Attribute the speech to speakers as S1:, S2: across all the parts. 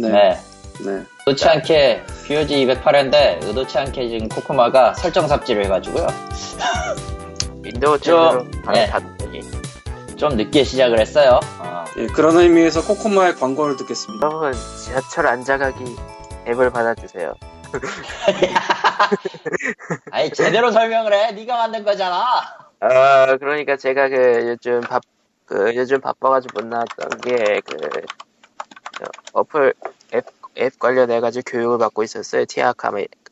S1: 네.
S2: 네.
S1: 네.
S2: 의도치 않게 POG 208회인데 의도치 않게 지금 코코마가 설정 삽질을 해가지고요.
S3: 윈도우
S2: 좀,
S3: 10으로
S2: 네.
S3: 받더니
S2: 좀 늦게 시작을 했어요. 어,
S1: 예, 그런 의미에서 코코마의 광고를 듣겠습니다.
S3: 여러분 지하철 앉아가기 앱을 받아주세요.
S2: 아니 제대로 설명을 해. 네가 만든 거잖아.
S3: 아 그러니까 제가 그 요즘 바, 그 요즘 바빠가지고 못 나왔던 게그 어플 앱, 앱 관련해가지고 교육을 받고 있었어요. 티아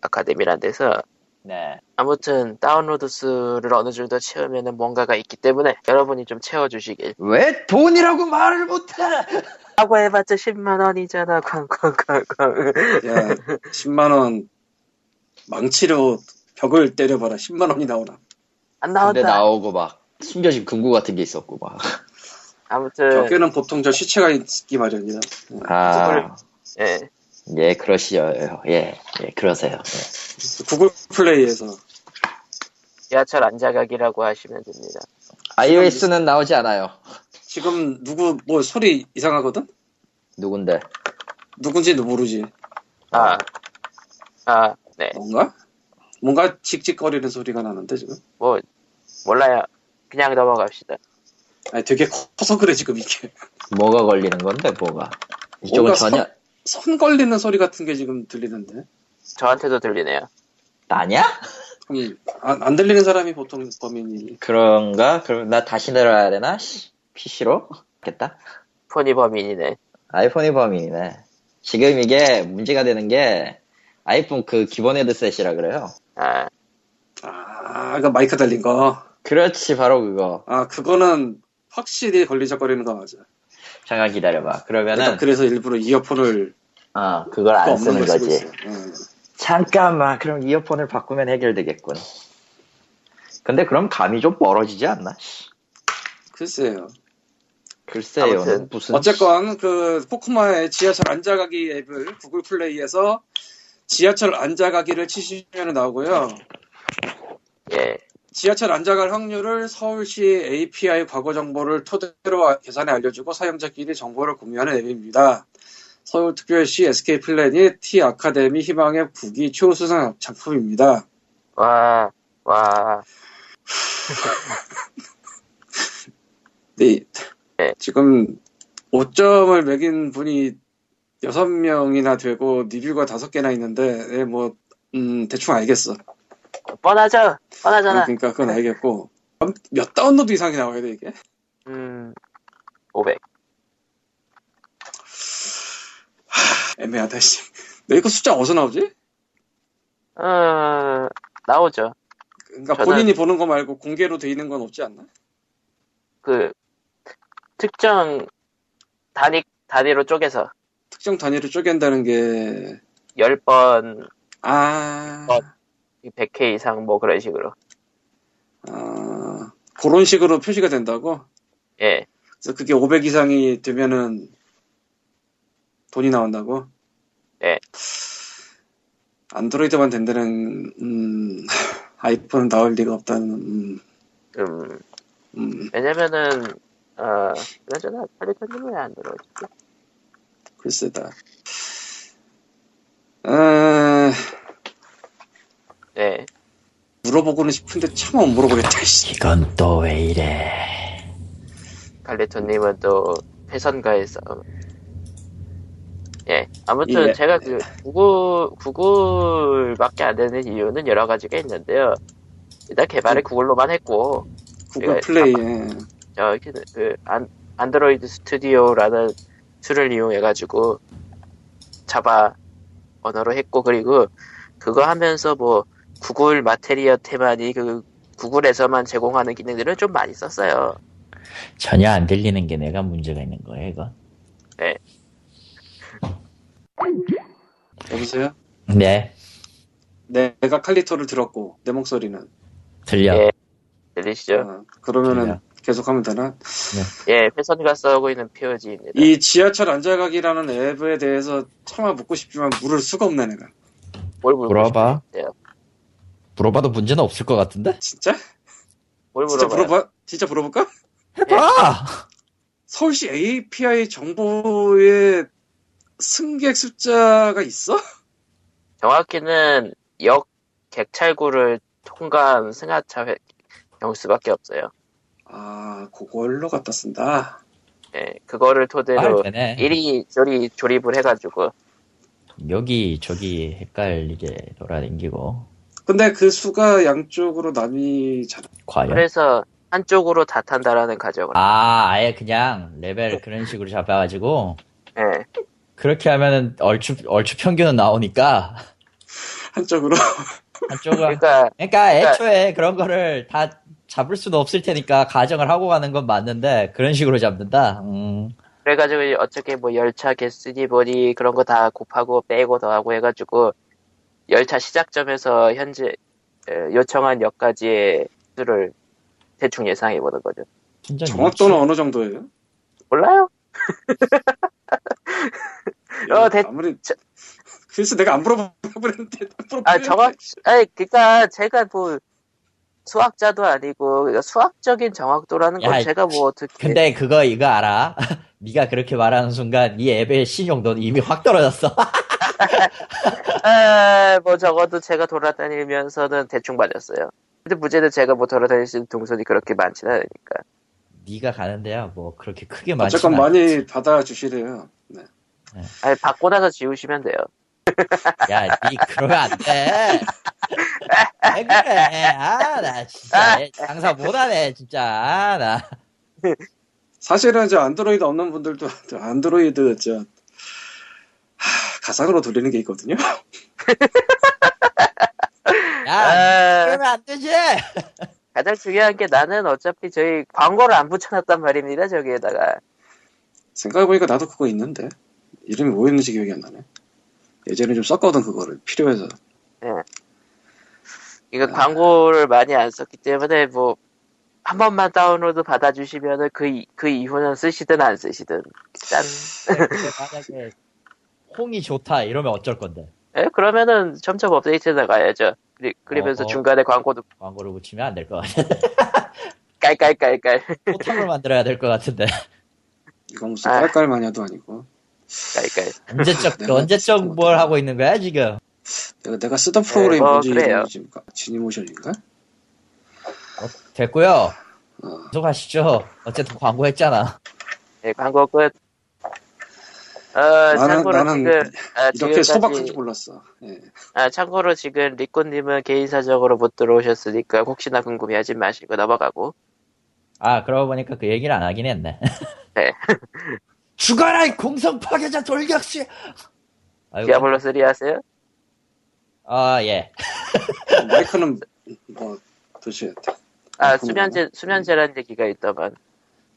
S3: 아카데미란 데서.
S2: 네.
S3: 아무튼 다운로드 수를 어느 정도 채우면은 뭔가가 있기 때문에 여러분이 좀 채워주시길.
S2: 왜 돈이라고 말을 못해?
S3: 하고 해봤자 10만 원이잖아. 쾅쾅쾅쾅.
S1: 야, 10만 원 망치로 벽을 때려봐라. 10만 원이 나오나.
S3: 안
S2: 근데
S3: 나온다.
S2: 나오고 막 숨겨진 금고 같은 게 있었고 막.
S3: 아무튼
S1: 벽에는 보통 저 시체가 있기 마련이다.
S2: 아,
S3: 예.
S2: 예, 그러시요. 예, 예, 그러세요. 예.
S1: 구글 플레이에서
S3: 지하철 앉아가기라고 하시면 됩니다.
S2: iOS는 나오지 않아요.
S1: 지금 누구 뭐 소리 이상하거든?
S2: 누군데?
S1: 누군지도 모르지.
S3: 아, 아, 네.
S1: 뭔가? 뭔가 칙칙거리는 소리가 나는데 지금.
S3: 뭐, 몰라요. 그냥 넘어갑시다.
S1: 아니 되게 커서 그래 지금 이게.
S2: 뭐가 걸리는 건데, 뭐가? 이쪽은 전혀
S1: 선 걸리는 소리 같은 게 지금 들리는데.
S3: 저한테도 들리네요.
S2: 나냐?
S1: 안, 안 들리는 사람이 보통 범인이.
S2: 그런가? 그럼 나 다시 내려야 되나? 씨, PC로? 겠다.
S3: 폰이 범인이네.
S2: 아이폰이 범인이네. 지금 이게 문제가 되는 게 아이폰 그 기본 헤드셋이라 그래요.
S3: 아,
S1: 아, 그 마이크 달린 거.
S2: 그렇지, 바로 그거.
S1: 아, 그거는 확실히 걸리적거리는 거 맞아.
S2: 잠깐 기다려봐. 그러면은,
S1: 그래서 일부러 이어폰을
S2: 어, 그걸 또안 쓰는 거지.
S1: 응.
S2: 잠깐만, 그럼 이어폰을 바꾸면 해결되겠군. 근데 그럼 감이 좀 멀어지지 않나? 씨,
S1: 글쎄요.
S2: 글쎄요. 무슨.
S1: 어쨌건 그 코코마의 지하철 앉아가기 앱을 구글 플레이에서 지하철 앉아가기를 치시면 나오고요.
S3: 예.
S1: 지하철 앉아갈 확률을 서울시 API 과거 정보를 토대로 계산해 알려주고 사용자끼리 정보를 공유하는 앱입니다. 서울특별시 SK 플랜이 T 아카데미 희망의 국기 최우수상 작품입니다.
S3: 와, 와.
S1: 네.
S3: 네.
S1: 지금 5점을 매긴 분이 6명이나 되고 리뷰가 5개나 있는데 네, 뭐 음, 대충 알겠어.
S3: 뻔하죠? 뻔하잖아.
S1: 그러니까 그건 알겠고 몇 다운로드 이상이 나와야 돼 이게?
S3: 음, 500.
S1: 애매하다 씨. 내 이거 숫자 어디서 나오지?
S3: 어, 나오죠.
S1: 그러니까
S3: 저는-
S1: 본인이 보는 거 말고 공개로 돼 있는 건 없지 않나?
S3: 그, 특정 단위, 단위로 쪼개서
S1: 특정 단위로 쪼갠다는 게
S3: 10번,
S1: 아,
S3: 어. 100회 이상 뭐 그런 식으로.
S1: 아 그런 식으로 표시가 된다고?
S3: 예.
S1: 그래서 그게 500 이상이 되면은 돈이 나온다고?
S3: 네.
S1: 안드로이드만 된다는 음, 아이폰은 나올 리가 없다는 음,
S3: 음,
S1: 음,
S3: 왜냐면은, 어, 그나저나, 팔리터님이 안 들어오지.
S1: 글쎄다. 아,
S3: 예.
S1: 물어보고는 싶은데 차마 못 물어보겠다. 씨.
S2: 이건 또 왜 이래.
S3: 칼리토님은 또 패선가의 싸움. 예. 아무튼
S1: 예.
S3: 제가 그 구글 구글밖에 안 되는 이유는 여러 가지가 있는데요. 일단 개발을 구글로만 했고
S1: 구글
S3: 예,
S1: 플레이에
S3: 저기 그 안, 안드로이드 스튜디오라는 툴을 이용해가지고 자바 언어로 했고 그리고 그거 하면서 뭐 구글 마테리어 테마니 그 구글에서만 제공하는 기능들을 좀 많이 썼어요.
S2: 전혀 안 들리는 게 내가 문제가 있는 거야, 이거.
S1: 여보세요?
S2: 네,
S1: 내가 칼리토를 들었고 내 목소리는
S2: 들려.
S3: 예. 들리시죠?
S1: 어, 그러면은
S2: 들려.
S1: 계속하면 되나?
S3: 예, 회선가 싸우고 있는 POG입니다.
S1: 이 지하철 앉아가기라는 앱에 대해서 차마 묻고 싶지만 물을 수가 없네 내가
S3: 뭘
S2: 물어봐.
S3: 싶으세요?
S2: 물어봐도 문제는 없을 것 같은데?
S1: 진짜?
S3: 뭘
S1: 진짜
S3: 물어봐요?
S1: 물어봐? 진짜 물어볼까?
S2: 해봐!
S1: 서울시 API 정보에 승객 숫자가 있어?
S3: 정확히는 역 객찰구를 통과한 승하차 회- 경수밖에 없어요.
S1: 아, 그걸로 갖다 쓴다.
S3: 예, 그거를
S2: 아,
S3: 토대로
S2: 되네.
S3: 이리저리 조립을 해가지고
S2: 여기 저기 헷갈리게 돌아다니고
S1: 근데 그 수가 양쪽으로 나뉘잖아.
S2: 과연
S3: 그래서 한쪽으로 다 탄다라는 가정을
S2: 아 아예 그냥 레벨 그런 식으로 잡아가지고
S3: 예,
S2: 그렇게 하면은 얼추 얼추 평균은 나오니까
S1: 한쪽으로.
S2: 한쪽은
S3: 그러니까
S2: 그러니까 애초에 그런 거를 다 잡을 수도 없을 테니까 가정을 하고 가는 건 맞는데 그런 식으로 잡는다. 음.
S3: 그래가지고 어떻게 뭐 열차 개수니 뭐니 그런 거 다 곱하고 빼고 더하고 해가지고 열차 시작점에서 현재 에, 요청한 역까지의 수를 대충 예상해 보는 거죠.
S1: 정확도는 어느 정도예요?
S3: 몰라요? 어, 대-
S1: 아무리. 그래서 내가 안 물어보는데.
S3: 아 정확, 아니 그니까 제가 뭐 수학자도 아니고 그러니까 수학적인 정확도라는 건
S2: 야,
S3: 제가 뭐 어떻게
S2: 근데 그거 이거 알아? 네가 그렇게 말하는 순간 이 앱의 신용도는 이미 확 떨어졌어.
S3: 아, 뭐 적어도 제가 돌아다니면서는 대충 맞았어요. 근데 문제는 제가 뭐 돌아다닐 수 있는 동선이 그렇게 많지는 않으니까.
S2: 네가 가는 데야 뭐 그렇게 크게 많지
S1: 어쨌건 많이 받아주시래요. 네.
S3: 아니, 받고 나서 지우시면 돼요.
S2: 야, 니 그러면 안 돼. 왜 그래? 아, 나 진짜 얘 장사 못하네, 진짜. 아, 나.
S1: 사실은 저 안드로이드 없는 분들도 저 안드로이드 저 하, 가상으로 돌리는 게 있거든요.
S2: 야,
S3: 아,
S2: 그러면 안 되지.
S3: 가장 중요한 게 나는 어차피 저희 광고를 안 붙여놨단 말입니다, 저기에다가.
S1: 생각해보니까 나도 그거 있는데 이름이 뭐였는지 기억이 안 나네. 예전에 좀 썼거든 그거를 필요해서.
S3: 이거 광고를 많이 안 썼기 때문에 뭐, 한 번만 다운로드 받아주시면은 그, 이- 그 이후는 쓰시든 안 쓰시든. 짠.
S2: 만약에 홍이 좋다 이러면 어쩔 건데.
S3: 예, 그러면은 점점 업데이트 나가야죠. 그리, 그러면서
S2: 어, 어.
S3: 중간에 광고도
S2: 광고를 붙이면 안 될 것 같아.
S3: 깔깔깔깔.
S2: 포털을 만들어야 될 것 같은데.
S1: 이거 무슨
S3: 아.
S1: 깔깔마냐도 아니고.
S3: 깔깔.
S2: 언제적,
S1: 내가
S2: 언제적 뭘 하고 있는 거야, 지금?
S1: 내가, 내가 쓰던 프로그램이
S3: 뭐,
S1: 뭔지
S3: 그래요.
S1: 이름이 지금 지니모션인가?
S2: 됐고요
S1: 어.
S2: 계속하시죠. 어쨌든 광고했잖아.
S3: 예, 광고 끝. 어,
S1: 나는-
S3: 참고로
S1: 나는
S3: 지금, 아,
S1: 이렇게 소박한 줄 몰랐어. 예.
S3: 아, 참고로 지금 리코님은 개인 사정으로 못 들어오셨으니까 혹시나 궁금해하지 마시고 넘어가고.
S2: 아, 그러고 보니까 그 얘기를 안 하긴 했네.
S3: 네.
S2: 죽어라, 이 공성 파괴자 돌격시!
S3: 디아블로 3 하세요?
S2: 아, 예.
S1: 마이크는 뭐 도대체
S3: 아. 수면제, 수면제라는 얘기가 있더만.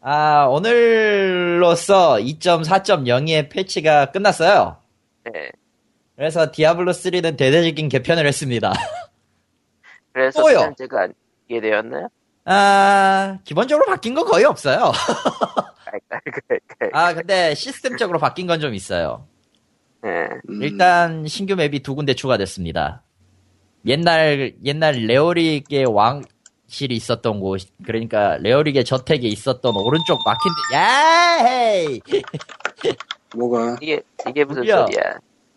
S2: 아, 오늘로써 2.4.02의 패치가 끝났어요.
S3: 네.
S2: 그래서 디아블로 3는 대대적인 개편을 했습니다.
S3: 그래서
S2: 또요?
S3: 수면제가 아니게 되었나요?
S2: 아, 기본적으로 바뀐 건 거의 없어요.
S3: 깔깔깔깔.
S2: 아, 근데 시스템적으로 바뀐 건 좀 있어요.
S3: 네.
S1: 음,
S2: 일단 신규 맵이 두 군데 추가됐습니다. 옛날 옛날 레오릭의 왕 실이 있었던 곳, 그러니까 레오릭의 저택에 있었던 오른쪽 막힌 데, 야 헤이
S1: 뭐가
S3: 이게, 이게 무슨
S2: 뭐야?
S3: 소리야.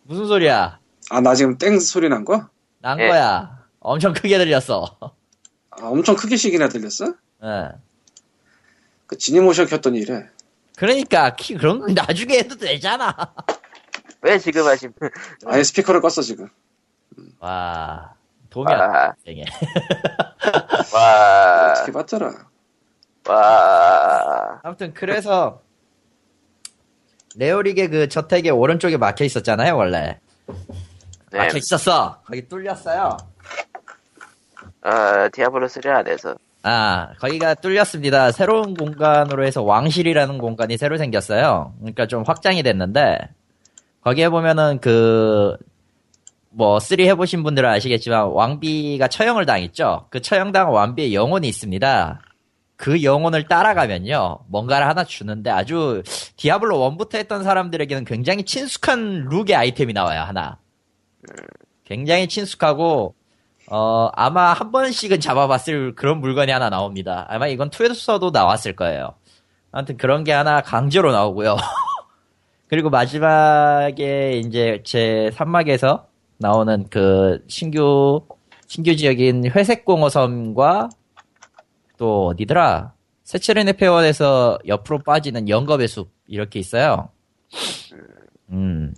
S2: 무슨 소리야?
S1: 아 나 지금 땡 소리 난 거?
S2: 난
S3: 예.
S2: 거야. 엄청 크게 들렸어.
S1: 아, 엄청 크게 시기나 들렸어?
S2: 예.
S1: 그 지니모션 켰더니 이래.
S2: 그러니까 키 그런 건 나중에 해도 되잖아.
S3: 왜 지금 하신,
S1: 아예 스피커를 껐어 지금.
S2: 와 도움이 안
S3: 와,
S2: 되게.
S3: 와,
S1: 어떻게 봤더라.
S3: 와.
S2: 아무튼 그래서 레오릭의 그 저택의 오른쪽에 막혀 있었잖아요 원래.
S3: 네.
S2: 막혀 있었어. 거기 뚫렸어요.
S3: 어, 디아블로 3 안에서.
S2: 아, 거기가 뚫렸습니다. 새로운 공간으로 해서 왕실이라는 공간이 새로 생겼어요. 그러니까 좀 확장이 됐는데, 거기에 보면은 그, 뭐, 3 해보신 분들은 아시겠지만, 왕비가 처형을 당했죠? 그 처형당한 왕비의 영혼이 있습니다. 그 영혼을 따라가면요, 뭔가를 하나 주는데 아주, 디아블로 1부터 했던 사람들에게는 굉장히 친숙한 룩의 아이템이 나와요, 하나. 굉장히 친숙하고, 어, 아마 한 번씩은 잡아봤을 그런 물건이 하나 나옵니다. 아마 이건 2에서도 나왔을 거예요. 아무튼 그런 게 하나 강제로 나오고요. 그리고 마지막에 이제 제 3막에서 나오는 그 신규 신규 지역인 회색공허섬과 또 어디더라? 세체르네 페원에서 옆으로 빠지는 영겁의 숲 이렇게 있어요. 음.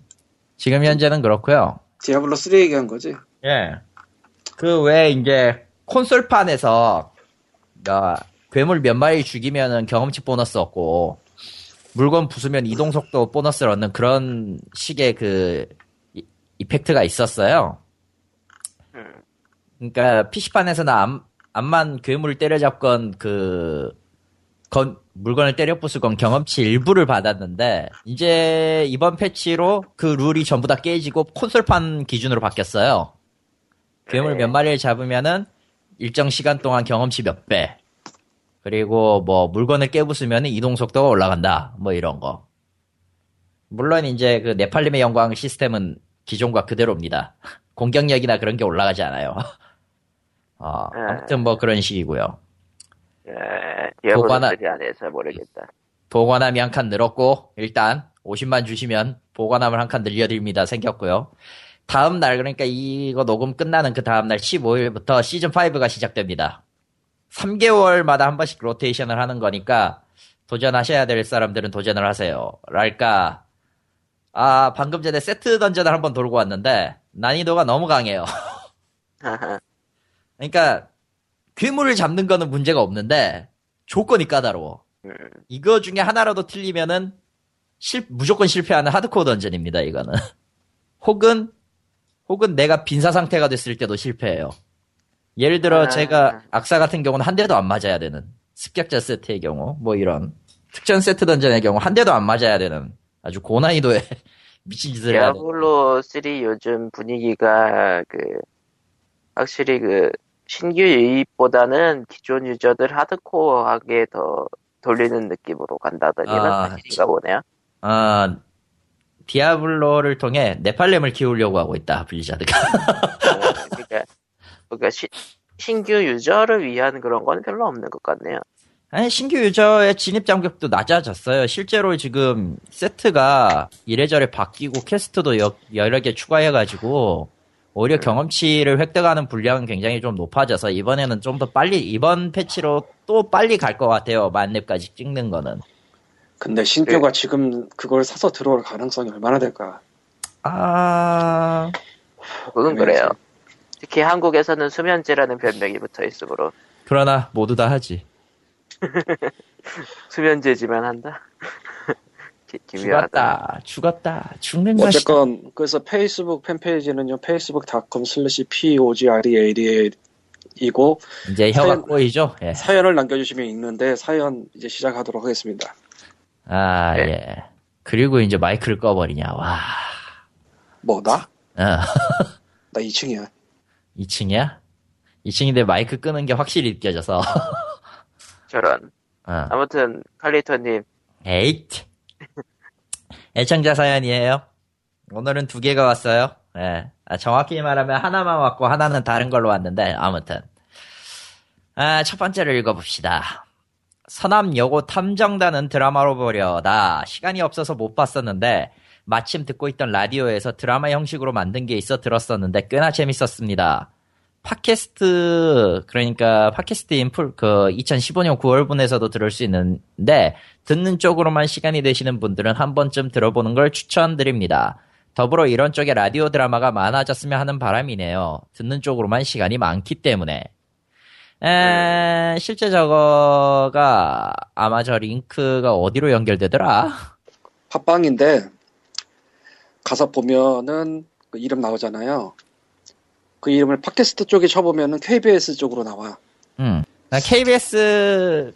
S2: 지금 현재는 그렇고요.
S1: 디아블로 3 얘기한 거지.
S2: 예. 그 외에 이제 콘솔판에서 야, 괴물 몇 마리 죽이면은 경험치 보너스 얻고 물건 부수면 이동 속도 보너스를 얻는 그런 식의 그 이- 이펙트가 있었어요. 그러니까 PC판에서는 암, 암만 괴물을 때려잡건 그 건, 물건을 때려 부수건 경험치 일부를 받았는데 이제 이번 패치로 그 룰이 전부 다 깨지고 콘솔판 기준으로 바뀌었어요. 괴물
S3: 네.
S2: 몇 마리를 잡으면은 일정 시간 동안 경험치 몇 배. 그리고 뭐 물건을 깨부수면 이동 속도가 올라간다. 뭐 이런 거. 물론 이제 그 네팔림의 영광 시스템은 기존과 그대로입니다. 공격력이나 그런 게 올라가지 않아요. 어, 아무튼 뭐 그런 식이고요.
S3: 예, 디아블로
S2: 보관하-
S3: 3 안에서 모르겠다.
S2: 보관함이 한 칸 늘었고 일단 50만 주시면 보관함을 한 칸 늘려드립니다 생겼고요. 다음 날 그러니까 이거 녹음 끝나는 그 다음 날 15일부터 시즌 5가 시작됩니다. 3개월마다 한 번씩 로테이션을 하는 거니까 도전하셔야 될 사람들은 도전을 하세요. 랄까 아 방금 전에 세트 던전을 한번 돌고 왔는데 난이도가 너무 강해요. 그러니까 괴물을 잡는 거는 문제가 없는데 조건이 까다로워. 이거 중에 하나라도 틀리면은 실, 무조건 실패하는 하드코어 던전입니다, 이거는. 혹은, 혹은 내가 빈사 상태가 됐을 때도 실패해요. 예를 들어,
S3: 아.
S2: 제가 악사 같은 경우는 한 대도 안 맞아야 되는. 습격자 세트의 경우, 뭐 이런. 특전 세트 던전의 경우 한 대도 안 맞아야 되는 아주 고난이도의 미친 짓을 해야 돼.
S3: 디아블로 3 요즘 분위기가 그 확실히 그 신규 유입보다는 기존 유저들 하드코어하게 더 돌리는 느낌으로 간다더니는
S2: 아,
S3: 사실인가 보네요.
S2: 아, 디아블로를 통해 네팔렘을 키우려고 하고 있다, 블리자드가.
S3: 어, 그러니까, 그러니까 시- 신규 유저를 위한 그런 건 별로 없는 것 같네요.
S2: 아니, 신규 유저의 진입 장벽도 낮아졌어요. 실제로 지금 세트가 이래저래 바뀌고 퀘스트도 여, 여러 개 추가해가지고 오히려 경험치를 획득하는 분량은 굉장히 좀 높아져서 이번에는 좀 더 빨리, 이번 패치로 또 빨리 갈 것 같아요. 만렙까지 찍는 거는.
S1: 근데 신규가 지금 그걸 사서 들어올 가능성이 얼마나 될까?
S2: 아,
S3: 그건 그래요. 특히 한국에서는 수면제라는 별명이 붙어 있으므로
S2: 그러나 모두 다 하지.
S3: 수면제지만 한다. 기- 기묘하다.
S2: 죽었다, 죽었다, 죽는 것이다.
S1: 어쨌건 그래서 페이스북 팬페이지는요 facebook.com slash pogreal 이고
S2: 이제 혀가
S1: 사연-
S2: 꼬이죠? 예.
S1: 사연을 남겨주시면 읽는데 사연 이제 시작하도록 하겠습니다.
S2: 아,
S3: 네.
S2: 예. 그리고 이제 마이크를 꺼버리냐, 와.
S1: 뭐 나?
S2: 어.
S1: 나 2층이야.
S2: 2층이야? 2층인데 마이크 끄는 게 확실히 느껴져서.
S3: 저런.
S2: 어.
S3: 아무튼 칼리토님
S2: 에잇. 애청자 사연이에요. 오늘은 두 개가 왔어요. 예. 아, 정확히 말하면 하나만 왔고 하나는 다른 걸로 왔는데, 아무튼. 아, 첫 번째를 읽어봅시다. 선암여고 탐정단은 드라마로 보려다 시간이 없어서 못 봤었는데 마침 듣고 있던 라디오에서 드라마 형식으로 만든 게 있어 들었었는데 꽤나 재밌었습니다. 팟캐스트 그러니까 팟캐스트 인풀 그 2015년 9월분에서도 들을 수 있는데 듣는 쪽으로만 시간이 되시는 분들은 한 번쯤 들어보는 걸 추천드립니다. 더불어 이런 쪽에 라디오 드라마가 많아졌으면 하는 바람이네요. 듣는 쪽으로만 시간이 많기 때문에. 에, 실제 저거가 아마 저 링크가 어디로 연결되더라?
S1: 팟빵인데 가서 보면은 그 이름 나오잖아요. 그 이름을 팟캐스트 쪽에 쳐보면은 KBS 쪽으로 나와.
S2: 음. KBS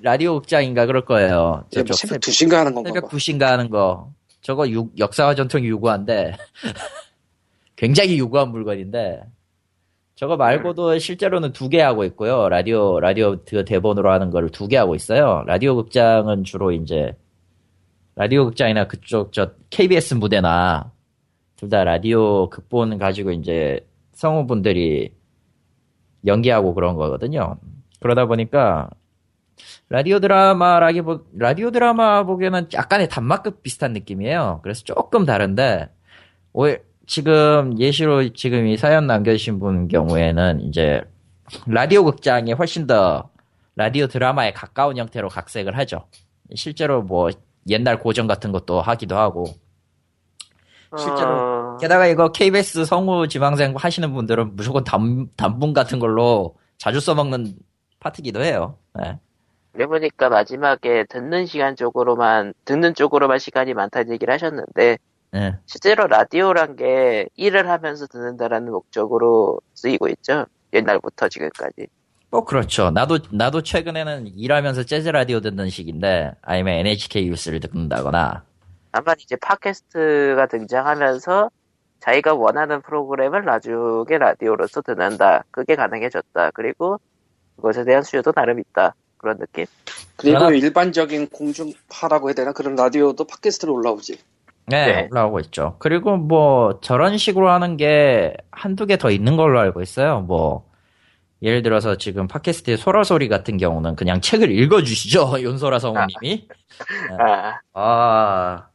S2: 라디오 극장인가 그럴 거예요.
S1: 이제 뭐 새벽 2시인가 하는 건가
S2: 새벽
S1: 봐.
S2: 9시인가 하는 거. 저거 유- 역사와 전통이 유구한데 굉장히 유구한 물건인데 저거 말고도 실제로는 두 개 하고 있고요. 라디오 라디오 그 대본으로 하는 거를 두 개 하고 있어요. 라디오 극장은 주로 이제 라디오 극장이나 그쪽 저 KBS 무대나 둘 다 라디오 극본 가지고 이제 성우분들이 연기하고 그런 거거든요. 그러다 보니까 라디오 드라마라기 보 라디오 드라마 보기에는 약간의 단막극 비슷한 느낌이에요. 그래서 조금 다른데 오 지금 예시로 지금 이 사연 남겨주신 분 경우에는 이제 라디오 극장이 훨씬 더 라디오 드라마에 가까운 형태로 각색을 하죠. 실제로 뭐 옛날 고전 같은 것도 하기도 하고 실제로
S3: 어,
S2: 게다가 이거 KBS 성우 지망생 하시는 분들은 무조건 단, 단분 같은 걸로 자주 써먹는 파트기도 해요. 네.
S3: 그래 보니까 마지막에 듣는 시간 쪽으로만 듣는 쪽으로만 시간이 많다는 얘기를 하셨는데
S2: 네.
S3: 실제로 라디오란 게 일을 하면서 듣는다라는 목적으로 쓰이고 있죠. 옛날부터 지금까지.
S2: 뭐 그렇죠. 나도 나도 최근에는 일하면서 재즈 라디오 듣는 식인데 아니면 NHK 뉴스를 듣는다거나
S3: 다만 이제 팟캐스트가 등장하면서 자기가 원하는 프로그램을 나중에 라디오로서 듣는다. 그게 가능해졌다. 그리고 그것에 대한 수요도 나름 있다. 그런 느낌?
S1: 그리고
S2: 그러나-
S1: 일반적인 공중파라고 해야 되나 그런 라디오도 팟캐스트로 올라오지.
S2: 네,
S3: 네.
S2: 올라오고 있죠. 그리고 뭐 저런 식으로 하는 게 한두 개 더 있는 걸로 알고 있어요. 뭐 예를 들어서 지금 팟캐스트의 소라소리 같은 경우는 그냥 책을 읽어주시죠. 윤소라 성우님이.
S3: 아,
S2: 아,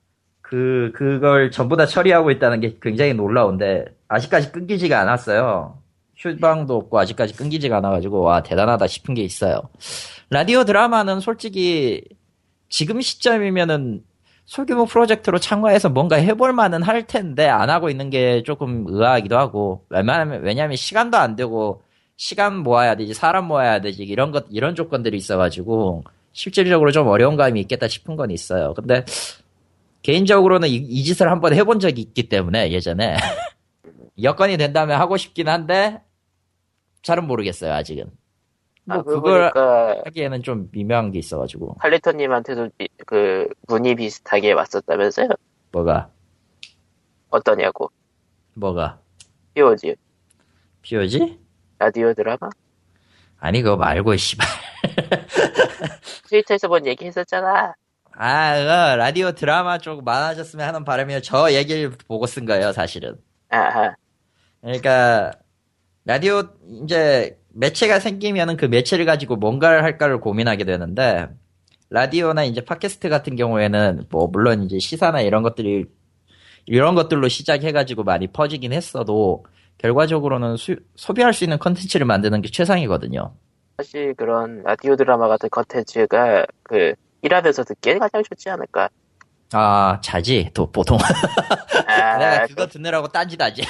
S2: 그, 그걸 전부 다 처리하고 있다는 게 굉장히 놀라운데, 아직까지 끊기지가 않았어요. 휴방도 없고, 아직까지 끊기지가 않아가지고, 와, 대단하다 싶은 게 있어요. 라디오 드라마는 솔직히, 지금 시점이면은, 소규모 프로젝트로 참가해서 뭔가 해볼 만은 할 텐데, 안 하고 있는 게 조금 의아하기도 하고, 왜냐면, 왜냐면 시간도 안 되고, 시간 모아야 되지, 사람 모아야 되지, 이런 것, 이런 조건들이 있어가지고, 실질적으로 좀 어려운 감이 있겠다 싶은 건 있어요. 근데, 개인적으로는 이, 이 짓을 한 번 해본 적이 있기 때문에 예전에 여건이 된다면 하고 싶긴 한데 잘은 모르겠어요 아직은 뭐
S3: 아,
S2: 그걸
S3: 보니까
S2: 하기에는 좀 미묘한 게 있어가지고
S3: 칼리토님한테도 비- 그 문의 비슷하게 왔었다면서요?
S2: 뭐가
S3: 어떠냐고.
S2: 뭐가
S3: POG.
S2: 피오지?
S3: 라디오 드라마?
S2: 아니 그거 말고 씨발
S3: 트위터에서 뭔 얘기 했었잖아.
S2: 아 그거 라디오 드라마 쪽 많아졌으면 하는 바람이요 저 얘기를 보고 쓴 거예요 사실은
S3: 아하.
S2: 그러니까 라디오 이제 매체가 생기면은 그 매체를 가지고 뭔가를 할까를 고민하게 되는데 라디오나 이제 팟캐스트 같은 경우에는 뭐 물론 이제 시사나 이런 것들이 이런 것들로 시작해가지고 많이 퍼지긴 했어도 결과적으로는 수- 소비할 수 있는 컨텐츠를 만드는 게 최상이거든요.
S3: 사실 그런 라디오 드라마 같은 컨텐츠가 그 일하면서 듣기에 가장 좋지 않을까.
S2: 아 자지 또 보통
S3: 아,
S2: 내가 그거 듣느라고 딴짓하지.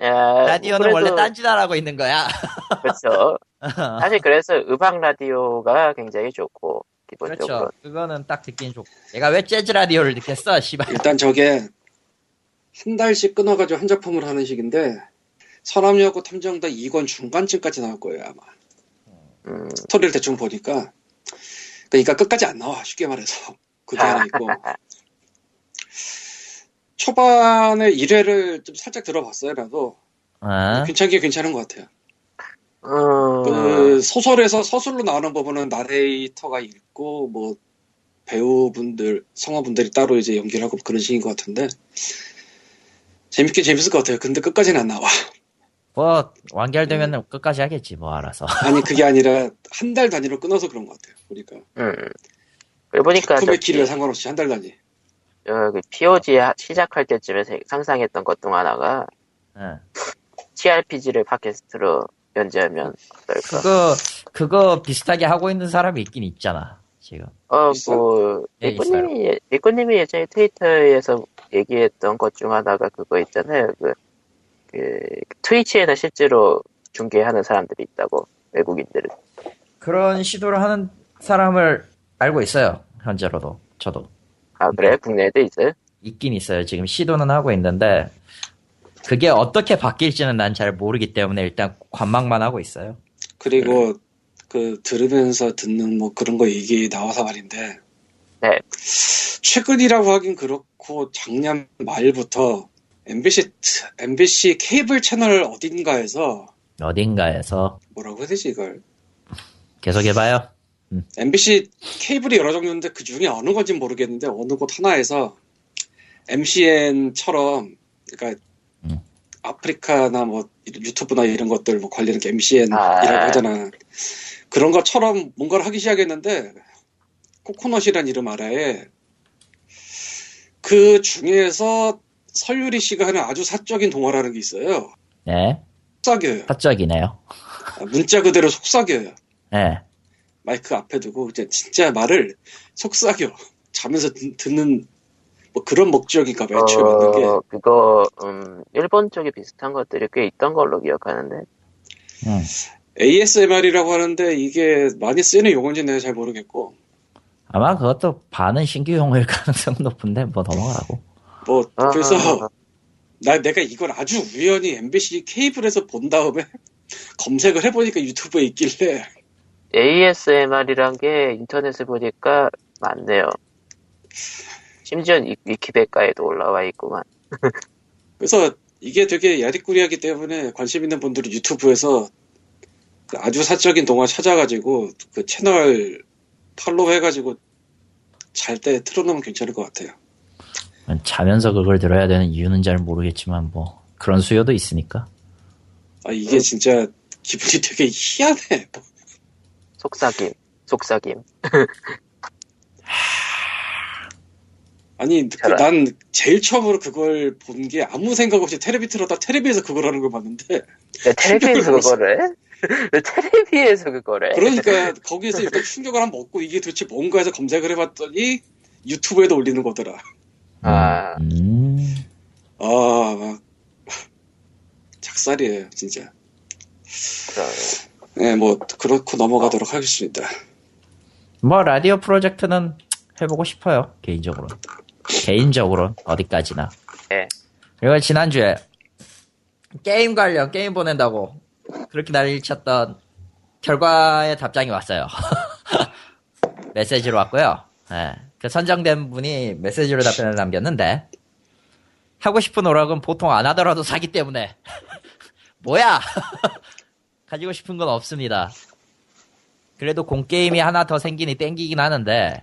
S3: 아,
S2: 라디오는
S3: 그래도-
S2: 원래 딴짓하라고 있는 거야.
S3: 그렇죠. 사실 그래서 음악 라디오가 굉장히 좋고 기본적으로.
S2: 그렇죠. 그거는 딱 듣긴 좋고. 내가 왜 재즈 라디오를 듣겠어, 씨발.
S1: 일단 저게 한 달씩 끊어가지고 한 작품을 하는 식인데 서남여고 탐정다 2권 중간쯤까지 나올 거예요 아마.
S3: 음,
S1: 스토리를 대충 보니까 그러니까 끝까지 안 나와 쉽게 말해서. 그게 하나 있고. 초반에 1회를 좀 살짝 들어봤어요 나도.
S2: 아,
S1: 괜찮게 괜찮은 것 같아요.
S3: 음,
S1: 그 소설에서 서술로 나오는 부분은 나레이터가 읽고 뭐 배우분들 성우분들이 따로 이제 연기를 하고 그런 식인 것 같은데. 재밌게 재밌을 것 같아요. 근데 끝까지는 안 나와
S2: 뭐, 완결되면 끝까지 하겠지, 뭐, 알아서.
S1: 아니 그게 아니라 한 달 단위로 끊어서 그런 것 같아요 보니까
S3: 음. 보니까
S1: 작품의 길이와 상관없이 한 달 단위
S3: 어, 그 POG 하- 시작할 때쯤에 세- 상상했던 것 중 하나가
S2: 응.
S3: TRPG를 팟캐스트로 연재하면 어떨까?
S2: 그거, 그거 비슷하게 하고 있는 사람이 있긴 있잖아, 지금.
S3: 어? 뭐,
S2: 네,
S3: 미꾸님이, 미꾸님이 예전에 트위터에서 얘기했던 것 중 하나가 그거 있잖아요. 그, 그, 트위치에는 실제로 중계하는 사람들이 있다고, 외국인들은.
S2: 그런 시도를 하는 사람을 알고 있어요, 현재로도. 저도.
S3: 아, 그래? 국내에도 있어요?
S2: 있긴 있어요. 지금 시도는 하고 있는데, 그게 어떻게 바뀔지는 난 잘 모르기 때문에 일단 관망만 하고 있어요.
S1: 그리고 그 들으면서 듣는 뭐 그런 거 얘기 나와서 말인데
S3: 네.
S1: 최근이라고 하긴 그렇고 작년 말부터 MBC MBC 케이블 채널 어딘가에서
S2: 어딘가에서
S1: 뭐라고 해야 되지 이걸
S2: 계속 해봐요.
S1: MBC 케이블이 여러 종류인데 그 중에 어느 건지 모르겠는데 어느 곳 하나에서 MCN처럼 그러니까
S2: 음.
S1: 아프리카나 뭐 유튜브나 이런 것들 뭐 관리하는 게 MCN이라고
S3: 아.
S1: 하잖아. 그런 것처럼 뭔가를 하기 시작했는데 코코넛이란 이름 아래에 그 중에서 설유리 씨가 하는 아주 사적인 동화라는 게 있어요.
S2: 네.
S1: 속삭여요.
S2: 사적이네요.
S1: 문자 그대로 속삭여요.
S2: 네.
S1: 마이크 앞에 두고 이제 진짜 말을 속삭여 자면서 듣- 듣는 뭐 그런 목적인가 봐요. 애초에 만든 게.
S3: 어, 그거, 음, 일본 쪽에 비슷한 것들이 꽤 있던 걸로 기억하는데.
S2: 음.
S1: ASMR이라고 하는데 이게 많이 쓰이는 용어인지 내가 잘 모르겠고
S2: 아마 그것도 반은 신규 용어일 가능성 높은데 뭐 넘어가고.
S1: 뭐
S3: 아,
S1: 그래서 나 내가 이걸 아주 우연히 MBC 케이블에서 본 다음에 검색을 해보니까 유튜브에 있길래
S3: ASMR이란 게 인터넷에 보니까 많네요. 심지어 위- 위키백과에도 올라와 있구만.
S1: 그래서 이게 되게 야리꾸리하기 때문에 관심 있는 분들은 유튜브에서 그 아주 사적인 동화 찾아가지고 그 채널 팔로우 해가지고 잘 때 틀어놓으면 괜찮을 것 같아요.
S2: 자면서 그걸 들어야 되는 이유는 잘 모르겠지만 뭐 그런 수요도 있으니까.
S1: 아 이게 진짜 기분이 되게 희한해.
S3: 속삭임, 속삭임.
S1: 아니 그 난 제일 처음으로 그걸 본 게 아무 생각 없이 테레비 틀었다 테레비에서 그걸 하는 걸 봤는데
S3: 왜 텔레비에서
S1: 충격을
S3: 그거를 텔레비에서 그거를 해?
S1: 그러니까 거기에서 일단 충격을 한번 먹고 이게 도대체 뭔가 해서 검색을 해봤더니 유튜브에도 올리는 거더라.
S3: 아,
S2: 음.
S1: 아, 막 작살이에요, 진짜. 네, 뭐 그렇고 넘어가도록 하겠습니다.
S2: 뭐 라디오 프로젝트는 해보고 싶어요 개인적으로. 개인적으로 어디까지나.
S3: 예.
S2: 그리고 지난주에 게임 관련 게임 보낸다고 그렇게 난리를 쳤던 결과의 답장이 왔어요. 메시지로 왔고요. 예. 그 선정된 분이 메시지로 답변을 남겼는데 하고 싶은 오락은 보통 안 하더라도 사기 때문에 뭐야 가지고 싶은 건 없습니다. 그래도 공 게임이 하나 더 생기니 땡기긴 하는데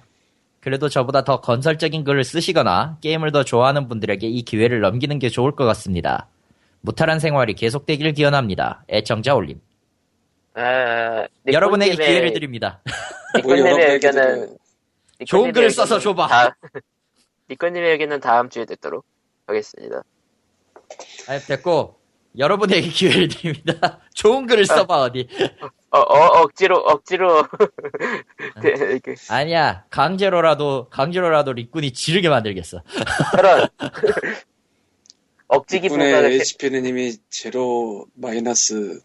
S2: 그래도 저보다 더 건설적인 글을 쓰시거나 게임을 더 좋아하는 분들에게 이 기회를 넘기는 게 좋을 것 같습니다. 무탈한 생활이 계속되길 기원합니다. 애청자 올림.
S3: 아,
S2: 여러분에게 기회를 드립니다.
S1: 뭐
S3: 니코님의
S1: 여러분에게도
S3: 의견은
S2: 좋은 글을 써서 줘봐.
S3: 다- 니코님의 의견은 다음 주에 듣도록 하겠습니다.
S2: 아, 됐고 여러분에게 기회를 드립니다. 좋은 글을 써봐 어디.
S3: 어, 어, 억지로, 억지로. 그, 그,
S2: 아니야 강제로라도 강제로라도 리꾼이 지르게 만들겠어.
S3: 그런. 억지 기부를,
S1: HP는 이미 제로 마이너스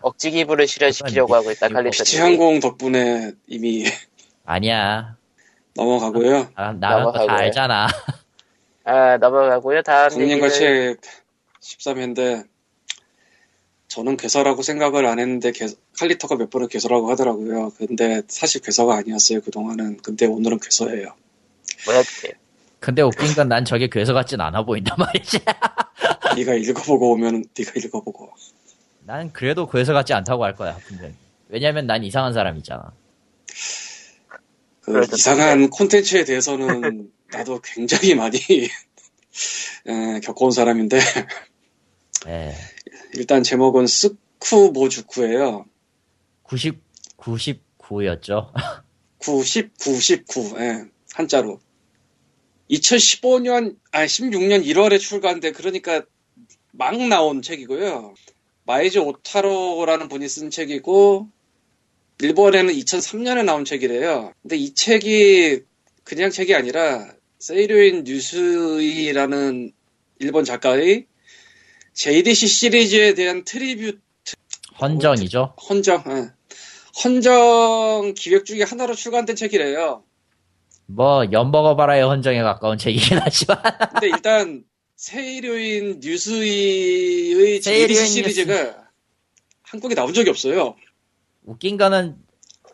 S3: 억지 기부를 실현시키려고 하고 있다, 칼리토.
S1: 피치항공 덕분에 이미
S2: 아니야.
S1: 넘어가고요.
S2: 아, 나는 다. 알잖아.
S3: 아, 넘어가고요. 다음
S1: 국민과
S3: 얘기는
S1: 책 13회인데 저는 괴사라고 생각을 안 했는데 개- 칼리터가 몇 번을 괴사라고 하더라고요. 근데 사실 괴사가 아니었어요 그동안은. 근데 오늘은 괴사예요.
S3: 뭐야, 그게.
S2: 근데 웃긴 건 난 저게 괴서 같진 않아 보인단 말이지.
S1: 네가 읽어보고 오면 네가 읽어보고.
S2: 난 그래도 괴서 같지 않다고 할 거야. 분명히. 왜냐면 난 이상한 사람이잖아.
S1: 그 이상한 콘텐츠에 대해서는 나도 굉장히 많이 에, 겪어온 사람인데
S2: 예.
S1: 일단 제목은 스쿠모주쿠예요.
S2: 90, 99였죠.
S1: 90, 99, 예, 한자로. 2015년, 아, 16년 1월에 출간돼, 그러니까 막 나온 책이고요. 마이조 오타로라는 분이 쓴 책이고, 일본에는 2003년에 나온 책이래요. 근데 이 책이 그냥 책이 아니라, 세이료인 류스이라는 일본 작가의 JDC 시리즈에 대한 tribute
S2: 헌정이죠.
S1: 헌정, 예. 헌정 기획 중에 하나로 출간된 책이래요.
S2: 뭐, 엿먹어봐라의 헌정에 가까운 책이긴 하지만.
S1: 근데 일단 세일요인 뉴스의 JDC 시리즈가 한국에 나온 적이 없어요.
S2: 웃긴 거는,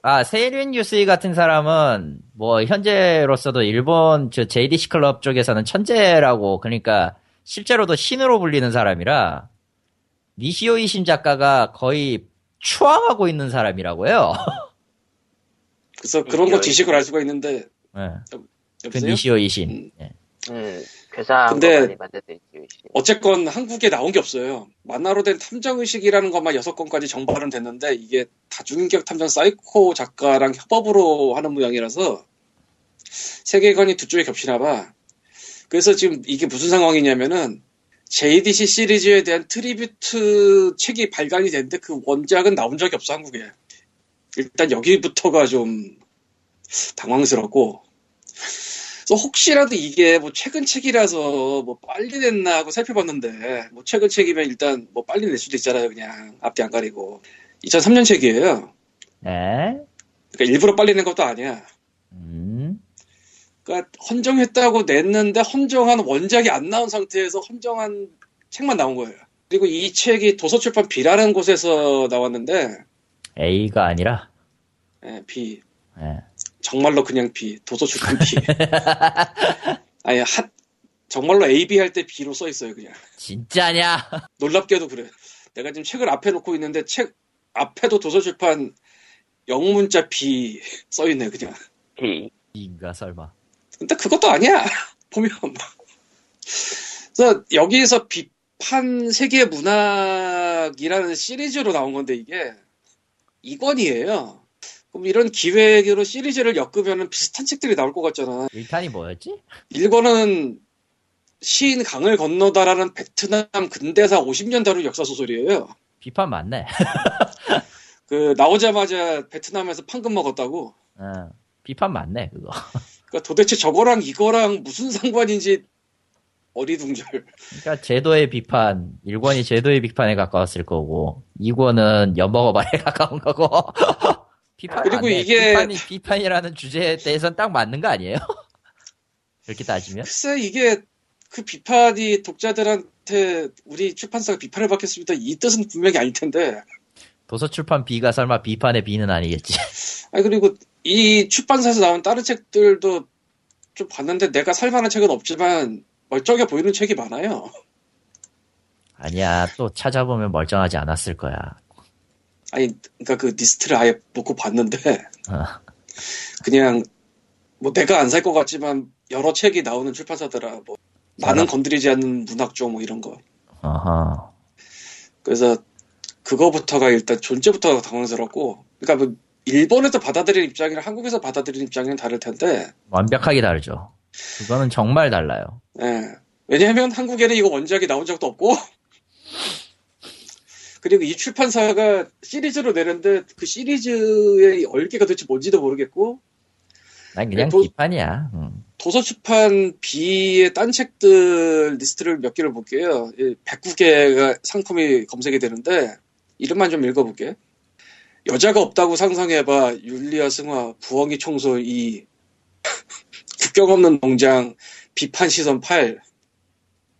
S2: 아, 세일윈 뉴스이 같은 사람은, 뭐, 현재로서도 일본 저 JDC 클럽 쪽에서는 천재라고, 그러니까, 실제로도 신으로 불리는 사람이라, 니시오 이신 작가가 거의 추앙하고 있는 사람이라고요.
S1: 그래서 그런 거 지식을 알 수가 있는데
S2: 예. 그? 니시오 이신.
S1: 음.
S2: 예.
S3: 음, 괴사한
S1: 근데-
S3: 거 많이 있지. 말씀이시죠?
S1: 어쨌건 한국에 나온 게 없어요. 만화로 된 탐정 의식이라는 것만 여섯 권까지 정발은 됐는데 이게 다중인격 탐정 사이코 작가랑 협업으로 하는 모양이라서 세계관이 두 쪽에 겹치나 봐. 그래서 지금 이게 무슨 상황이냐면은 JDC 시리즈에 대한 tribute 책이 발간이 됐는데 그 원작은 나온 적이 없어 한국에. 일단 여기부터가 좀 당황스럽고 그래서 혹시라도 이게 뭐 최근 책이라서 뭐 빨리 냈나 하고 살펴봤는데 뭐 최근 책이면 일단 뭐 빨리 낼 수도 있잖아요 그냥 앞뒤 안 가리고 2003년 책이에요
S2: 네.
S1: 그러니까 일부러 빨리 낸 것도 아니야
S2: 음.
S1: 그러니까 헌정했다고 냈는데 헌정한 원작이 안 나온 상태에서 헌정한 책만 나온 거예요 그리고 이 책이 도서출판 B라는 곳에서 나왔는데
S2: A가 아니라.
S1: 예, B
S2: 예.
S1: 정말로 그냥 B 도서출판 B 아니 핫 정말로 A, B 할 때 B로 써 있어요 그냥
S2: 진짜냐?
S1: 놀랍게도 그래. 내가 지금 책을 앞에 놓고 있는데 책 앞에도 도서출판 영문자 B 써 있네 그냥.
S3: 비.
S2: 인가 설마.
S1: 근데 그것도 아니야. 보면. 그래서 여기에서 비판 세계 문학이라는 시리즈로 나온 건데 이게 2권이에요. 그럼 이런 기획으로 시리즈를 엮으면 비슷한 책들이 나올 것 같잖아.
S2: 1탄이 뭐였지?
S1: 1권은 시인 강을 건너다라는 베트남 근대사 50년 다룬 역사 소설이에요.
S2: 비판 맞네.
S1: 그 나오자마자 베트남에서 판금 먹었다고.
S2: 어, 비판 맞네, 그거.
S1: 그러니까 도대체 저거랑 이거랑 무슨 상관인지 어리둥절.
S2: 그러니까 제도의 비판, 1권이 제도의 비판에 가까웠을 거고, 2권은 엿먹어봐에 가까운 거고. 비판
S1: 그리고
S2: 맞네.
S1: 이게-
S2: 비판이, 비판이라는 주제에 대해서는 딱 맞는 거 아니에요? 그렇게 따지면?
S1: 글쎄 이게 그 비판이 독자들한테 우리 출판사가 비판을 받겠습니다. 이 뜻은 분명히 아닐 텐데.
S2: 도서출판 B가 설마 비판의 B는 아니겠지.
S1: 아니 그리고 이 출판사에서 나온 다른 책들도 좀 봤는데 내가 살만한 책은 없지만 멀쩡해 보이는 책이 많아요.
S2: 아니야, 또 찾아보면 멀쩡하지 않았을 거야.
S1: 아니 그러니까 그 리스트를 아예 놓고 봤는데
S2: 어.
S1: 그냥 뭐 내가 안 살 것 같지만 여러 책이 나오는 출판사더라. 뭐 나는
S2: 알아.
S1: 건드리지 않는 문학조 뭐 이런 거.
S2: 어허.
S1: 그래서 그거부터가 일단 존재부터가 당황스럽고 그러니까 뭐 일본에서 받아들이는 입장이랑 한국에서 받아들이는 입장이랑 다를 텐데
S2: 완벽하게 다르죠. 그거는 정말 달라요.
S1: 예. 왜냐하면 한국에는 이거 원작이 나온 적도 없고 그리고 이 출판사가 시리즈로 내는데 그 시리즈의 얼개가 도대체 뭔지도 모르겠고
S2: 난 그냥
S1: 도-
S2: 비판이야. 음.
S1: 도서 출판 B의 딴 책들 리스트를 몇 개를 볼게요. 109개가 상품이 검색이 되는데 이름만 좀 읽어볼게. 여자가 없다고 상상해봐. 율리아 승화, 부엉이 청소 2, 국경 없는 농장, 비판 시선 8,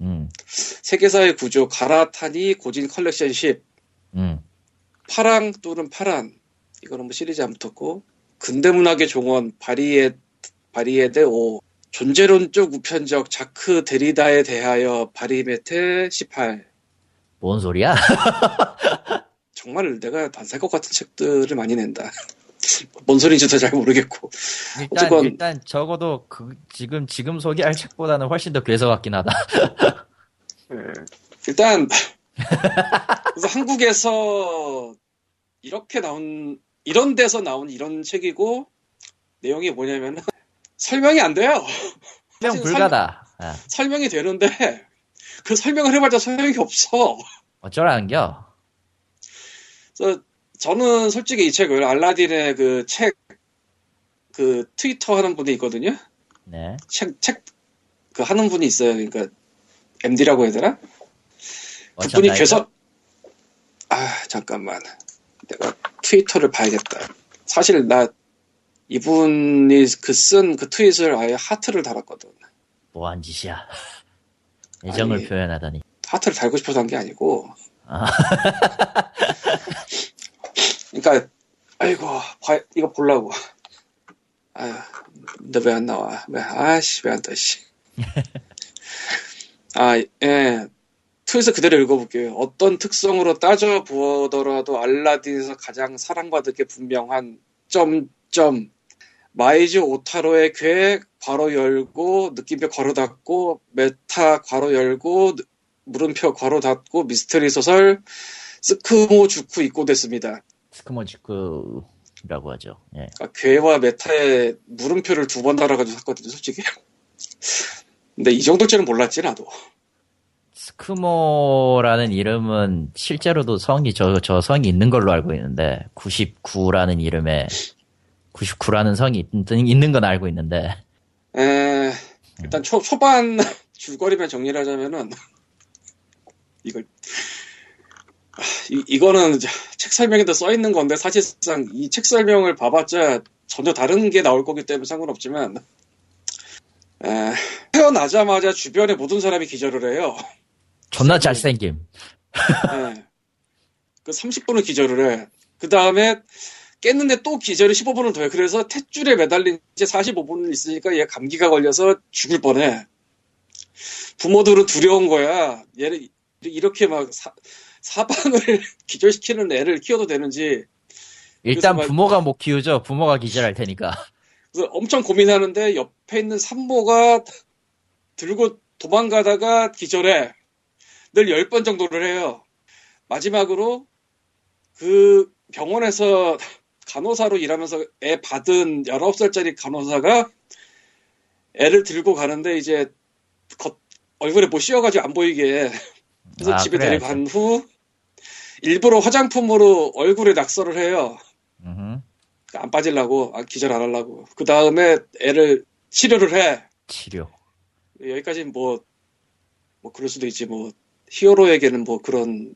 S2: 음.
S1: 세계사의 구조, 가라타니 고진 컬렉션 10,
S2: 음.
S1: 파랑 또는 파란, 이거는 뭐 시리즈 안 붙었고, 근대문학의 종언, 바리에, 바리에테 5, 존재론적 우편적 자크 데리다에 대하여 바리메테 18.
S2: 뭔 소리야?
S1: 정말 내가 안 살 것 같은 책들을 많이 낸다. 뭔 소리인지도 잘 모르겠고.
S2: 일단
S1: 어쨌건-
S2: 일단 적어도 그 지금 지금 소개할 책보다는 훨씬 더 괴서 같긴 하다.
S1: 일단, 그래서 한국에서 이렇게 나온, 이런 데서 나온 이런 책이고, 내용이 뭐냐면은, 설명이 안 돼요.
S2: 설명 불가다. 아,
S1: 설명이 되는데, 그 설명을 해봤자 소용이 없어.
S2: 어쩌라는겨?
S1: 그래서 저는 솔직히 이 책을 알라딘의 그 책, 그 트위터 하는 분이 있거든요.
S2: 네.
S1: 책, 책, 그 하는 분이 있어요. 그러니까 MD라고 해야 되나? 그분이? 계속, 아, 잠깐만. 내가 트위터를 봐야겠다. 사실 나 이분이 그쓴그 트윗을 아예 하트를 달았거든.
S2: 뭐한 짓이야? 애정을
S1: 아니.
S2: 표현하다니.
S1: 하트를 달고 싶어서 한 게 아니고.
S2: 아.
S1: 그러니까 아이고 봐- 이거 보려고. 아유, 근데 왜안 나와? 왜? 아씨 왜 안 떠? 씨. 아 예. 트윗을 그대로 읽어볼게요. 어떤 특성으로 따져 보더라도 알라딘에서 가장 사랑받을 게 분명한 점점 마이조 오타로의 괴 괄호 열고 느낌표 괄호 닫고 메타 괄호 열고 물음표 괄호 닫고 미스터리 소설 쓰쿠모주쿠 입고됐습니다.
S2: 쓰쿠모주쿠라고 하죠. 예.
S1: 그러니까 괴와 메타에 물음표를 두 번 달아가지고 샀거든요, 솔직히. 근데 이 정도쯤은 몰랐지, 나도.
S2: 스크모라는 이름은 실제로도 성이 저, 저 성이 있는 걸로 알고 있는데 99라는 이름에 99라는 성이 있, 있는 건 알고 있는데
S1: 에, 일단 초, 초반 줄거리만 정리를 하자면은, 이걸, 아, 이, 이거는 책 설명에도 써 있는 건데, 사실상 이 책 설명을 봐봤자 전혀 다른 게 나올 거기 때문에 상관없지만, 에, 태어나자마자 주변의 모든 사람이 기절을 해요.
S2: 존나 잘생김.
S1: 예. 그 30분을 기절을 해. 그 다음에 깼는데 또 기절이 15분을 더해. 그래서 탯줄에 매달린 지 45분을 있으니까 얘 감기가 걸려서 죽을 뻔해. 부모들은 두려운 거야. 얘를 이렇게 막 사, 사방을 기절시키는 애를 키워도 되는지.
S2: 일단 부모가 못 키우죠. 부모가 기절할 테니까.
S1: 그래서 엄청 고민하는데 옆에 있는 산모가 들고 도망가다가 기절해. 늘 10번 정도를 해요. 마지막으로 그 병원에서 간호사로 일하면서 애 받은 19살짜리 간호사가 애를 들고 가는데 이제 겉- 얼굴에 뭐 씌워가지고 안 보이게 그래서
S2: 아,
S1: 집에
S2: 그래야지.
S1: 데려간 후 일부러 화장품으로 얼굴에 낙서를 해요.
S2: 음흠.
S1: 안 빠지려고, 아, 기절 안 하려고. 그 다음에 애를 치료를 해.
S2: 치료.
S1: 여기까지는 뭐, 뭐, 그럴 수도 있지, 뭐, 히어로에게는 뭐 그런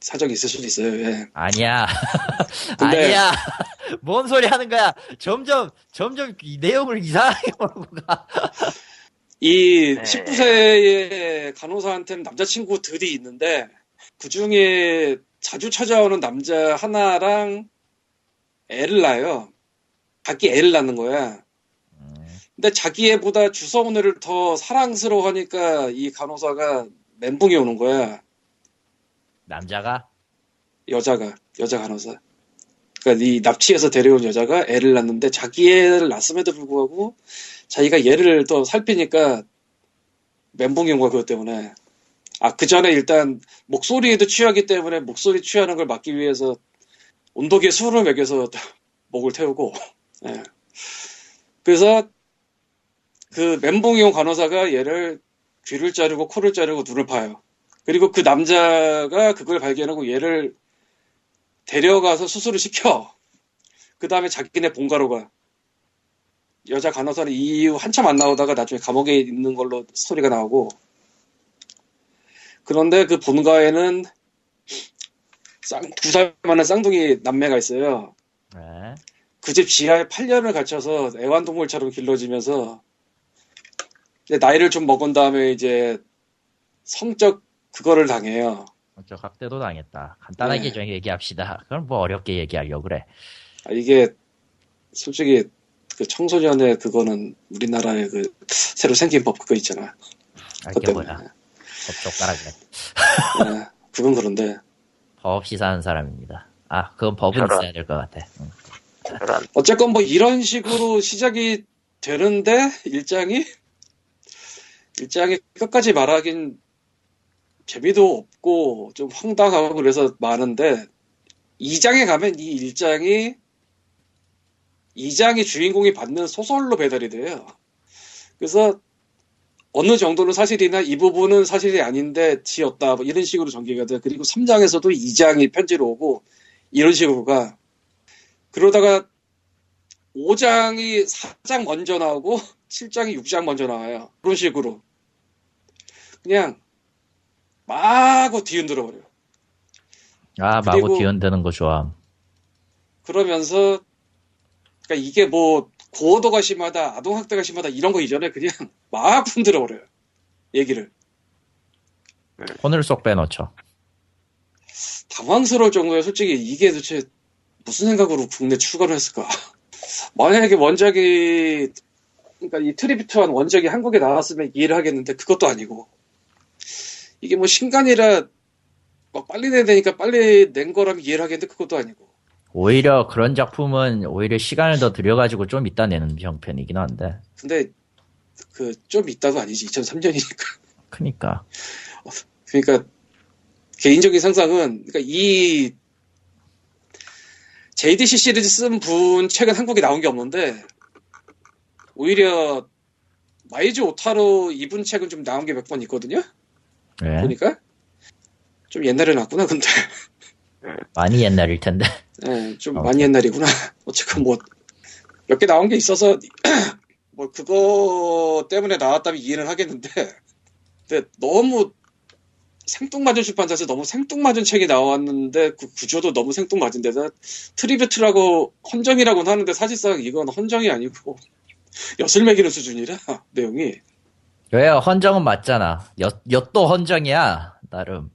S1: 사정이 있을 수도 있어요, 예.
S2: 아니야.
S1: 근데-
S2: 아니야. 뭔 소리 하는 거야. 점점, 점점 이 내용을 이상하게 몰고 가.
S1: 이
S3: 네.
S1: 19세의 간호사한테는 남자친구들이 있는데, 그 중에 자주 찾아오는 남자 하나랑 애를 낳아요. 자기 애를 낳는 거야. 근데 자기 애보다 주성훈 애를 더 사랑스러워 하니까 이 간호사가 멘붕이 오는 거야.
S2: 남자가?
S1: 여자가 여자 간호사. 그러니까 이 납치해서 데려온 여자가 애를 낳는데 자기 애를 낳았음에도 불구하고 자기가 얘를 또 살피니까 멘붕이 온 거야 그것 때문에. 아 그 전에 일단 목소리에도 취하기 때문에 목소리 취하는 걸 막기 위해서 온도계 술을 먹여서 목을 태우고. 예. 그래서 그 멘붕이 온 간호사가 얘를 귀를 자르고 코를 자르고 눈을 파요. 그리고 그 남자가 그걸 발견하고 얘를 데려가서 수술을 시켜. 그 다음에 자기네 본가로 가. 여자 간호사는 이 이후 한참 안 나오다가 나중에 감옥에 있는 걸로 스토리가 나오고. 그런데 그 본가에는 쌍, 두 살 많은 쌍둥이 남매가 있어요.
S2: 네.
S1: 그집 지하에 8년을 갇혀서 애완동물처럼 길러지면서 나이를 좀 먹은 다음에 이제 성적 그거를 당해요.
S2: 어쩌 학대도 당했다. 간단하게
S1: 네.
S2: 좀 얘기합시다. 그럼 뭐 어렵게 얘기하려고 그래.
S1: 아, 이게 솔직히 그 청소년의 그거는 우리나라의 그 새로 생긴 법 그거 있잖아.
S2: 아, 그게
S1: 때문에.
S2: 뭐야. 그래.
S1: 예, 그건 그런데
S2: 법 없이 사는 사람입니다. 아, 그건 법은
S3: 저런.
S2: 있어야 될 것 같아. 응.
S1: 어쨌건 뭐 이런 식으로 시작이 되는데 일장이 일장이 끝까지 말하긴 재미도 없고 좀 황당하고 그래서 많은데 2장에 가면 이 일장이 2장이 주인공이 받는 소설로 배달이 돼요. 그래서 어느 정도는 사실이나 이 부분은 사실이 아닌데 지었다 뭐 이런 식으로 전개가 돼. 그리고 3장에서도 2장이 편지로 오고 이런 식으로 가. 그러다가 5장이 4장 먼저 나오고 7장이 6장 먼저 나와요. 그런 식으로. 그냥 마구 뒤흔들어 버려요.
S2: 아, 마구 뒤흔드는 거 좋아함.
S1: 그러면서 그러니까 이게 뭐 고도가 심하다, 아동학대가 심하다 이런 거 이전에 그냥 막 흔들어 버려요. 얘기를.
S2: 혼을 쏙 빼놓죠.
S1: 당황스러울 정도에 솔직히 이게 도대체 무슨 생각으로 국내 출간을 했을까? 만약에 원작이 그러니까 이 트리비트한 원작이 한국에 나왔으면 이해를 하겠는데 그것도 아니고 이게 뭐 신간이라 막 빨리 내야 되니까 빨리 낸 거라면 이해를 하겠는데 그것도 아니고
S2: 오히려 그런 작품은 오히려 시간을 더 들여가지고 좀 이따 내는 형편이긴 한데.
S1: 근데 그좀 있다도 아니지 2003년이니까
S2: 크니까.
S1: 그러니까 개인적인 상상은 그러니까 이 JDC 시리즈 쓴분 책은 한국에 나온 게 없는데 오히려 마이조 오타로 이분 책은 좀 나온 게 몇 번 있거든요.
S2: 예.
S1: 보니까 좀 옛날에 나왔구나 근데
S2: 많이 옛날일 텐데.
S1: 예, 좀
S2: 어.
S1: 많이 옛날이구나. 어쨌건 뭐 몇 개 나온 게 있어서 뭐 그거 때문에 나왔다면 이해는 하겠는데 근데 너무 생뚱맞은 출판사에서 너무 생뚱맞은 책이 나왔는데 그 구조도 너무 생뚱맞은 데다 tribute라고 헌정이라고는 하는데 사실상 이건 헌정이 아니고 엿을 매기는 수준이라 내용이
S2: 왜 헌정은 맞잖아. 엿, 엿도 헌정이야. 나름.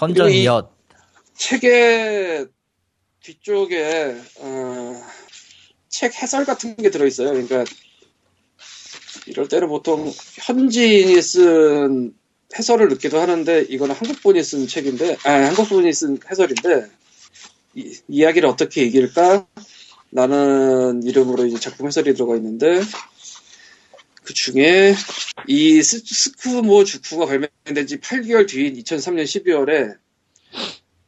S2: 헌정이
S1: 이-
S2: 엿.
S1: 책의 뒤쪽에 어, 책 해설 같은 게 들어있어요. 그러니까 이럴 때는 보통 현지인이 쓴 해설을 넣기도 하는데 이거는 한국분이 쓴 책인데 아 한국분이 쓴 해설인데 이, 이야기를 어떻게 이길까? 라는 이름으로 이제 작품 해설이 들어가 있는데 그 중에 이 스- 쓰쿠모주쿠가 발매된 지 8개월 뒤인 2003년 12월에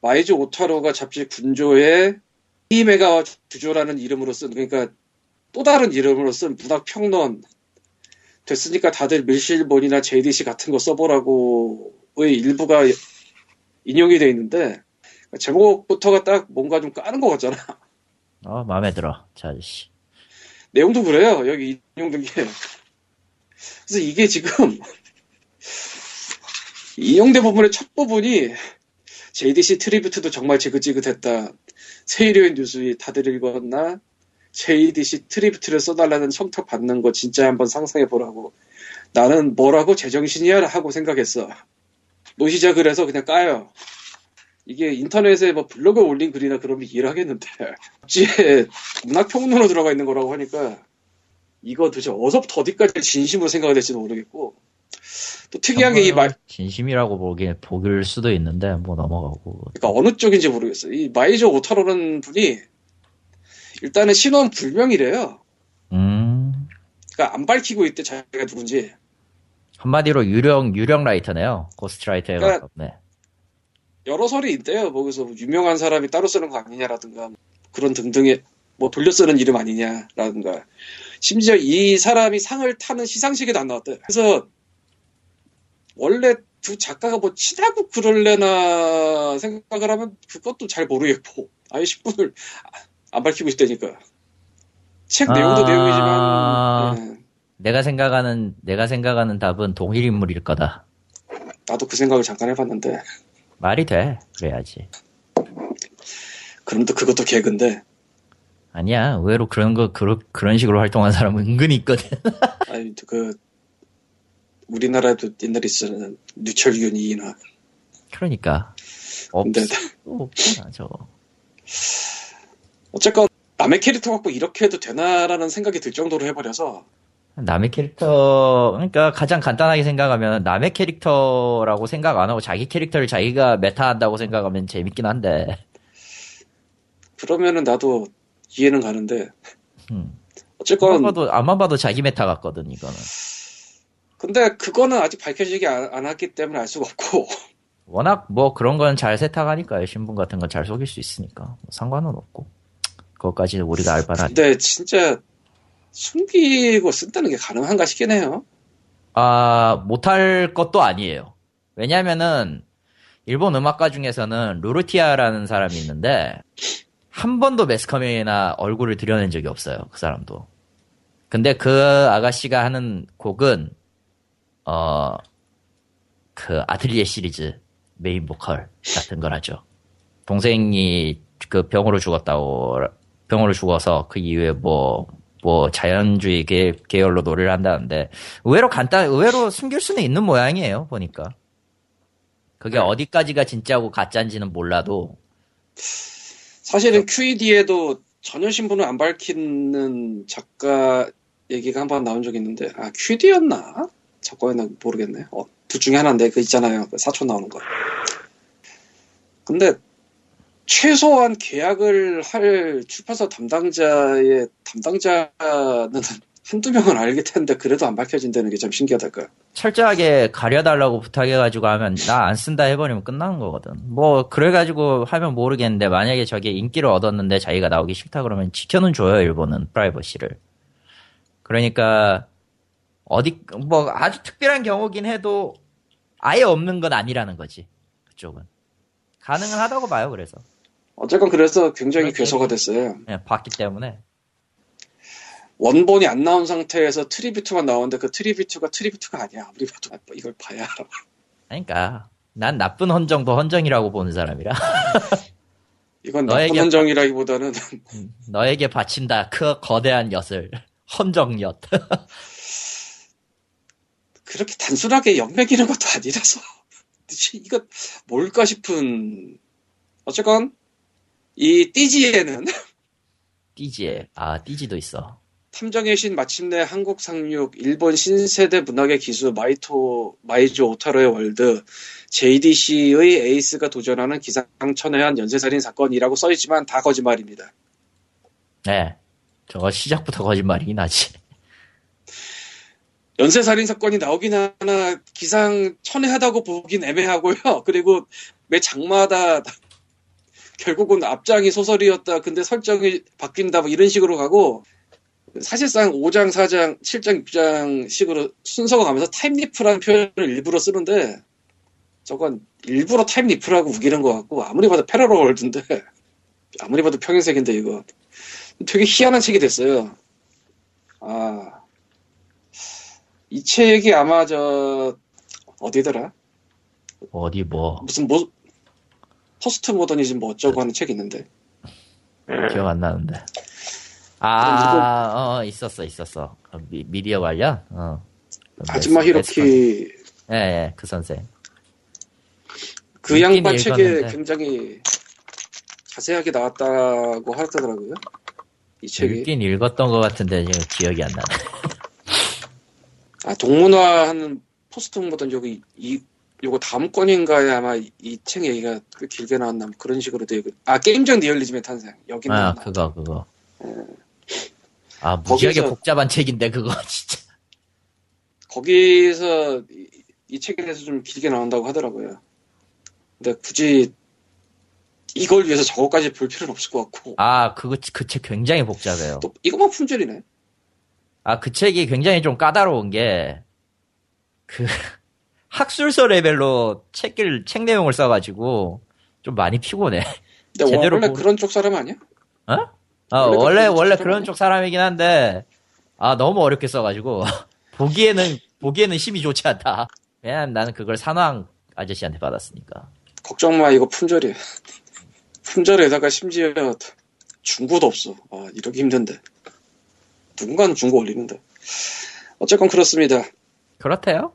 S1: 마이조 오타로가 잡지 군조에 히메가 주조라는 이름으로 쓴 그러니까 또 다른 이름으로 쓴 문학 평론 됐으니까 다들 밀실본이나 JDC 같은 거 써보라고의 일부가 인용이 돼 있는데 제목부터가 딱 뭔가 좀 까는 것 같잖아.
S2: 어, 마음에 들어. 저 아저씨.
S1: 내용도 그래요. 여기 인용된 게. 그래서 이게 지금 인용된 부분의 첫 부분이 JDC tribute도 정말 지긋지긋했다. 세이료인 류스이 다들 읽었나? JDC tribute를 써달라는 청탁 받는 거 진짜 한번 상상해 보라고. 나는 뭐라고 제정신이야 하고 생각했어. 노시자 글에서 그냥 까요. 이게 인터넷에 뭐 블로그 올린 글이나 그러면 이해를 하겠는데 잡지에 문학 평론으로 들어가 있는 거라고 하니까 이거 도대체 어서부터 어디까지 진심으로 생각이 될지도 모르겠고 또 특이한 게 이 말,
S2: 진심이라고 보기, 보길 수도 있는데, 뭐 넘어가고.
S1: 그러니까 어느 쪽인지 모르겠어요. 이 마이저 오타로라는 분이 일단은 신원 불명이래요.
S2: 음,
S1: 그러니까 안 밝히고 있대 자기가 누군지.
S2: 한마디로 유령, 유령 라이터네요. 고스트 라이터에
S1: 그러니까-
S2: 가깝네.
S1: 여러 설이 있대요. 뭐 그래서 유명한 사람이 따로 쓰는 거 아니냐라든가 그런 등등의 뭐 돌려 쓰는 이름 아니냐라든가 심지어 이 사람이 상을 타는 시상식에도 안 나왔대. 그래서 원래 두 작가가 뭐 친하고 그럴래나 생각을 하면 그것도 잘 모르겠고 아예 10분을 안 밝히고 있다니까. 책 내용도
S2: 아.
S1: 내용이지만 예,
S2: 내가 생각하는, 내가 생각하는 답은 동일 인물일 거다.
S1: 나도 그 생각을 잠깐 해봤는데
S2: 말이 돼. 그래야지.
S1: 그럼 또 그것도 개그인데
S2: 아니야. 의외로 그런 거, 그런, 그런 식으로 활동한 사람은 은근히 있거든.
S1: 아니 그 우리나라에도 옛날에 있었는 류철균 이인화
S2: 그러니까. 없,
S1: 근데
S2: 없구나, 저거.
S1: 어쨌건 남의 캐릭터 갖고 이렇게 해도 되나라는 생각이 들 정도로 해버려서
S2: 남의 캐릭터, 그러니까 가장 간단하게 생각하면 남의 캐릭터라고 생각 안 하고 자기 캐릭터를 자기가 meta한다고 생각하면 재밌긴 한데.
S1: 그러면은 나도 이해는 가는데
S2: 음.
S1: 어쨌건
S2: 암만 봐도, 암만 봐도 자기 meta 같거든, 이거는.
S1: 근데 그거는 아직 밝혀지지 않, 않았기 때문에 알 수가 없고
S2: 워낙 뭐 그런 건 잘 세탁하니까요. 신분 같은 건 잘 속일 수 있으니까. 뭐 상관은 없고. 그것까지는 우리가 알 바는
S1: 근데 진짜 숨기고 쓴다는 게 가능한가 싶긴 해요
S2: 아, 못할 것도 아니에요. 왜냐면은, 일본 음악가 중에서는 루르티아라는 사람이 있는데, 한 번도 매스컴이나 얼굴을 드러낸 적이 없어요. 그 사람도. 근데 그 아가씨가 하는 곡은, 어, 그 아틀리에 시리즈 메인 보컬 같은 걸 하죠. 동생이 그 병으로 죽었다고, 병으로 죽어서 그 이후에 뭐, 뭐 자연주의 계, 계열로 노래를 한다는데, 의외로 간단, 의외로 숨길 수는 있는 모양이에요, 보니까. 그게 어디까지가 진짜고 가짜인지는 몰라도,
S1: 사실은 QED에도 전혀 신분을 안 밝히는 작가 얘기가 한 번 나온 적이 있는데 아 QED였나? 작가였나 모르겠네. 어, 둘 중에 하나인데 그 있잖아요. 그 사촌 나오는 거. 근데 최소한 계약을 할 출판사 담당자의 담당자는 한두 명은 알게 텐데 그래도 안 밝혀진다는 게 참 신기하달까.
S2: 철저하게 가려달라고 부탁해가지고 하면 나 안 쓴다 해버리면 끝나는 거거든. 뭐 그래가지고 하면 모르겠는데 만약에 저게 인기를 얻었는데 자기가 나오기 싫다 그러면 지켜는 줘요 일본은 프라이버시를. 그러니까 어디 뭐 아주 특별한 경우긴 해도 아예 없는 건 아니라는 거지 그쪽은 가능은 하다고 봐요 그래서
S1: 어쨌건 그래서 굉장히
S2: 그렇지.
S1: 괴서가 됐어요.
S2: 그냥 봤기 때문에
S1: 원본이 안 나온 상태에서 tribute만 나오는데 그 tribute가 tribute가 아니야. 아무리 봐도 아, 이걸 봐야 알아.
S2: 그러니까 난 나쁜 헌정도 헌정이라고 보는 사람이라
S1: 이건
S2: 너에게
S1: 나쁜 헌정이라기보다는
S2: 너에게 바친다 그 거대한 엿을 헌정 엿
S1: 그렇게 단순하게 엿 먹이는 것도 아니라서 이거 뭘까 싶은 어쨌건 이 띠지에는
S2: 띠지에 아 띠지도 있어
S1: 탐정의 신 마침내 한국 상륙 일본 신세대 문학의 기수 마이토 마이조 오타로의 월드 JDC의 에이스가 도전하는 기상천외한 연쇄살인 사건이라고 써있지만 다 거짓말입니다.
S2: 네 저거 시작부터 거짓말이긴 하지
S1: 연쇄살인 사건이 나오긴 하나 기상천외하다고 보긴 애매하고요. 그리고 매 장마다 결국은 앞장이 소설이었다. 근데 설정이 바뀐다. 뭐 이런 식으로 가고 사실상 5장, 4장, 7장, 6장 식으로 순서가 가면서 time leap이라는 표현을 일부러 쓰는데 저건 일부러 time leap이라고 우기는 것 같고 아무리 봐도 parallel world인데 아무리 봐도 평행세계인데 이거 되게 희한한 책이 됐어요. 아, 이 책이 아마 저 어디더라?
S2: 어디 뭐
S1: 무슨 뭐 포스트 모더니즘 뭐 어쩌고 하는 책이 있는데.
S2: 기억 안 나는데. 아 어, 있었어 있었어. 어, 미, 미디어 관련? 어.
S1: 아즈마 히로키.
S2: 예그 선생.
S1: 그
S2: 읽긴
S1: 양반 책에
S2: 읽었는데.
S1: 굉장히 자세하게 나왔다고 하더라고요. 이 책이.
S2: 읽긴 읽었던 것 같은데 지금 기억이 안 나네.
S1: 아 동물화 하는 포스트 모던 여기 이 요거 다음 건인가에 아마 이- 이책 얘기가 꽤 길게 나왔나 뭐 그런 식으로 되고 아 게임적 리얼리즘의 탄생. 여기
S2: 아 그거 그거. 아 무지하게
S1: 거기서-
S2: 복잡한 책인데 그거 진짜.
S1: 거기서 이, 이 책에 대해서 좀 길게 나온다고 하더라고요. 근데 굳이 이걸 위해서 저거까지 볼 필요는 없을 것 같고.
S2: 아 그거 그 책 굉장히 복잡해요.
S1: 또 이것만 품절이네.
S2: 아 그 책이 굉장히 좀 까다로운 게그 학술서 레벨로 책을 책 내용을 써가지고 좀 많이 피곤해
S1: 근데
S2: 제대로
S1: 원래
S2: 보-
S1: 그런 쪽 사람 아니야?
S2: 어? 아,
S1: 원래
S2: 원래,
S1: 그런 쪽
S2: 원래
S1: 사람
S2: 그런? 쪽 사람이긴 한데, 아, 너무 어렵게 써가지고, 보기에는, 보기에는 힘이 좋지 않다. 그냥 나는 그걸 산왕 아저씨한테 받았으니까.
S1: 걱정 마 이거 품절이야. 품절에다가 심지어 중고도 없어. 아 이러기 힘든데. 누군가는 중고 올리는데. 어쨌건 그렇습니다.
S2: 그렇대요?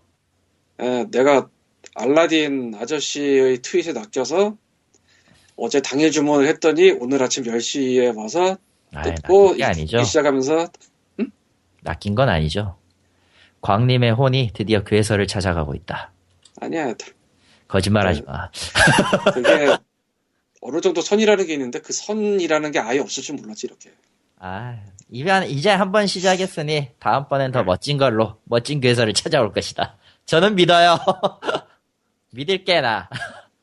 S1: 에, 내가 알라딘 아저씨의 트윗에 낚여서 어제 당일 주문을 했더니 오늘 아침 10시에 와서 뜯고
S2: 게 아니죠.
S1: 시작하면서
S2: 낚인 건 아니죠. 광님의 혼이 드디어 그 회사를 찾아가고 있다.
S1: 아니야
S2: 거짓말
S1: 네.
S2: 하지 마.
S1: 그게 어느 정도 선이라는 게 있는데 그 선이라는 게 아예 없을 줄 몰랐지 이렇게
S2: 아, 이제 한 번 시작했으니, 다음번엔 더 멋진 걸로, 멋진 그 회사를 찾아올 것이다. 저는 믿어요. 믿을게, 나.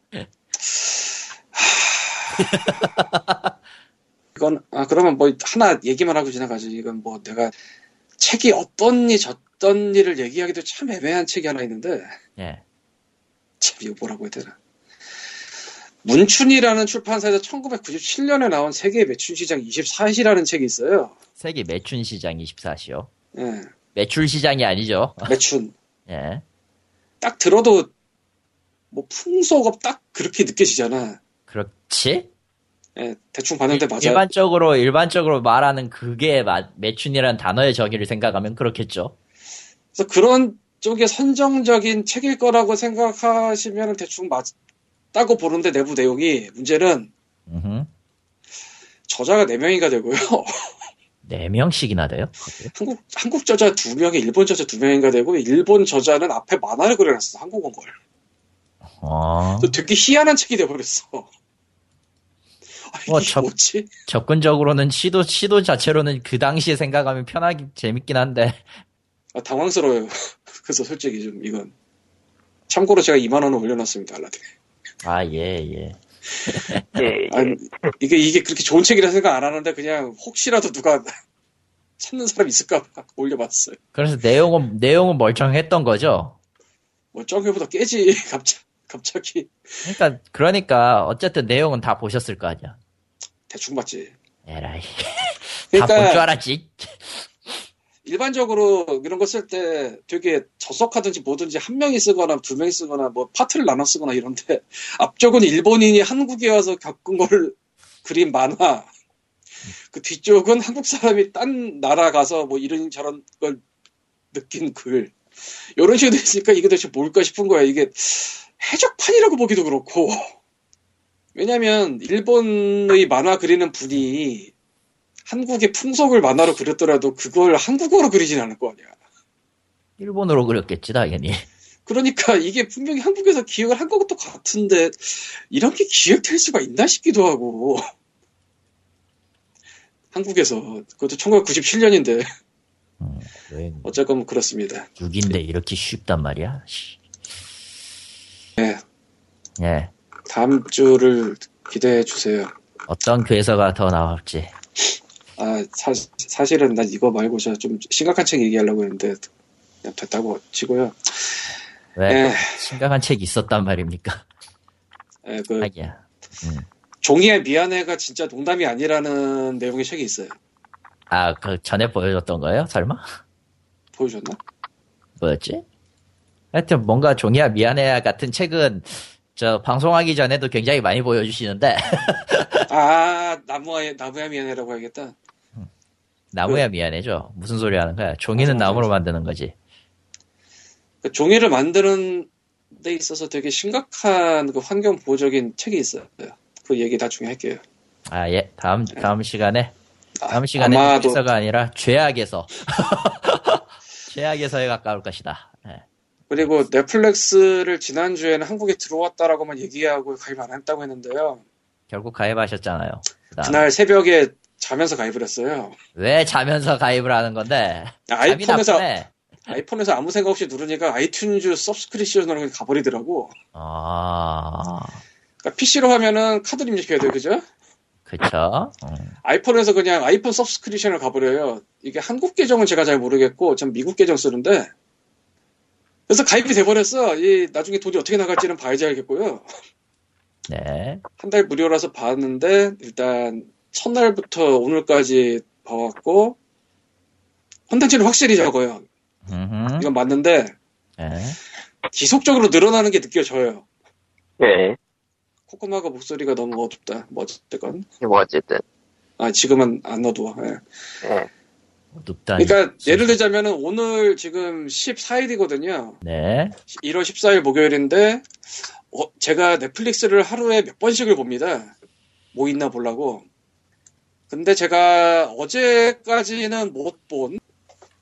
S1: 이건 아 그러면 뭐 하나 얘기만 하고 지나가지 이건 뭐 내가 책이 어떤 이 저떤 일을 얘기하기도 참 애매한 책이 하나 있는데
S2: 예.
S1: 참 이거 뭐라고 해야 되나 문춘이라는 출판사에서 1997년에 나온 세계 매춘 시장 24시라는 책이 있어요.
S2: 세계 매춘 시장 24시요.
S1: 예,
S2: 매출 시장이 아니죠.
S1: 매춘
S2: 예.
S1: 딱 들어도 뭐 풍소가 딱 그렇게 느껴지잖아.
S2: 그렇지?
S1: 예, 대충 봤는데 맞아요.
S2: 일반적으로, 일반적으로 말하는 그게 마- 매춘이라는 단어의 정의를 생각하면 그렇겠죠.
S1: 그래서 그런 쪽에 선정적인 책일 거라고 생각하시면 대충 맞다고 보는데 내부 내용이 문제는
S2: 음흠.
S1: 저자가 4명이가 되고요.
S2: 네 명씩이나 돼요?
S1: 한국, 한국 저자 2명에 일본 저자 2명인가 되고 일본 저자는 앞에 만화를 그려놨어. 한국어 걸.
S2: 어.
S1: 그래서 되게 희한한 책이 돼버렸어. 아,
S2: 뭐
S1: 이게
S2: 접,
S1: 뭐지?
S2: 접근적으로는 시도 시도 자체로는 그 당시에 생각하면 편하기 재밌긴 한데
S1: 아, 당황스러워요. 그래서 솔직히 좀 이건 참고로 제가 2만 원을 올려놨습니다. 알라딘.
S2: 아예 예.
S3: 예, 예.
S1: 아니, 이게 이게 그렇게 좋은 책이라 생각 안 하는데 그냥 혹시라도 누가 찾는 사람 있을까 봐 올려봤어요.
S2: 그래서 내용은 내용은 멀쩡했던 거죠.
S1: 뭐 저기보다 깨지 갑자기 갑자기
S2: 그러니까 그러니까 어쨌든 내용은 다 보셨을 거 아니야.
S1: 대충 봤지.
S2: 에라이 다볼줄
S1: 그러니까
S2: 알았지.
S1: 일반적으로 이런 거 쓸 때 되게 저속하든지 뭐든지 한 명이 쓰거나 두 명이 쓰거나 뭐 파트를 나눠 쓰거나 이런데 앞쪽은 일본인이 한국에 와서 겪은 걸 그린 만화. 그 뒤쪽은 한국 사람이 딴 나라 가서 뭐 이런 저런 걸 느낀 글. 이런 식으로 됐으니까 이게 도대체 뭘까 싶은 거야. 이게 해적판이라고 보기도 그렇고. 왜냐면 일본의 만화 그리는 분이 한국의 풍속을 만화로 그렸더라도 그걸 한국어로 그리진 않을 거 아니야.
S2: 일본어로 그렸겠지 당연히.
S1: 그러니까 이게 분명히 한국에서 기획을 한 것도 같은데 이런 게 기획될 수가 있나 싶기도 하고 한국에서 그것도 1997년인데
S2: 음, 왜
S1: 어쨌건 그렇습니다.
S2: 6인데 이렇게 쉽단 말이야. 씨.
S1: 네.
S2: 예.
S1: 다음 주를 기대해 주세요.
S2: 어떤 괴서가 더 나올지.
S1: 아 사, 사실은 난 이거 말고 저 좀 심각한 책 얘기하려고 했는데 됐다고 치고요.
S2: 왜
S1: 에,
S2: 심각한 책이 있었단 말입니까?
S1: 에, 그
S2: 하기야.
S1: 종이의 미안해가 진짜 농담이 아니라는 내용의 책이 있어요.
S2: 아, 그 전에 보여줬던 거예요? 설마?
S1: 보여줬나?
S2: 뭐였지? 하여튼 뭔가 종이야 미안해야 같은 책은 저 방송하기 전에도 굉장히 많이 보여주시는데
S1: 아 나무야 나무야 미안해라고 해야겠다.
S2: 나무야 미안해죠. 무슨 소리 하는 거야? 종이는
S1: 맞아,
S2: 나무로
S1: 맞아.
S2: 만드는 거지.
S1: 그 종이를 만드는 데 있어서 되게 심각한 그 환경 보호적인 책이 있어요. 그 얘기 나중에 할게요.
S2: 아 예, 다음 다음 시간에
S1: 아,
S2: 다음 시간에
S1: 아마도
S2: 괴서가 아니라 죄악에서 죄악에서에 가까울 것이다. 예.
S1: 그리고 넷플릭스를 지난 주에는 한국에 들어왔다라고만 얘기하고 가입 안 했다고 했는데요.
S2: 결국 가입하셨잖아요.
S1: 그날 새벽에 자면서 가입을 했어요.
S2: 왜 자면서 가입을 하는 건데?
S1: 아이폰에서. 아이폰에서 아무 생각 없이 누르니까 iTunes subscription으로 가버리더라고.
S2: 아,
S1: 그러니까 PC로 하면은 카드를 입력해야 돼요, 그죠?
S2: 그쵸. 음.
S1: 아이폰에서 그냥 아이폰 subscription을 가버려요. 이게 한국 계정은 제가 잘 모르겠고, 전 미국 계정 쓰는데, 그래서 가입이 돼버렸어. 이 나중에 돈이 어떻게 나갈지는 봐야지 알겠고요.
S2: 네.
S1: 한 달 무료라서 봤는데, 일단, 첫날부터 오늘까지 봐왔고, 콘텐츠는 확실히 적어요.
S2: 음흠.
S1: 이건 맞는데,
S2: 네.
S1: 지속적으로 늘어나는 게 느껴져요.
S3: 예.
S1: 코코마가 목소리가 너무 어둡다. 뭐, 어쨌건.
S3: 뭐 어쨌든.
S1: 아, 지금은 안 어두워. 예.
S3: 예.
S2: 눕다니.
S1: 그러니까 예를 들자면은 오늘 지금 14일이거든요.
S2: 네.
S1: 1월 14일 목요일인데 어, 제가 넷플릭스를 하루에 몇 번씩을 봅니다. 뭐 있나 보려고. 근데 제가 어제까지는 못 본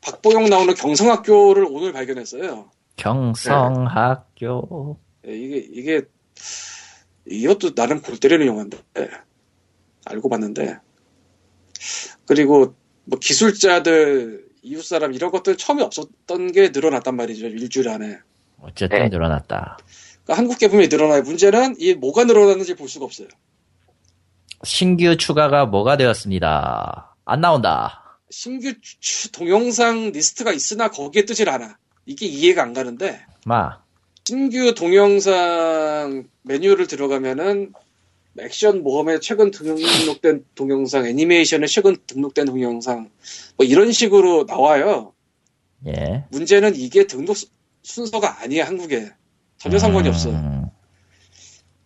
S1: 박보영 나오는 경성학교를 오늘 발견했어요.
S2: 경성학교.
S1: 예, 이게 이게 이것도 나름 골 때리는 영화인데 알고 봤는데 그리고 뭐 기술자들 이웃 사람 이런 것들 처음에 없었던 게 늘어났단 말이죠 일주일 안에
S2: 어쨌든
S3: 네.
S2: 늘어났다.
S1: 그러니까 한국 제품이 늘어나요 문제는 이 뭐가 늘어났는지 볼 수가 없어요
S2: 신규 추가가 뭐가 되었습니다. 안 나온다.
S1: 신규 추- 동영상 리스트가 있으나 거기에 뜨질 않아 이게 이해가 안 가는데
S2: 마.
S1: 신규 동영상 메뉴를 들어가면은 액션 모험에 최근 등록된 동영상, 애니메이션에 최근 등록된 동영상, 뭐 이런 식으로 나와요.
S2: 예.
S1: 문제는 이게 등록 수- 순서가 아니야, 한국에. 전혀 상관이 없어.
S2: 음,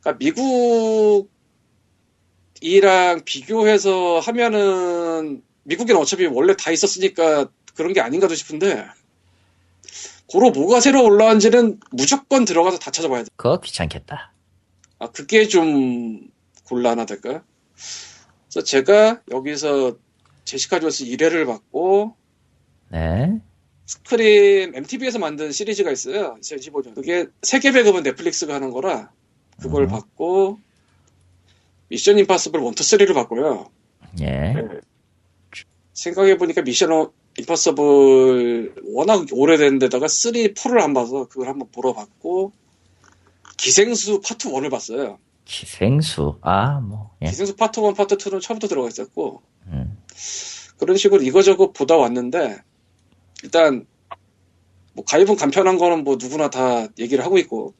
S1: 그러니까 미국 이랑 비교해서 하면은, 미국에는 어차피 원래 다 있었으니까 그런 게 아닌가도 싶은데, 고로 뭐가 새로 올라온지는 무조건 들어가서 다 찾아봐야 돼.
S2: 그거 귀찮겠다.
S1: 아, 그게 좀 곤란하달까? 그래서 제가 여기서 제시카 존스 1회를 봤고,
S2: 네.
S1: 스크림 MTV에서 만든 시리즈가 있어요. 2015년. 그게 세계 배급은 넷플릭스가 하는 거라, 그걸
S2: 음.
S1: 봤고, 미션 임파서블 1, 2, 3를 봤고요.
S2: 예.
S1: 생각해보니까 미션 임파서블 워낙 오래된 데다가 3, 4를 안 봐서 그걸 한번 보러 봤고 기생수 파트 1을 봤어요.
S2: 기생수. 아, 뭐. 예.
S1: 기생수 파트 1, 파트 2는 처음부터 들어가 있었고
S2: 음.
S1: 그런 식으로 이거저거 보다 왔는데 일단 뭐 가입은 간편한 거는 뭐 누구나 다 얘기를 하고 있고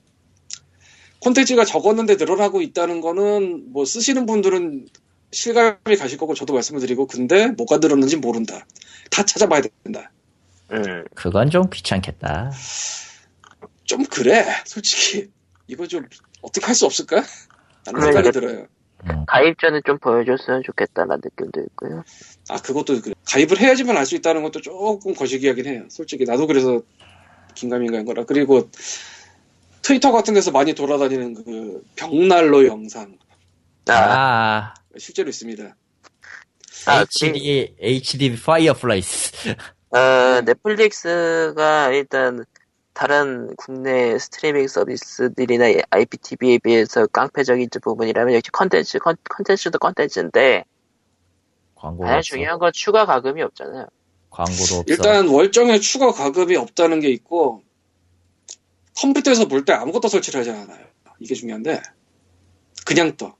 S1: 콘텐츠가 적었는데 늘어나고 있다는 거는 뭐 쓰시는 분들은 실감이 가실 거고 저도 말씀을 드리고 근데 뭐가 늘었는지 모른다 다 찾아봐야 된다
S3: 음.
S2: 그건 좀 귀찮겠다.
S1: 좀 그래 솔직히 이거 좀 어떻게 할 수 없을까? 라는
S3: 그러니까.
S1: 생각이 들어요
S2: 음.
S3: 가입전을 좀 보여줬으면 좋겠다는 느낌도 있고요.
S1: 아 그것도 그래 가입을 해야지만 알 수 있다는 것도 조금 거시기하긴 해요 솔직히 나도 그래서 긴가민가한 거라 그리고 트위터 같은 데서 많이 돌아다니는 그 벽난로 영상
S3: 아,
S2: 아,
S1: 실제로 있습니다
S3: 아,
S2: HD, HD fireplace. 어,
S3: 넷플릭스가 일단 다른 국내 스트리밍 서비스들이나 IPTV에 비해서 깡패적인 부분이라면 역시 컨텐츠, 컨, 컨텐츠도 컨텐츠인데
S2: 광고가
S3: 가장. 중요한 건 추가 과금이 없잖아요.
S2: 광고도 없어.
S1: 일단 월정액에 추가 과금이 없다는 게 있고 컴퓨터에서 볼 때 아무것도 설치를 하지 않아요 이게 중요한데 그냥 떠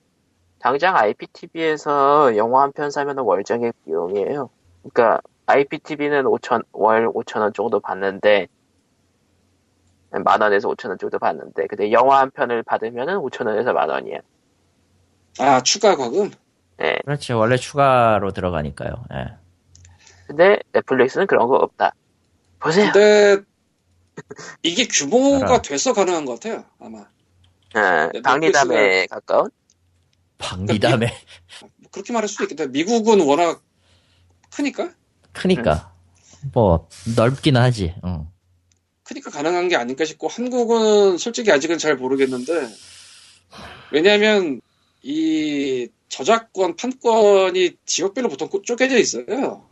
S3: 당장 IPTV에서 영화 한 편 사면 월정액 비용이에요. 그러니까 IPTV는 5천 월 5천 원 정도 받는데 만 원에서 5천 원 정도 받는데 근데 영화 한 편을 받으면은 5천 원에서 만 원이야.
S1: 아 추가 과금?
S3: 예.
S2: 그렇지. 원래 추가로 들어가니까요. 예.
S3: 근데 넷플릭스는 그런 거 없다. 보세요.
S1: 근데 이게 규모가
S2: 알아.
S1: 돼서 가능한 것 같아요 아마
S3: 예,
S1: 넷플릭스가-
S3: 박리담에 가까운.
S2: 박리담에
S1: 뭐 그렇게 말할 수도 있겠다 미국은 워낙 크니까
S2: 크니까 뭐 넓기는 하지. 응.
S1: 크니까 가능한 게 아닐까 싶고 한국은 솔직히 아직은 잘 모르겠는데 왜냐하면 이 저작권 판권이 지역별로 보통 꾸- 쪼개져 있어요.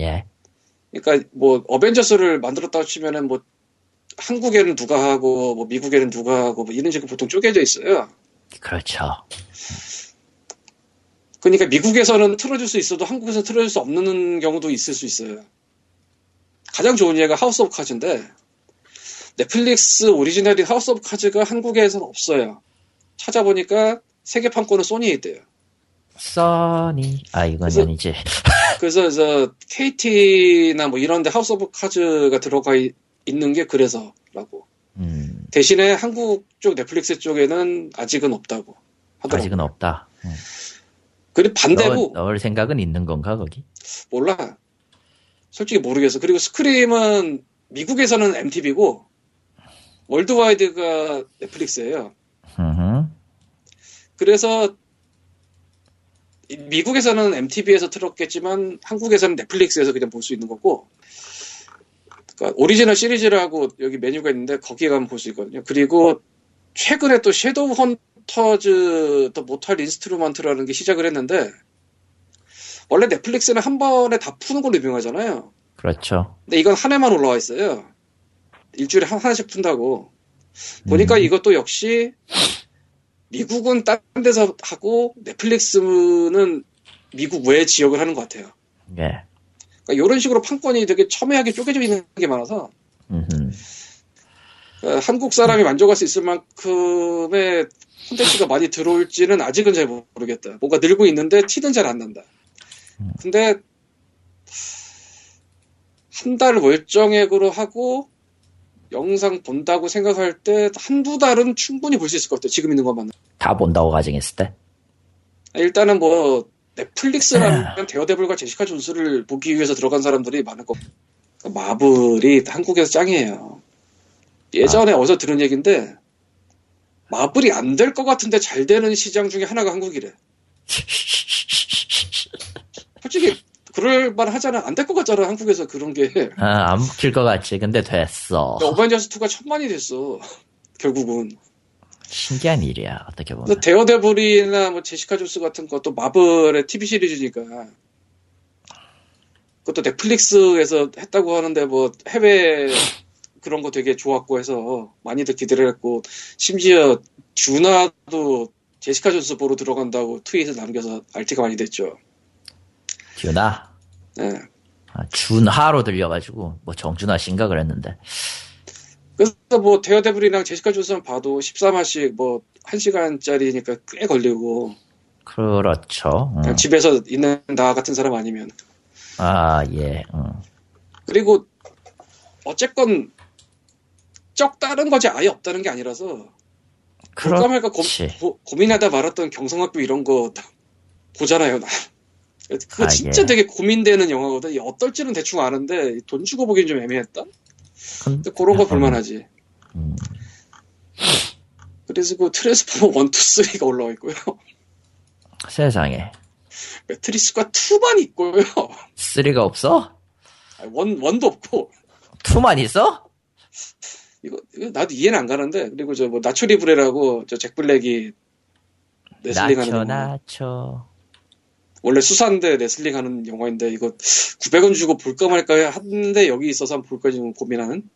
S2: 예.
S1: 그러니까 뭐 어벤져스를 만들었다고 치면은 뭐 한국에는 누가 하고 뭐 미국에는 누가 하고 뭐 이런 식으로 보통 쪼개져 있어요.
S2: 그렇죠.
S1: 그러니까 미국에서는 틀어줄 수 있어도 한국에서 틀어줄 수 없는 경우도 있을 수 있어요. 가장 좋은 예가 House of Cards인데 넷플릭스 오리지널인 House of Cards가 한국에서는 없어요. 찾아보니까 세계 판권은 소니에 있대요.
S2: 써니. 아 이건
S1: 그래서-
S2: 아니지.
S1: 그래서 저 KT나 뭐 이런데 House of Cards가 들어가 있- 있는 게 그래서라고.
S2: 음.
S1: 대신에 한국 쪽 넷플릭스 쪽에는 아직은 없다고 하더라고.
S2: 아직은 없다. 응.
S1: 그리고 반대로
S2: 넣을, 넣을 생각은 있는 건가 거기?
S1: 몰라. 솔직히 모르겠어. 그리고 스크림은 미국에서는 MTV고 월드와이드가 넷플릭스예요.
S2: 음.
S1: 그래서 이- 미국에서는 MTV에서 틀었겠지만 한국에서는 넷플릭스에서 그냥 볼 수 있는 거고 그러니까 오리지널 시리즈라고 여기 메뉴가 있는데 거기에 가면 볼 수 있거든요. 그리고 최근에 또 Shadowhunters The Mortal Instruments라는 게 시작을 했는데 원래 넷플릭스는 한 번에 다 푸는 걸로 유명하잖아요.
S2: 그렇죠.
S1: 근데 이건 한 회만 올라와 있어요. 일주일에 한, 하나씩 푼다고. 보니까
S2: 음.
S1: 이것도 역시 미국은 딴 데서 하고 넷플릭스는 미국 외 지역을 하는 것 같아요.
S2: 예.
S1: 그러니까 이런 식으로 판권이 되게 첨예하게 쪼개져 있는 게 많아서
S2: 음.
S1: 어, 한국 사람이 만족할 수 있을 만큼의 콘텐츠가 많이 들어올지는 아직은 잘 모르겠다. 뭔가 늘고 있는데 티는 잘 안 난다. 근데 한 달 월정액으로 하고 영상 본다고 생각할 때 한두 달은 충분히 볼 수 있을 것 같아요. 지금 있는 것만.
S2: 다 본다고 가정했을 때.
S1: 일단은 뭐 넷플릭스라면 데어데블과 제시카 존스를 보기 위해서 들어간 사람들이 많을 거고 마블이 한국에서 짱이에요. 예전에 어디서 들은 얘기인데 마블이 안 될 것 같은데 잘 되는 시장 중에 하나가 한국이래. 솔직히 그럴 만 하잖아. 안 될 것 같잖아. 한국에서 그런 게.
S2: 아, 안 먹힐 것 같지. 근데 됐어.
S1: 어벤져스 2가 천만이 됐어. 결국은.
S2: 신기한 일이야. 어떻게 보면.
S1: 데어데블이나 뭐 제시카 존스 같은 것도 마블의 TV 시리즈니까 그것도 넷플릭스에서 했다고 하는데 뭐 해외 그런 거 되게 좋았고 해서 많이들 기대를 했고 심지어 듀나도 제시카 존스 보러 들어간다고 트윗을 남겨서 알티가 많이 됐죠.
S2: 듀나.
S1: 예.
S2: 아, 준하로 들려가지고 뭐 정준하 씨인가 그랬는데.
S1: 그래서 뭐 데어데블이랑 제시카 존스만 봐도 13화씩 뭐 1시간짜리니까 꽤 걸리고
S2: 그렇죠. 음.
S1: 그냥 집에서 있는 나 같은 사람 아니면
S2: 아 예. 음.
S1: 그리고 어쨌건 쩍 다른 거지 아예 없다는 게 아니라서 볼까 말까 고. 고, 고 민하다 말았던 경성학교 이런 거 보잖아요. 나. 그거
S2: 아,
S1: 진짜
S2: 예.
S1: 되게 고민되는 영화거든. 이 어떨지는 대충 아는데 돈 주고 보기엔 좀 애매했다. 근데 그런 거 볼만하지.
S2: 음.
S1: 그래서 그 트랜스포머 1, 2, 3가 올라와 있고요.
S2: 세상에.
S1: 매트릭스가 2만 있고요.
S2: 3가 없어?
S1: 아니, one, one도 없고.
S2: 2만 있어?
S1: 이거, 이거 나도 이해는 안 가는데. 그리고 저 뭐 나초 리브레라고 저 잭 블랙이 레슬링 하는 영화.
S2: 나초.
S1: 원래 수사인데 레슬링 하는 영화인데 이거 900원 주고 볼까 말까 하는데 여기 있어서 한번 볼까 지금 고민하는?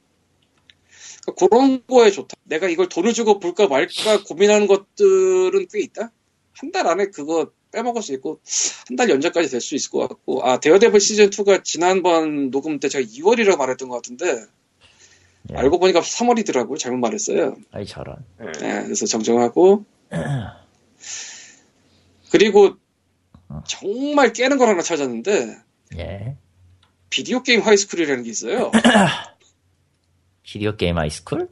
S1: 그러니까 그런 거에 좋다. 내가 이걸 돈을 주고 볼까 말까 고민하는 것들은 꽤 있다? 한 달 안에 그거 빼먹을 수 있고 한 달 연장까지 될 수 있을 것 같고. 아 데어데블 시즌 2가 지난번 녹음 때 제가 2월이라고 말했던 것 같은데
S2: 예.
S1: 알고 보니까 3월이더라고요. 잘못 말했어요.
S2: 아이 저런.
S1: 네, 그래서 정정하고. 그리고 정말 깨는 걸 하나 찾았는데
S2: 예.
S1: Video Game High School이라는 게 있어요.
S2: Video Game High School?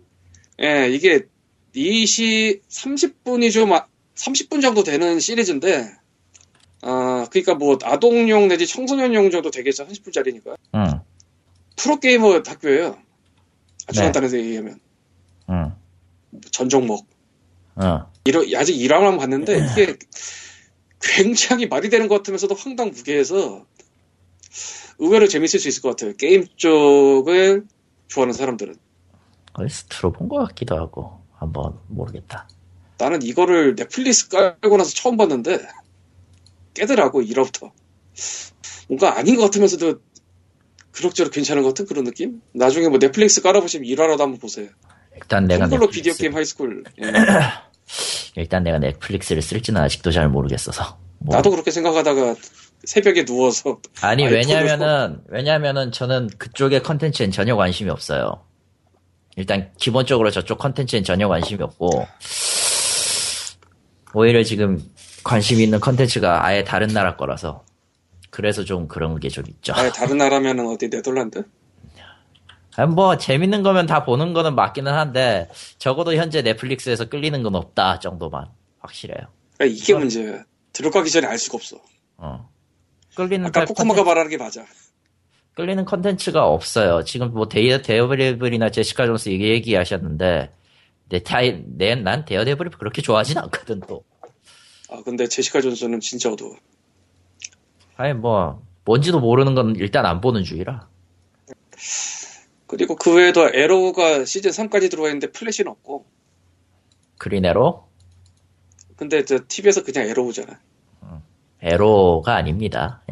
S1: 예, 이게 2시 30분이 좀 30분 정도 되는 시리즈인데 아, 그러니까 뭐 아동용 내지 청소년용 정도 되겠죠. 30분짜리니까.
S2: 응.
S1: 프로게이머 학교예요. 아주
S2: 네.
S1: 간단해서 얘기하면
S2: 응.
S1: 전 종목.
S2: 어.
S1: 이러, 아직 1화만 봤는데 이게 굉장히 말이 되는 것 같으면서도 황당무계해서 의외로 재밌을 수 있을 것 같아요. 게임 쪽을 좋아하는 사람들은.
S2: 어디서 들어본 것 같기도 하고. 한번 모르겠다.
S1: 나는 이거를 넷플릭스 깔고 나서 처음 봤는데 깨더라고 1화부터. 뭔가 아닌 것 같으면서도 그럭저럭 괜찮은 것 같은 그런 느낌? 나중에 뭐 넷플릭스 깔아보시면 1화라도 한번 보세요.
S2: 일단 내가
S1: 텀블러
S2: 넷플릭스-
S1: Video Game High School. 예.
S2: 일단 내가 넷플릭스를 쓸지는 아직도 잘 모르겠어서. 뭐.
S1: 나도 그렇게 생각하다가 새벽에 누워서
S2: 아니 왜냐면은 왜냐면은 저는 그쪽의 컨텐츠엔 전혀 관심이 없어요. 일단 기본적으로 저쪽 컨텐츠엔 전혀 관심이 없고 오히려 지금 관심 있는 컨텐츠가 아예 다른 나라 거라서 그래서 좀 그런 게 좀 있죠.
S1: 아예 다른 나라면은 어디 네덜란드?
S2: 아니, 뭐 재밌는 거면 다 보는 거는 맞기는 한데 적어도 현재 넷플릭스에서 끌리는 건 없다 정도만 확실해요.
S1: 그러니까 이게 문제야. 들어가기 전에 알 수가 없어.
S2: 어. 끌리는
S1: 아까
S2: 탈
S1: 코코마가 말하는 게 맞아.
S2: 끌리는 컨텐츠가 없어요. 지금 뭐 데이어 데어데블이나 제시카 존스 얘기 얘기하셨는데 내 타이 내난 데어데블을 그렇게 좋아하진 않거든 또.
S1: 아 근데 제시카 존스는 진짜 어두워.
S2: 아니 뭐 뭔지도 모르는 건 일단 안 보는 주의라.
S1: 그리고 그 외에도 Arrow가 시즌 3까지 들어와 있는데 Flash는 없고.
S2: Green Arrow
S1: 근데 저 TV에서 그냥 Arrow잖아.
S2: 에로가 아닙니다.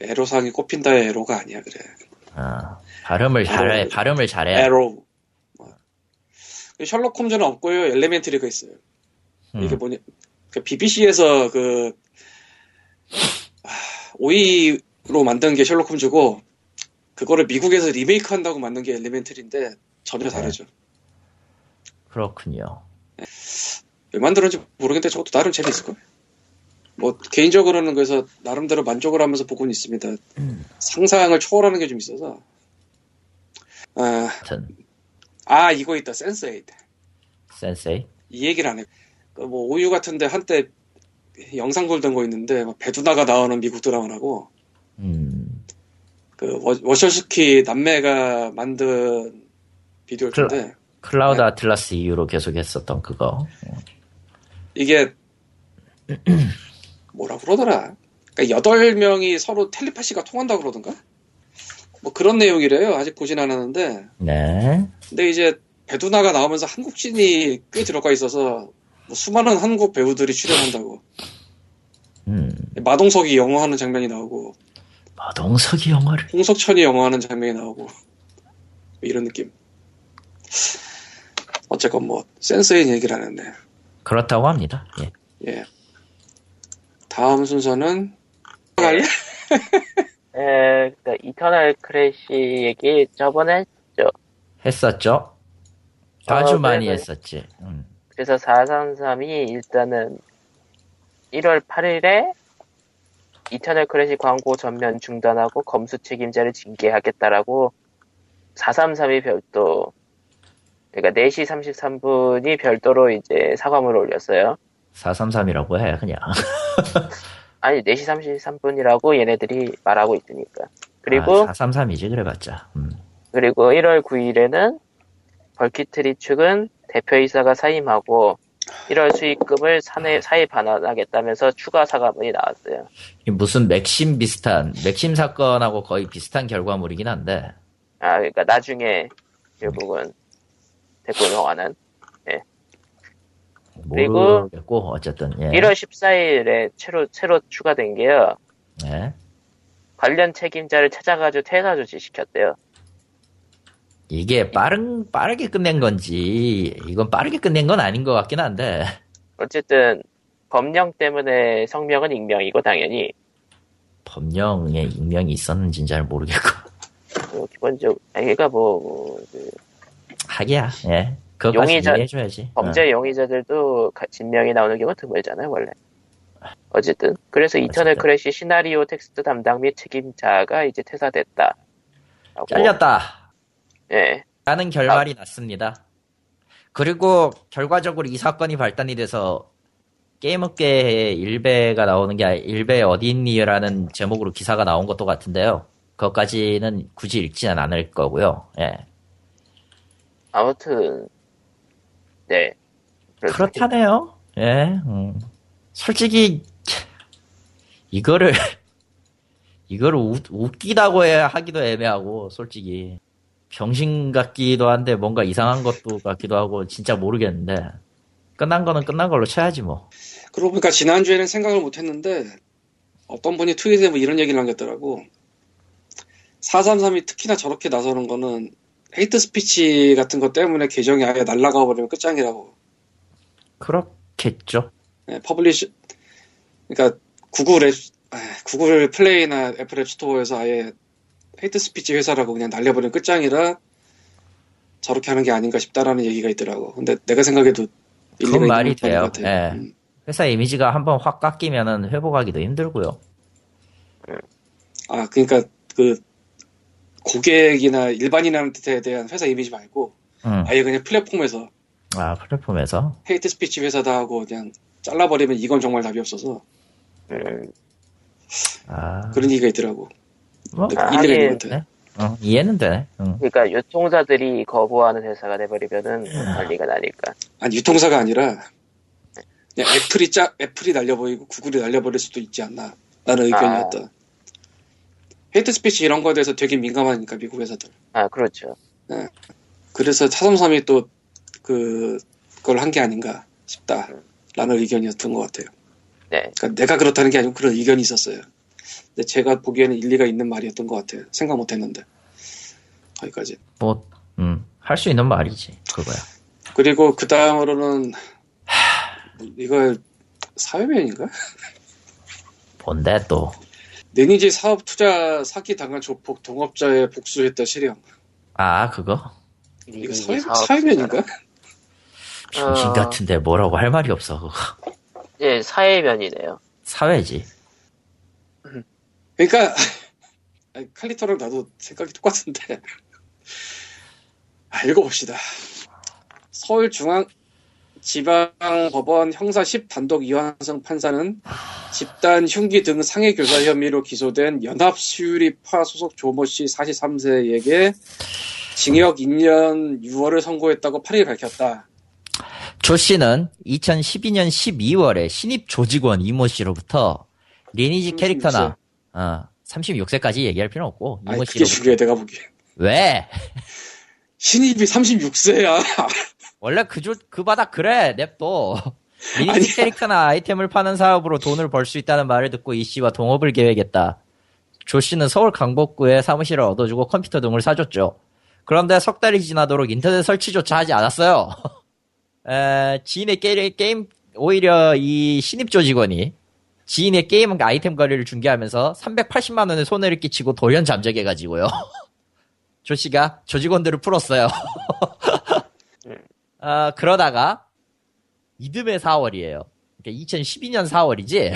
S1: 에로상이 꼽힌다의 에로가 아니야 그래.
S2: 어, 발음을 잘해
S1: 에로.
S2: 발음을 잘해.
S1: Arrow. 뭐. 셜록 홈즈는 없고요. Elementary가 있어요. 이게
S2: 음,
S1: 뭐냐? 그 BBC에서 그 아, 5위로 만든 게 셜록 홈즈고 그거를 미국에서 리메이크 한다고 만든 게 엘레멘트리인데 전혀 다르죠.
S2: 그렇군요.
S1: 왜 만들었는지 모르겠는데 저것도 나름 재미있을 거예요. 뭐 개인적으로는 그래서 나름대로 만족을 하면서 보고는 있습니다. 상상을 초월하는 게 좀 있어서. 아, 아 이거 있다 센스에이드.
S2: 센세이.
S1: 이 얘기를 안 해. 그뭐 오유 같은데 한때 영상 돌던 거 있는데 막 배두나가 나오는 미국 드라마라고
S2: 음,
S1: 그 워- 워쇼스키 남매가 만든 미드일 텐데
S2: 클라 우드
S1: 네.
S2: Atlas 이후로 계속 했었던 그거.
S1: 이게 뭐라 그러더라. 그러니까 여덟 명이 서로 텔레파시가 통한다 그러던가? 뭐 그런 내용이래요. 아직 보진 않았는데.
S2: 네.
S1: 근데 이제 배두나가 나오면서 한국진이 꽤 들어가 있어서 뭐 수많은 한국 배우들이 출연한다고.
S2: 음,
S1: 마동석이 영어하는 장면이 나오고
S2: 마동석이 영어를.
S1: 홍석천이 영어하는 장면이 나오고 뭐 이런 느낌. 어쨌건 뭐 Sense8 얘기를 안 했네.
S2: 그렇다고 합니다. 예.
S1: 예. 다음 순서는 할래?
S3: 에, 그니까, Eternal Clash 얘기 저번에 했죠.
S2: 했었죠? 아주
S3: 어,
S2: 많이. 했었지. 음.
S3: 그래서 433이 일단은 1월 8일에 Eternal Clash 광고 전면 중단하고 검수 책임자를 징계하겠다라고 433이 별도 그러니까 4시 33분이 별도로 이제 사과문을 올렸어요.
S2: 433이라고 해, 그냥.
S3: 아니 4시 33분이라고 얘네들이 말하고 있으니까. 그리고
S2: 아, 433이지, 그래봤자. 음.
S3: 그리고 1월 9일에는 벌키트리 측은 대표이사가 사임하고 1월 수익금을 사내, 사회 반환하겠다면서 추가 사과문이 나왔어요.
S2: 무슨 맥심 비슷한, 맥심 사건하고 거의 비슷한 결과물이긴 한데,
S3: 아, 그러니까 나중에 결국은 됐고 넘어가는 그리고
S2: 모르겠고, 어쨌든, 예.
S3: 1월 14일에 새로, 새로 추가된 게요.
S2: 예.
S3: 관련 책임자를 찾아가지고 퇴사 조치 시켰대요.
S2: 이게 빠른, 빠르게 끝낸 건지, 이건 빠르게 끝낸 건 아닌 것 같긴 한데,
S3: 어쨌든 법령 때문에 성명은 익명이고 당연히
S2: 법령에 익명이 있었는지는 잘 모르겠고,
S3: 뭐 기본적 아니 그러니까 뭐, 뭐그
S2: 하기야, 예. 그것까지
S3: 용의자-
S2: 이해해줘야지.
S3: 범죄 용의자들도 가- 진명이 나오는 경우가 드물잖아요 원래. 어쨌든 그래서 Eternal
S2: 어쨌든.
S3: Clash 시나리오 텍스트 담당 및 책임자가 이제 퇴사됐다.
S2: 어, 잘렸다!
S3: 예.
S2: 라는 결말이 났습니다. 그리고 결과적으로 이 사건이 발단이 돼서 게임업계에 일베가 나오는 게 일베 어디 있니라는 제목으로 기사가 나온 것도 같은데요. 그것까지는 굳이 읽지는 않을 거고요. 예.
S3: 아무튼 네.
S2: 그렇다네요. 예. 음. 솔직히 이거를 이거를 웃, 웃기다고 해야 하기도 애매하고 솔직히 병신 같기도 한데 뭔가 이상한 것도 같기도 하고 진짜 모르겠는데 끝난 거는 끝난 걸로 쳐야지 뭐.
S1: 그러고 보니까 지난주에는 생각을 못 했는데 어떤 분이 트윗에 뭐 이런 얘기를 남겼더라고. 433이 특히나 저렇게 나서는 거는 hate speech 같은 것 때문에 계정이 아예 날라가 버리면 끝장이라고.
S2: 그렇겠죠.
S1: 네, publish 그러니까 구글 앱 아, 구글 플레이나 애플 앱 스토어에서 아예 hate speech 회사라고 그냥 날려버리면 끝장이라 저렇게 하는 게 아닌가 싶다라는 얘기가 있더라고. 근데 내가 생각해도
S2: 그건 말이 돼요.
S1: 것 같아.
S2: 예.
S1: 음.
S2: 회사 이미지가 한번 확 깎이면은 회복하기도 힘들고요.
S1: 아, 그러니까 그 고객이나 일반인한테 대한 회사 이미지 말고
S2: 음.
S1: 아예 그냥 플랫폼에서
S2: 아 플랫폼에서
S1: hate speech 회사다 하고 그냥 잘라버리면 이건 정말 답이 없어서
S3: 음,
S2: 아
S1: 그런 얘기가 있더라고.
S2: 뭐,
S3: 아, 하긴.
S2: 네. 어, 이해는 되네. 응.
S3: 그러니까 유통사들이 거부하는 회사가 돼버리면은 난리가 나니까.
S1: 아니 유통사가 아니라 그냥 애플이 짜 애플이 날려버리고 구글이 날려버릴 수도 있지 않나 라는 의견이었다. hate speech 이런 거에 대해서 되게 민감하니까 미국 회사들.
S3: 아 그렇죠.
S1: 그래서 433이 또 그, 그걸 한 게 아닌가 싶다라는 의견이었던 것 같아요.
S3: 네.
S1: 그러니까 내가 그렇다는 게 아니고 그런 의견이 있었어요. 근데 제가 보기에는 일리가 있는 말이었던 것 같아요. 생각 못 했는데. 거기까지.
S2: 뭐, 음, 할 수 있는 말이지, 그거야.
S1: 그리고 그 다음으로는, 뭐 이걸 사회면인가?
S2: 뭔데 또.
S1: 내니지 사업 투자 사기 당한 조폭 동업자의 복수했다 실형.
S2: 아, 그거?
S1: 이거 사회, 사회면인가?
S2: 정신
S3: 어.
S2: 같은데 뭐라고 할 말이 없어, 그거.
S3: 예, 사회면이네요.
S2: 사회지.
S1: 그러니까, 칼리터랑 나도 생각이 똑같은데. 아, 읽어봅시다. 서울중앙 지방법원 형사 10 단독 이완성 판사는 집단 흉기 등 상해 교사 혐의로 기소된 연합수유리파 소속 조모 씨 43세에게 징역 2년 6월을 선고했다고 8일 밝혔다.
S2: 조 씨는 2012년 12월에 신입 조직원 이모 씨로부터 리니지
S1: 36세.
S2: 캐릭터나, 어, 36세까지 얘기할 필요는 없고,
S1: 아니, 그게
S2: 씨로부터.
S1: 중요해, 내가 보기엔.
S2: 왜?
S1: 신입이 36세야.
S2: 원래 그, 조, 그 바닥 그래, 냅둬.
S1: 아니야.
S2: 캐릭터나 아이템을 파는 사업으로 돈을 벌 수 있다는 말을 듣고 이 씨와 동업을 계획했다. 조 씨는 서울 강북구에 사무실을 얻어주고 컴퓨터 등을 사줬죠. 그런데 석 달이 지나도록 인터넷 설치조차 하지 않았어요. 에, 지인의 게, 게임 오히려 이 신입 조직원이 지인의 게임 아이템 거래를 중개하면서 380만 원의 손해를 끼치고 돌연 잠적해가지고요. 조 씨가 조직원들을 풀었어요. 아, 그러다가 이듬해 4월이에요. 그러니까 2012년 4월이지.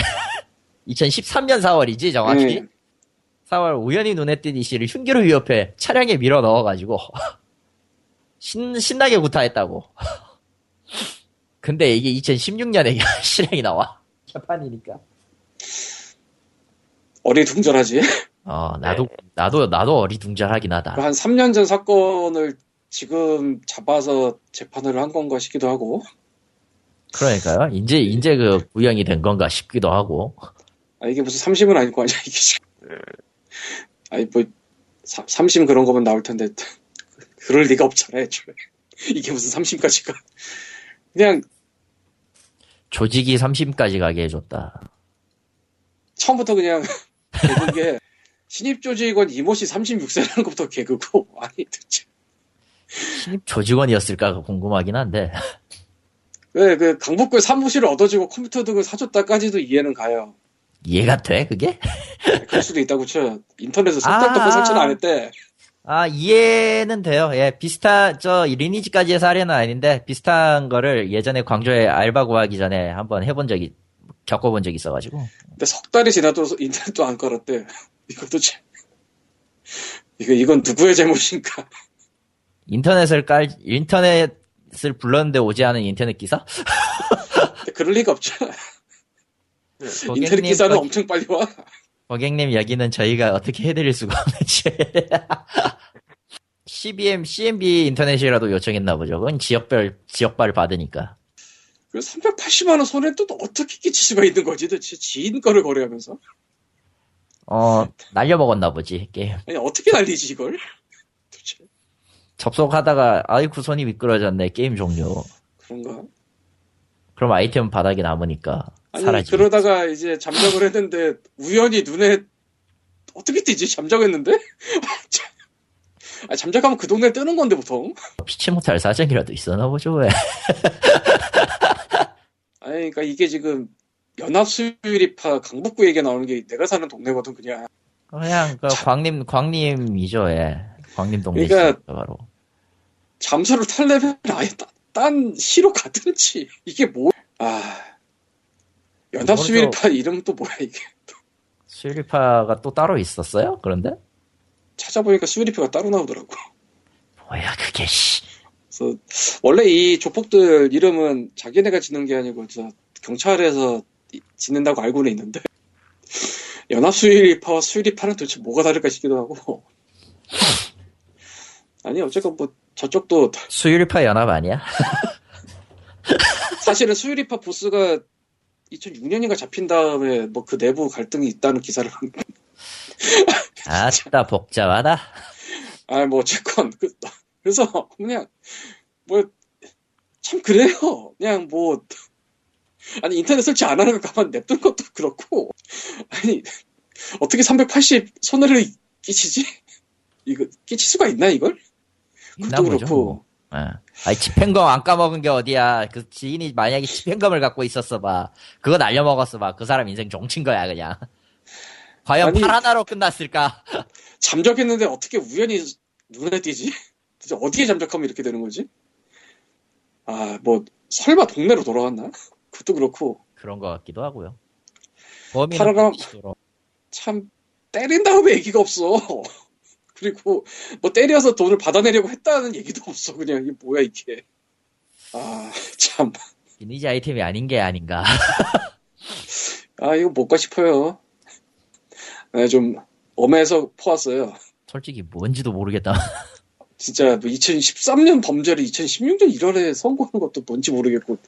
S2: 2013년 4월이지 정확히.
S1: 음.
S2: 4월 우연히 눈에 띈이 씨를 흉기로 위협해 차량에 밀어 넣어가지고 신, 신나게 구타했다고. 근데 이게 2016년에 실행이 나와. 재판이니까.
S1: 어리둥절하지.
S2: 어, 나도, 나도, 나도 어리둥절하긴 하다.
S1: 한 3년 전 사건을 지금 잡아서 재판을 한 건가 싶기도 하고.
S2: 그러니까요. 이제, 이제 그 구형이 된 건가 싶기도 하고.
S1: 아, 이게 무슨 30은 아닐 거 아니야, 이게 지금. 아니, 뭐, 30 그런 거면 나올 텐데. 그럴 리가 없잖아, 애초에. 이게 무슨 30까지 가. 그냥
S2: 조직이 30까지 가게 해줬다.
S1: 처음부터 그냥 개그인 게 신입 조직원 이모씨 36세라는 것부터 개그고 아니 도대체
S2: 신입 조직원이었을까 궁금하긴 한데.
S1: 왜그 강북구에 사무실을 얻어주고 컴퓨터 등을 사줬다까지도 이해는 가요.
S2: 이해가 돼, 그게?
S1: 그럴 수도 있다고 쳐. 인터넷에
S2: 아.
S1: 속달도 설치는 안 했대.
S2: 아, 이해는 돼요. 예, 비슷한, 저, 리니지까지의 사례는 아닌데, 비슷한 거를 예전에 광주에 알바 구하기 전에 한번 해본 적이, 겪어본 적이 있어가지고.
S1: 근데 석 달이 지나도 인터넷도 안 깔았대. 이거 도대체 이거 이건 누구의 잘못인가?
S2: 인터넷을 깔, 인터넷을 불렀는데 오지 않은 인터넷 기사?
S1: 그럴 리가 없잖아. 인터넷
S2: 고객님,
S1: 기사는
S2: 거-
S1: 엄청 빨리 와.
S2: 고객님, 여기는 저희가 어떻게 해드릴 수가 없는지. CBM, CMB 인터넷이라도 요청했나 보죠. 그건 지역별, 지역발 받으니까.
S1: 그 380만 원 손에 또 어떻게 끼칠 수가 있는 거지? 도대체 지인 거를 거래하면서
S2: 어, 날려먹었나 보지, 게임.
S1: 아니 어떻게 날리지 이걸? 도대체
S2: 접속하다가, 아이쿠 손이 미끄러졌네, 게임 종료.
S1: 그런가?
S2: 그럼 아이템 바닥에 남으니까
S1: 아니
S2: 사라지고.
S1: 그러다가 이제 잠적을 했는데 우연히 눈에 어떻게 뜨지? 잠적했는데? 아 잠적하면 그 동네 뜨는 건데 보통.
S2: 피치 못할 사정이라도 있었나 보죠, 왜.
S1: 아니 그러니까 이게 지금 연합수유리파 강북구 얘기 나오는 게 내가 사는 동네거든 그냥.
S2: 그냥, 그, 광림, 광림이죠, 예. 광림 동네
S1: 그러니까-
S2: 바로.
S1: 잠수를 탈려면 아예 따- 딴 시로 가든지 이게 뭐? 아 연합수유리파 이름 또 뭐야 이게?
S2: 수리파가 또 따로 있었어요? 그런데?
S1: 찾아보니까 수유리파가 따로 나오더라고.
S2: 뭐야, 그게, 씨.
S1: 그래서 원래 이 조폭들 이름은 자기네가 짓는 게 아니고 저 경찰에서 이- 짓는다고 알고는 있는데 연합수유리파와 수유리파는 도대체 뭐가 다를까 싶기도 하고 아니 어쨌건 뭐 저쪽도
S2: 수유리파 연합 아니야?
S1: 사실은 수유리파 보스가 2006년인가 잡힌 다음에 뭐 그 내부 갈등이 있다는 기사를 한-
S2: 아따, 복잡하다.
S1: 아, 뭐, 어쨌건, 그, 그래서, 그냥, 뭐, 참, 그래요. 그냥 뭐, 아니, 인터넷 설치 안 하는 거 가만 냅둔 것도 그렇고, 아니, 어떻게 380 손해를 끼치지? 이거, 끼칠 수가 있나, 이걸? 그것도
S2: 보죠.
S1: 그렇고,
S2: 뭐. 예. 아니, 집행검 안 까먹은 게 어디야. 그 지인이 만약에 집행검을 갖고 있었어 봐. 그거 날려먹었어 봐. 그 사람 인생 종친 거야, 그냥. 과연
S1: 아니-
S2: 팔 하나로 끝났을까?
S1: 잠적했는데 어떻게 우연히 눈에 띄지? 진짜 어디에 잠적하면 이렇게 되는 거지? 아, 뭐, 설마 동네로 돌아왔나? 그것도 그렇고,
S2: 그런 것 같기도 하고요. 반드시
S1: 참 때린 다음에 얘기가 없어. 그리고 뭐 때려서 돈을 받아내려고 했다는 얘기도 없어. 그냥 이게 뭐야 이게. 아 참.
S2: 리니지 아이템이 아닌 게 아닌가.
S1: 아 이거 못가 싶어요. 네, 좀 엄해서 포왔어요.
S2: 솔직히 뭔지도 모르겠다.
S1: 진짜 뭐 2013년 범죄를 2016년 1월에 선고하는 것도 뭔지 모르겠고.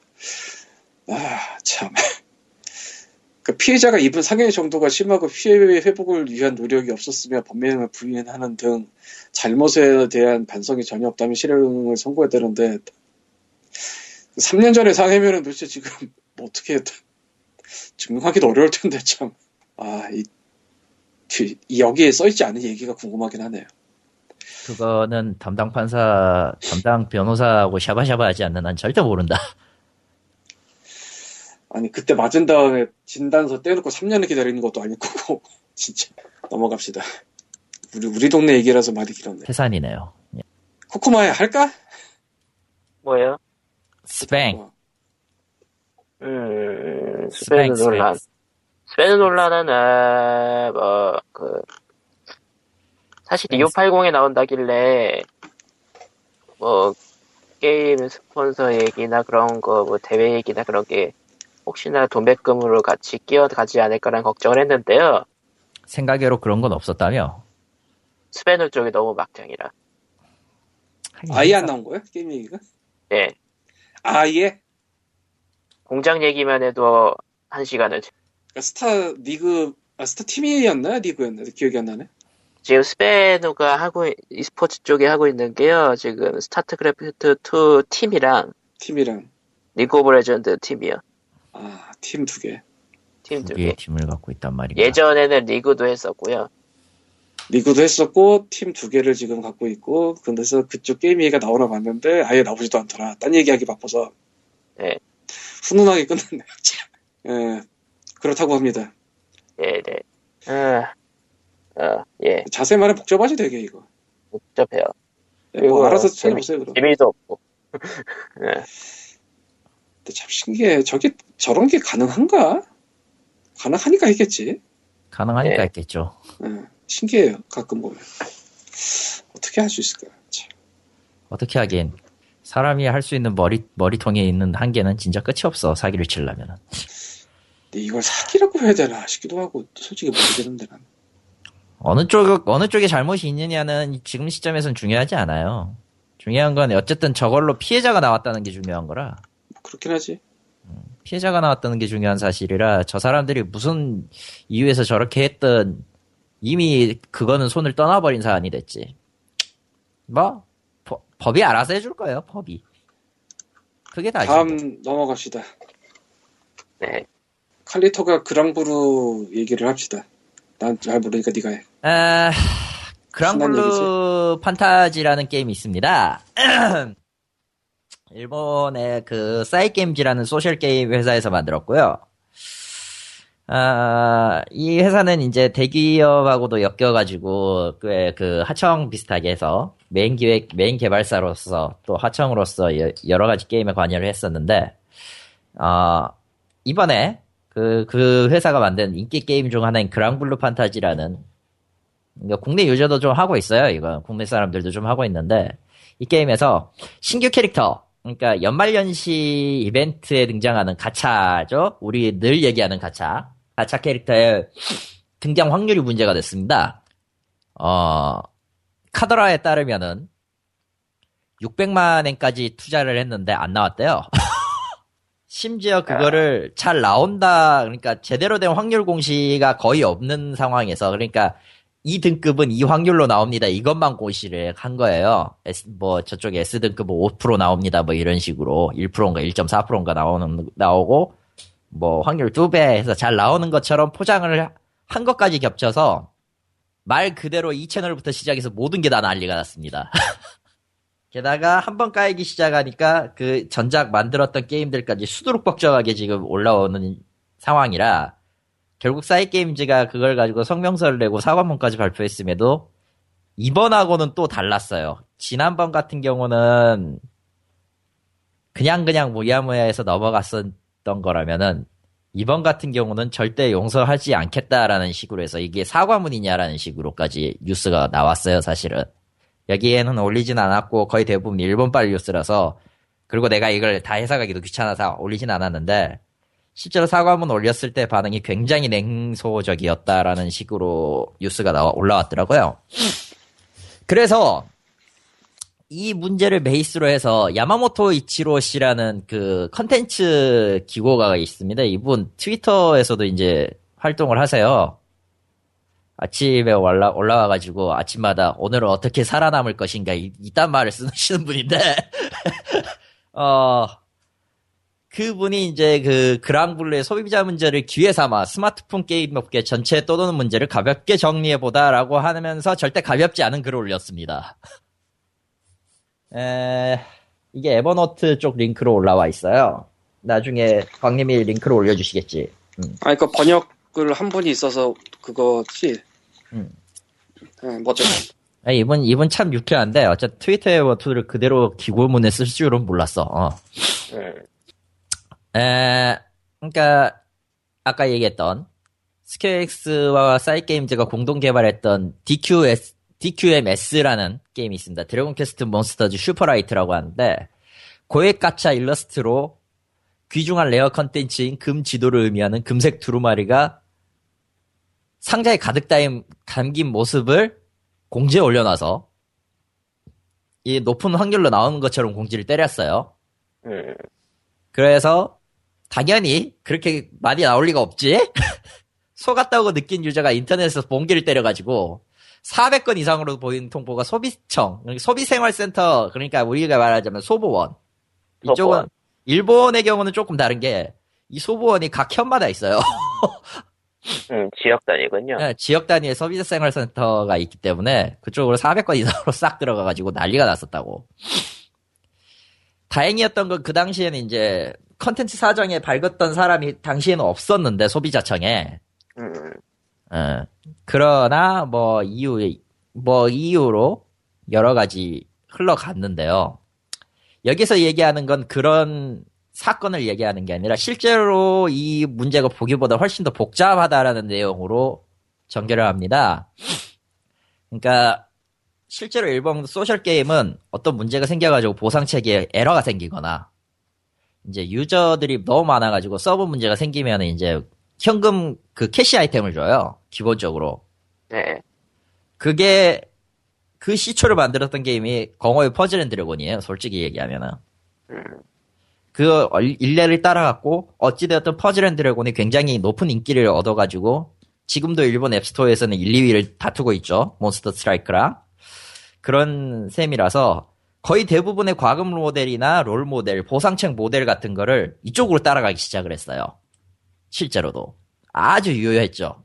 S1: 아 참. 그 피해자가 입은 상해 정도가 심하고 피해 회복을 위한 노력이 없었으며 범행을 부인하는 등 잘못에 대한 반성이 전혀 없다면 실형을 선고해야 되는데 3년 전에 상해면은 도대체 지금 뭐 어떻게 증명하기도 어려울 텐데 참. 아, 이, 뒤- 이 여기에 써있지 않은 얘기가 궁금하긴 하네요.
S2: 그거는 담당 판사, 담당 변호사하고 샤바샤바 하지 않는 한 절대 모른다.
S1: 아니 그때 맞은 다음에 진단서 떼놓고 3년을 기다리는 것도 아닐 거고 진짜 넘어갑시다. 우리 우리 동네 얘기라서 말이 길었네.
S2: 태산이네요. 예.
S1: 코코마에 할까?
S3: 뭐예요?
S2: 스팽.
S1: 어,
S3: 음,
S2: 스팽,
S3: 논란.
S2: 스팽.
S3: 논란은, 아, 뭐, 그, 사실 2580에 나온다길래, 뭐, 게임 스폰서 얘기나 그런 거, 뭐, 대회 얘기나 그런 게, 혹시나 돈백금으로 같이 끼어가지 않을까라는 걱정을 했는데요.
S2: 생각외로 그런 건 없었다며?
S3: 스페인 쪽이 너무 막장이라.
S1: 아예 안 나온 거야? 게임 얘기가?
S3: 예.
S1: 아예?
S3: 공장 얘기만 해도 한 시간을.
S1: 그러니까 스타 리그 아 스타 팀이었나 리그였나 기억이 안 나네.
S3: 지금 스페누가 하고, 있- e스포츠 쪽에 하고 있는 게요. 지금 스타크래프트 2 팀이랑
S1: 팀이랑
S3: 리그 오브 레전드 팀이요.
S1: 아 팀 두 개.
S2: 팀두두
S3: 개.
S2: 개의 팀을 갖고 있단 말이야.
S3: 예전에는 리그도 했었고요.
S1: 리그도 했었고 팀 두 개를 지금 갖고 있고 그래서 그쪽 게임 얘기가 나오나 봤는데 아예 나오지도 않더라. 딴 얘기하기 바빠서.
S3: 네.
S1: 훈훈하게 끝났네. 참. 예 그렇다고 합니다.
S3: 예, 네. 아, 아, 예,
S1: 자세히 말해 복잡하지 되게 이거.
S3: 복잡해요.
S1: 예, 뭐
S3: 이거
S1: 알아서
S3: 재미-
S1: 찾아보세요 그럼.
S3: 재미도 없고. 예,
S1: 근데 참 신기해. 저게 저런 게 가능한가? 가능하니까 했겠지.
S2: 가능하니까
S3: 예.
S2: 했겠죠.
S1: 예, 신기해요. 가끔 보면. 어떻게 할 수 있을까? 참.
S2: 어떻게 하긴. 사람이 할 수 있는 머리, 머리통에 있는 한계는 진짜 끝이 없어, 사기를 치려면은.
S1: 근데 이걸 사기라고 해야 되나 싶기도 하고 솔직히 모르겠는데 난.
S2: 어느 쪽, 어느 쪽에 잘못이 있느냐는 지금 시점에선 중요하지 않아요. 중요한 건 어쨌든 저걸로 피해자가 나왔다는 게 중요한 거라.
S1: 뭐 그렇긴 하지.
S2: 피해자가 나왔다는 게 중요한 사실이라 저 사람들이 무슨 이유에서 저렇게 했든 이미 그거는 손을 떠나버린 사안이 됐지. 뭐 법- 법이 알아서 해줄 거예요. 법이. 그게 다지. 뭐.
S1: 다음 넘어갑시다.
S3: 네.
S1: 칼리토가 그랑브루 얘기를 합시다. 난 잘 모르니까 네가 해.
S2: 아, 그랑블루 판타지라는 게임이 있습니다. 일본의 그 사이게임즈라는 소셜 게임 회사에서 만들었고요. 아, 이 회사는 이제 대기업하고도 엮여가지고 그, 그 하청 비슷하게 해서 메인 기획, 메인 개발사로서 또 하청으로서 여- 여러 가지 게임에 관여를 했었는데, 어, 이번에 그, 그 회사가 만든 인기 게임 중 하나인 그랑블루 판타지라는 그러니까 국내 유저도 좀 하고 있어요. 이거 국내 사람들도 좀 하고 있는데 이 게임에서 신규 캐릭터 그러니까 연말연시 이벤트에 등장하는 가차죠. 우리 늘 얘기하는 가차 가차 캐릭터의 등장 확률이 문제가 됐습니다. 어 카더라에 따르면은 600만 엔까지 투자를 했는데 안 나왔대요. 심지어 그거를 잘 나온다, 그러니까 제대로 된 확률 공시가 거의 없는 상황에서, 그러니까 이 등급은 이 확률로 나옵니다. 이것만 고시를 한 거예요. S, 뭐 저쪽 S 등급은 5% 나옵니다. 뭐 이런 식으로 1%인가 1.4%인가 나오는 나오고 뭐 확률 두배 해서 잘 나오는 것처럼 포장을 한 것까지 겹쳐서 말 그대로 이 채널부터 시작해서 모든 게 다 난리가 났습니다. 게다가 한 번 까이기 시작하니까 그 전작 만들었던 게임들까지 수두룩 벅적하게 지금 올라오는 상황이라 결국 사이게임즈가 그걸 가지고 성명서를 내고 사과문까지 발표했음에도 이번하고는 또 달랐어요. 지난번 같은 경우는 그냥 그냥 무야무야해서 넘어갔었던 거라면은 이번 같은 경우는 절대 용서하지 않겠다라는 식으로 해서 이게 사과문이냐라는 식으로까지 뉴스가 나왔어요, 사실은. 여기에는 올리진 않았고 거의 대부분 일본발 뉴스라서 그리고 내가 이걸 다 해석하기도 귀찮아서 올리진 않았는데 실제로 사과문 올렸을 때 반응이 굉장히 냉소적이었다라는 식으로 뉴스가 나와 올라왔더라고요. 그래서 이 문제를 베이스로 해서 야마모토 이치로 씨라는 그 컨텐츠 기고가 있습니다. 이분 트위터에서도 이제 활동을 하세요. 아침에 올라, 올라와가지고 아침마다 오늘은 어떻게 살아남을 것인가 이, 이딴 말을 쓰시는 분인데 어 그분이 이제 그 그랑블루의 소비자 문제를 기회 삼아 스마트폰 게임 업계 전체에 떠도는 문제를 가볍게 정리해 보다라고 하면서 절대 가볍지 않은 글을 올렸습니다. 에, 이게 에버노트 쪽 링크로 올라와 있어요. 나중에 광님이 링크를 올려주시겠지.
S1: 아, 그러니까 번역을 한 분이 있어서 그거지.
S2: 음.
S1: 네, 뭐 어쨌든.
S2: 아, 이분, 이분 참 유쾌한데, 어차피 트위터의 말투를 그대로 기고문에 쓸 줄은 몰랐어. 어.
S3: 음,
S2: 에, 그러니까 아까 얘기했던 스퀘어에닉스와 사이게임즈가 공동 개발했던 DQS, DQMS라는 게임이 있습니다. 드래곤 퀘스트 몬스터즈 슈퍼라이트라고 하는데 고액 가차 일러스트로 귀중한 rare 컨텐츠인 금 지도를 의미하는 금색 두루마리가 상자에 가득 담긴, 담긴 모습을 공지에 올려놔서 이 높은 확률로 나오는 것처럼 공지를 때렸어요.
S3: 음,
S2: 그래서 당연히 그렇게 많이 나올 리가 없지? 속았다고 느낀 유저가 인터넷에서 봉기를 때려가지고 400건 이상으로 보이는 통보가 소비청, 그러니까 소비생활센터, 그러니까 우리가 말하자면 소보원. 이쪽은
S3: 소보원.
S2: 일본의 경우는 조금 다른 게 이 소보원이 각 현마다 있어요.
S3: 음, 지역 단위군요.
S2: 네, 지역 단위의 서비스 생활센터가 있기 때문에 그쪽으로 400건 이상으로 싹 들어가가지고 난리가 났었다고. 다행이었던 건 그 당시에는 이제 컨텐츠 사정에 밝았던 사람이 당시에는 없었는데 소비자청에.
S3: 음,
S2: 어, 그러나 뭐 이후에 뭐 이후로 여러 가지 흘러갔는데요. 여기서 얘기하는 건 그런 사건을 얘기하는 게 아니라 실제로 이 문제가 보기보다 훨씬 더 복잡하다라는 내용으로 전개를 합니다. 그러니까 실제로 일본 소셜 게임은 어떤 문제가 생겨가지고 보상 체계에 에러가 생기거나 이제 유저들이 너무 많아가지고 서버 문제가 생기면 이제 현금 그 캐시 아이템을 줘요. 기본적으로.
S3: 네.
S2: 그게 그 시초를 만들었던 게임이 겅호의 퍼즐 앤 드래곤이에요. 솔직히 얘기하면은.
S3: 음,
S2: 그 일례를 따라갔고 어찌되었든 퍼즐 앤 드래곤이 굉장히 높은 인기를 얻어가지고 지금도 일본 앱스토어에서는 1, 2위를 다투고 있죠. 몬스터 스트라이크랑. 그런 셈이라서 거의 대부분의 과금 모델이나 롤 모델, 보상책 모델 같은 거를 이쪽으로 따라가기 시작을 했어요. 실제로도. 아주 유효했죠.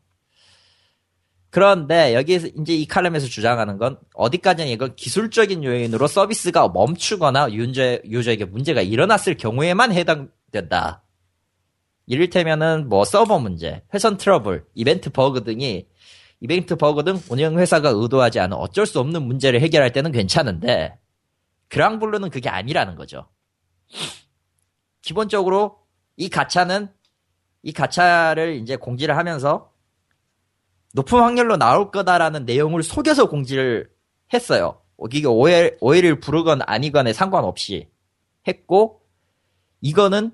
S2: 그런데 여기에서 이제 이 칼럼에서 주장하는 건 어디까지나 이건 기술적인 요인으로 서비스가 멈추거나 유저, 유저에게 문제가 일어났을 경우에만 해당된다. 이를테면은 뭐 서버 문제, 회선 트러블, 이벤트 버그 등이 이벤트 버그 등 운영 회사가 의도하지 않은 어쩔 수 없는 문제를 해결할 때는 괜찮은데 그랑블루는 그게 아니라는 거죠. 기본적으로 이 가차는 이 가차를 이제 공지를 하면서 높은 확률로 나올 거다라는 내용을 속여서 공지를 했어요. 이게 오해, 오해를 부르건 아니건에 상관없이 했고, 이거는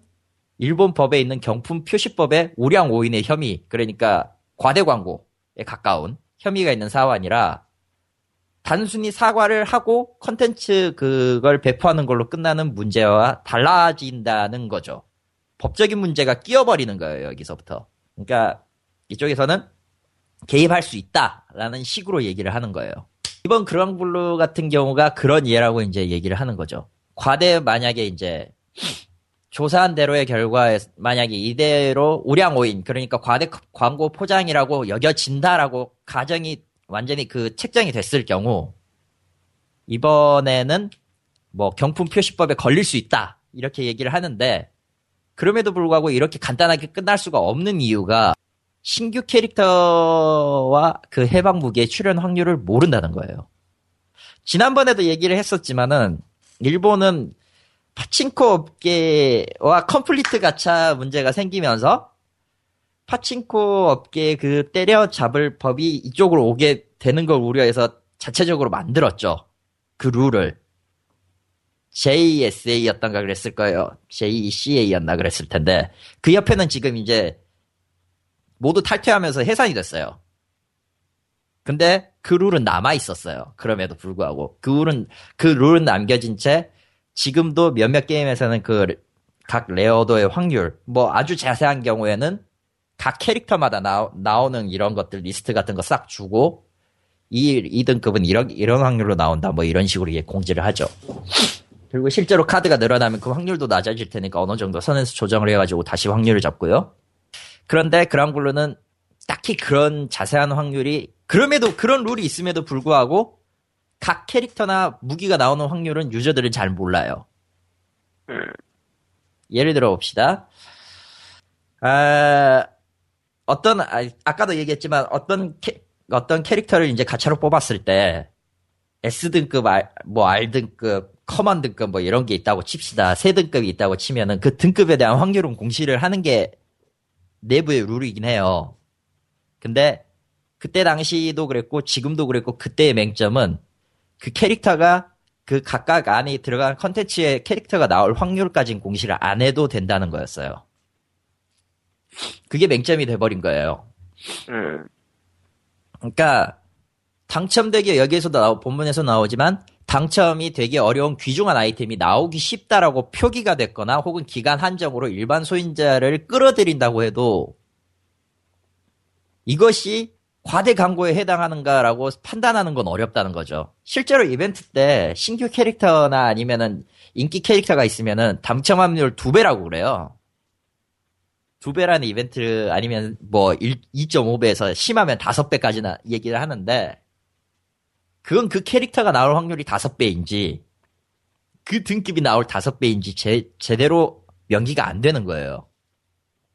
S2: 일본 법에 있는 경품 표시법의 우량 오인의 혐의, 그러니까 과대 광고에 가까운 혐의가 있는 사안이라 단순히 사과를 하고 컨텐츠 그걸 배포하는 걸로 끝나는 문제와 달라진다는 거죠. 법적인 문제가 끼어버리는 거예요, 여기서부터. 그러니까 이쪽에서는 개입할 수 있다라는 식으로 얘기를 하는 거예요. 이번 그랑블루 같은 경우가 그런 예라고 이제 얘기를 하는 거죠. 과대 만약에 이제 조사한 대로의 결과에 만약에 이대로 우량오인 그러니까 과대 광고 포장이라고 여겨진다라고 가정이 완전히 그 책정이 됐을 경우 이번에는 뭐 경품 표시법에 걸릴 수 있다 이렇게 얘기를 하는데 그럼에도 불구하고 이렇게 간단하게 끝날 수가 없는 이유가 신규 캐릭터와 그 해방 무기의 출연 확률을 모른다는 거예요. 지난번에도 얘기를 했었지만은 일본은 파친코 업계와 complete 가차 문제가 생기면서 파친코 업계의 그 때려잡을 법이 이쪽으로 오게 되는 걸 우려해서 자체적으로 만들었죠. 그 룰을. JSA였던가 그랬을 거예요. JCA였나 그랬을 텐데. 그 협회는 지금 이제 모두 탈퇴하면서 해산이 됐어요. 근데 그 룰은 남아 있었어요. 그럼에도 불구하고 그 룰은 그 룰은 남겨진 채 지금도 몇몇 게임에서는 그 각 rare도의 확률 뭐 아주 자세한 경우에는 각 캐릭터마다 나, 나오는 이런 것들 리스트 같은 거 싹 주고 이 2등급은 이런 이런 확률로 나온다 뭐 이런 식으로 공지를 하죠. 그리고 실제로 카드가 늘어나면 그 확률도 낮아질 테니까 어느 정도 선에서 조정을 해가지고 다시 확률을 잡고요. 그런데 그랑블루는 딱히 그런 자세한 확률이 그럼에도 그런 룰이 있음에도 불구하고 각 캐릭터나 무기가 나오는 확률은 유저들은 잘 몰라요.
S3: 음,
S2: 예를 들어 봅시다. 아, 어떤, 아, 아까도 얘기했지만 어떤 캐, 어떤 캐릭터를 이제 가차로 뽑았을 때 S등급, R, 뭐 R등급, common 등급 뭐 이런 게 있다고 칩시다. 세 등급이 있다고 치면은 그 등급에 대한 확률은 공시를 하는 게 내부의 룰이긴 해요. 근데 그때 당시도 그랬고 지금도 그랬고 그때의 맹점은 그 캐릭터가 그 각각 안에 들어간 컨텐츠의 캐릭터가 나올 확률까지는 공시를 안 해도 된다는 거였어요. 그게 맹점이 돼버린 거예요.
S3: 음,
S2: 그러니까 당첨되기 여기에서도 나오, 본문에서 나오지만 당첨이 되기 어려운 귀중한 아이템이 나오기 쉽다라고 표기가 됐거나 혹은 기간 한정으로 일반 소인자를 끌어들인다고 해도 이것이 과대 광고에 해당하는가라고 판단하는 건 어렵다는 거죠. 실제로 이벤트 때 신규 캐릭터나 아니면은 인기 캐릭터가 있으면은 당첨 확률 두 배라고 그래요. 두 배라는 이벤트 아니면 뭐 2.5배에서 심하면 다섯 배까지나 얘기를 하는데 그건 그 캐릭터가 나올 확률이 다섯 배인지 그 등급이 나올 다섯 배인지 제, 제대로 명기가 안 되는 거예요.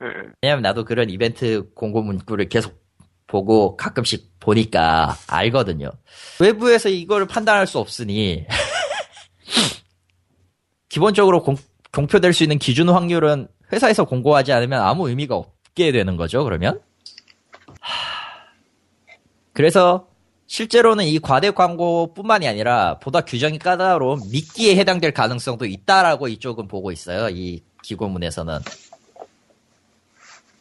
S3: 음,
S2: 왜냐면 나도 그런 이벤트 공고 문구를 계속 보고 가끔씩 보니까 알거든요. 외부에서 이걸 판단할 수 없으니 기본적으로 공, 공표될 수 있는 기준 확률은 회사에서 공고하지 않으면 아무 의미가 없게 되는 거죠. 그러면 하... 그래서 실제로는 이 과대 광고뿐만이 아니라 보다 규정이 까다로운 미끼에 해당될 가능성도 있다라고 이쪽은 보고 있어요. 이 기고문에서는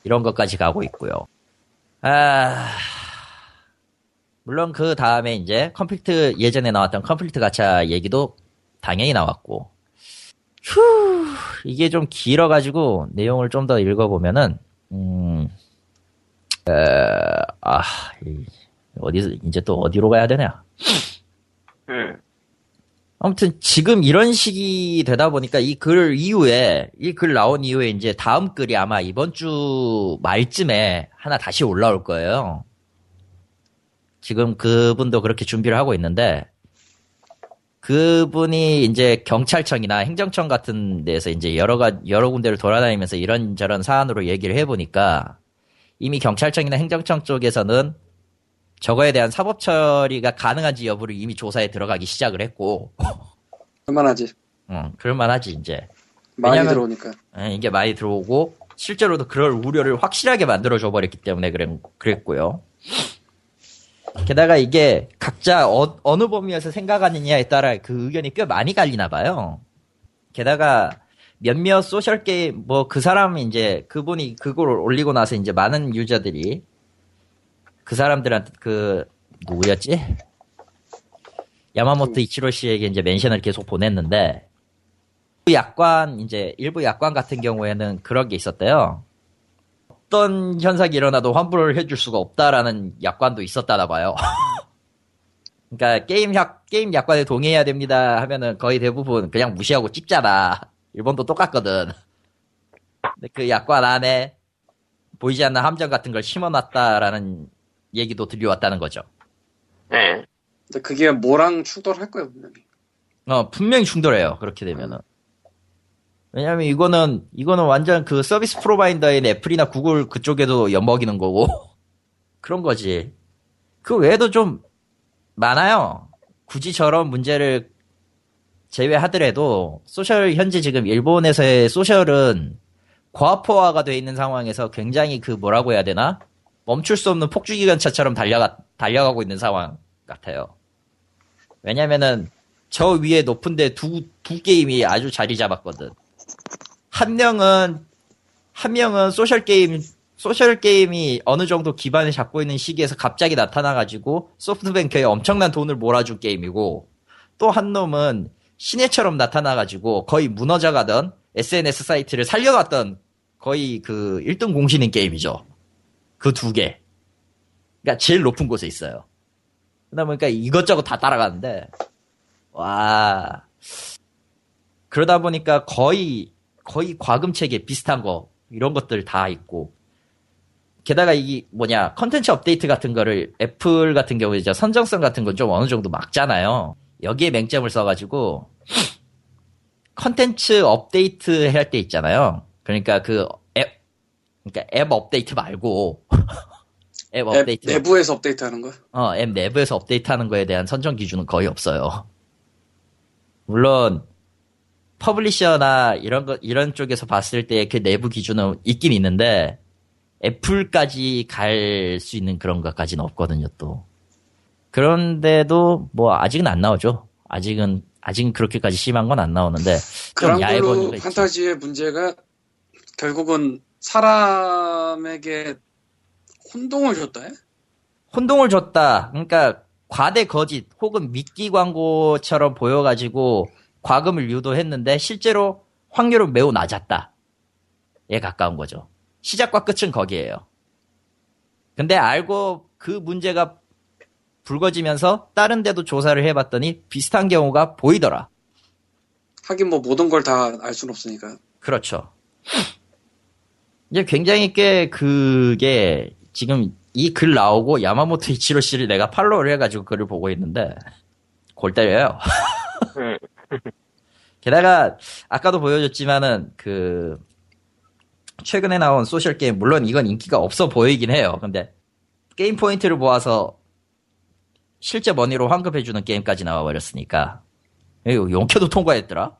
S2: 이런 것까지 가고 있고요. 아, 물론 그 다음에 이제 complete 예전에 나왔던 complete 가차 얘기도 당연히 나왔고, 휴, 이게 좀 길어가지고 내용을 좀 더 읽어보면은, 음, 에, 아, 이, 어디서 이제 또 어디로 가야 되냐?
S3: 음,
S2: 아무튼 지금 이런 식이 되다 보니까 이 글 이후에 이 글 나온 이후에 이제 다음 글이 아마 이번 주 말쯤에 하나 다시 올라올 거예요. 지금 그분도 그렇게 준비를 하고 있는데 그분이 이제 경찰청이나 행정청 같은 데서 이제 여러 가 여러 군데를 돌아다니면서 이런저런 사안으로 얘기를 해 보니까 이미 경찰청이나 행정청 쪽에서는 저거에 대한 사법 처리가 가능한지 여부를 이미 조사에 들어가기 시작을 했고,
S1: 그만하지.
S2: 어, 그럴만하지 이제.
S1: 많이
S2: 왜냐면-
S1: 들어오니까.
S2: 예, 이게 많이 들어오고 실제로도 그럴 우려를 확실하게 만들어 줘 버렸기 때문에 그랬, 그랬고요. 게다가 이게 각자 어, 어느 범위에서 생각하느냐에 따라 그 의견이 꽤 많이 갈리나 봐요. 게다가 몇몇 소셜 게임 뭐 그 사람이 이제 그분이 그걸 올리고 나서 이제 많은 유저들이 그 사람들한테 그 누구였지? 야마모토 이치로 씨에게 이제 멘션을 계속 보냈는데 그 약관 이제 일부 약관 같은 경우에는 그런 게 있었대요. 어떤 현상이 일어나도 환불을 해줄 수가 없다라는 약관도 있었다나 봐요. 그러니까 게임 약 게임 약관에 동의해야 됩니다 하면은 거의 대부분 그냥 무시하고 찍잖아. 일본도 똑같거든. 근데 그 약관 안에 보이지 않는 함정 같은 걸 심어놨다라는 얘기도 들려왔다는 거죠.
S3: 예,
S1: 근데 그게 뭐랑 충돌할 거예요, 분명히.
S2: 어, 분명히 충돌해요. 그렇게 되면은. 왜냐면 이거는, 이거는 완전 그 서비스 프로바이더인 애플이나 구글 그쪽에도 엿먹이는 거고. 그런 거지. 그 외에도 좀 많아요. 굳이 저런 문제를 제외하더라도, 소셜, 현재 지금 일본에서의 소셜은 과포화가 돼 있는 상황에서 굉장히 그 뭐라고 해야 되나? 멈출 수 없는 폭주기관차처럼 달려가, 달려가고 있는 상황 같아요. 왜냐면은, 저 위에 높은데 두, 두 게임이 아주 자리 잡았거든. 한 명은, 한 명은 소셜게임, 소셜게임이 어느 정도 기반을 잡고 있는 시기에서 갑자기 나타나가지고 소프트뱅크에 엄청난 돈을 몰아준 게임이고, 또 한 놈은 신예처럼 나타나가지고 거의 무너져가던 SNS 사이트를 살려갔던 거의 그 1등 공신인 게임이죠. 그 두 개. 그러니까 제일 높은 곳에 있어요. 그러다 보니까 이것저것 다 따라가는데, 와. 그러다 보니까 거의, 거의 과금체계 비슷한 거, 이런 것들 다 있고. 게다가 이, 뭐냐, 컨텐츠 업데이트 같은 거를 애플 같은 경우에 이제 선정성 같은 건 좀 어느 정도 막잖아요. 여기에 맹점을 써가지고, 컨텐츠 업데이트 할 때 있잖아요. 그러니까 그 앱, 그러니까 앱 업데이트 말고
S1: 앱앱
S2: 업데이트.
S1: 내부에서 업데이트하는 거.
S2: 어, 앱 내부에서 업데이트하는 거에 대한 선정 기준은 거의 없어요. 물론 퍼블리셔나 이런 거 이런 쪽에서 봤을 때 그 내부 기준은 있긴 있는데 애플까지 갈 수 있는 그런 것까지는 없거든요, 또. 그런데도 뭐 아직은 안 나오죠. 아직은 아직은 그렇게까지 심한 건 안 나오는데 거 있지.
S1: 판타지의 문제가 결국은 사람에게 혼동을 줬다. 해?
S2: 혼동을 줬다. 그러니까 과대 거짓 혹은 미끼 광고처럼 보여가지고 과금을 유도했는데 실제로 확률은 매우 낮았다. 에 가까운 거죠. 시작과 끝은 거기에요. 근데 알고 그 문제가 불거지면서 다른 데도 조사를 해봤더니 비슷한 경우가 보이더라.
S1: 하긴 뭐 모든 걸 다 알 수는 없으니까.
S2: 그렇죠. 이제 굉장히 꽤 그게 지금 이 글 나오고 야마모토 이치로 씨를 내가 팔로우를 해가지고 글을 보고 있는데 골 때려요.
S3: 음.
S2: 게다가 아까도 보여줬지만은 그 최근에 나온 소셜 게임 물론 이건 인기가 없어 보이긴 해요. 근데 게임 포인트를 모아서 실제 머니로 환급해주는 게임까지 나와버렸으니까 이거 용케도 통과했더라.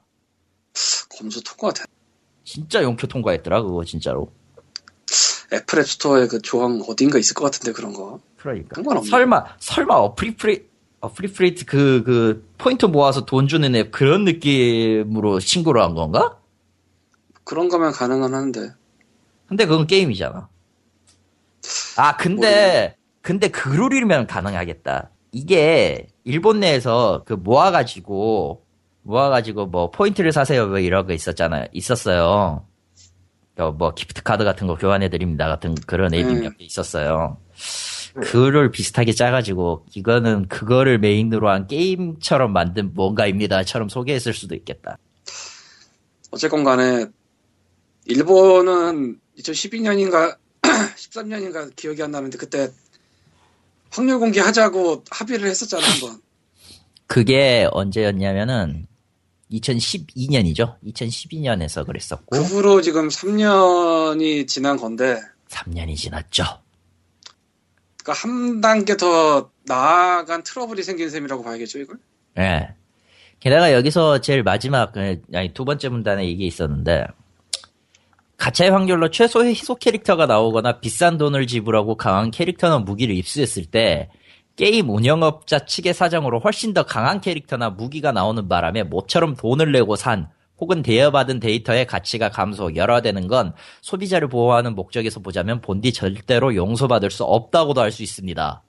S1: 검수 통과 돼.
S2: 진짜 용케 통과했더라 그거 진짜로.
S1: 애플 앱스토어에 그 조항 어딘가 있을 것 같은데 그런 거.
S2: 그러니까.
S1: 상관없네.
S2: 설마, 설마 affiliate, affiliate 그, 그, 포인트 모아서 돈 주는 앱 그런 느낌으로 신고를 한 건가?
S1: 그런 거면 가능은 한데.
S2: 근데 그건 게임이잖아. 아, 근데, 근데 그 룰이면 가능하겠다. 이게, 일본 내에서 그 모아가지고, 모아가지고 뭐, 포인트를 사세요. 뭐 이런 거 있었잖아요. 있었어요. 어, 뭐, 기프트 카드 같은 거 교환해 드립니다. 같은 그런 앱이
S1: 음.
S2: 몇개 있었어요. 그를 비슷하게 짜가지고, 이거는 그거를 메인으로 한 게임처럼 만든 뭔가입니다.처럼 소개했을 수도 있겠다.
S1: 어쨌건 간에 일본은 2012년인가 13년인가 기억이 안 나는데 그때 확률 공개하자고 합의를 했었잖아 한번.
S2: 그게 언제였냐면은 2012년이죠. 2012년에서 그랬었고
S1: 그 후로 지금 3년이 지난 건데
S2: 3년이 지났죠.
S1: 그러니까 한 단계 더 나아간 트러블이 생긴 셈이라고 봐야겠죠 이걸?
S2: 예. 게다가 여기서 제일 마지막 그, 아니 두 번째 문단에 이게 있었는데 가차의 확률로 최소의 희소 캐릭터가 나오거나 비싼 돈을 지불하고 강한 캐릭터나 무기를 입수했을 때 게임 운영업자 측의 사정으로 훨씬 더 강한 캐릭터나 무기가 나오는 바람에 모처럼 돈을 내고 산 혹은 대여받은 데이터의 가치가 감소, 열화되는 건 소비자를 보호하는 목적에서 보자면 본디 절대로 용서받을 수 없다고도 할 수 있습니다.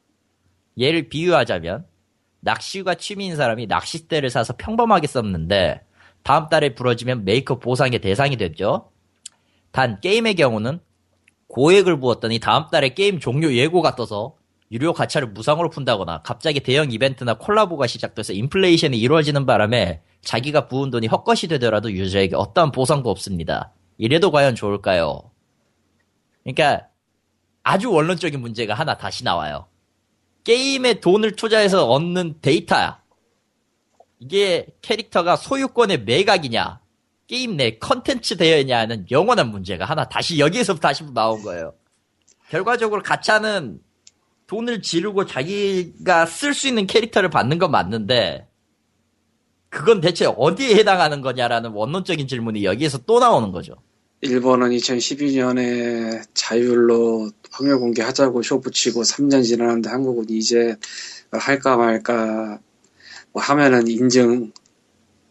S2: 예를 비유하자면 낚시가 취미인 사람이 낚싯대를 사서 평범하게 썼는데 다음 달에 부러지면 메이크업 보상의 대상이 됐죠. 단 게임의 경우는 고액을 부었더니 다음 달에 게임 종료 예고가 떠서 유료 가차를 무상으로 푼다거나 갑자기 대형 이벤트나 콜라보가 시작돼서 인플레이션이 이루어지는 바람에 자기가 부은 돈이 헛것이 되더라도 유저에게 어떠한 보상도 없습니다. 이래도 과연 좋을까요? 그러니까 아주 원론적인 문제가 하나 다시 나와요. 게임에 돈을 투자해서 얻는 데이터야. 이게 캐릭터가 소유권의 매각이냐, 게임 내 컨텐츠 되어있냐는 영원한 문제가 하나 다시 여기에서부터 다시 나온 거예요. 결과적으로 가차는 돈을 지르고 자기가 쓸 수 있는 캐릭터를 받는 건 맞는데, 그건 대체 어디에 해당하는 거냐라는 원론적인 질문이 여기에서 또 나오는 거죠.
S1: 일본은 2012년에 자율로 확률 공개하자고 쇼 붙이고 3년 지났는데 한국은 이제 할까 말까 뭐 하면은 인증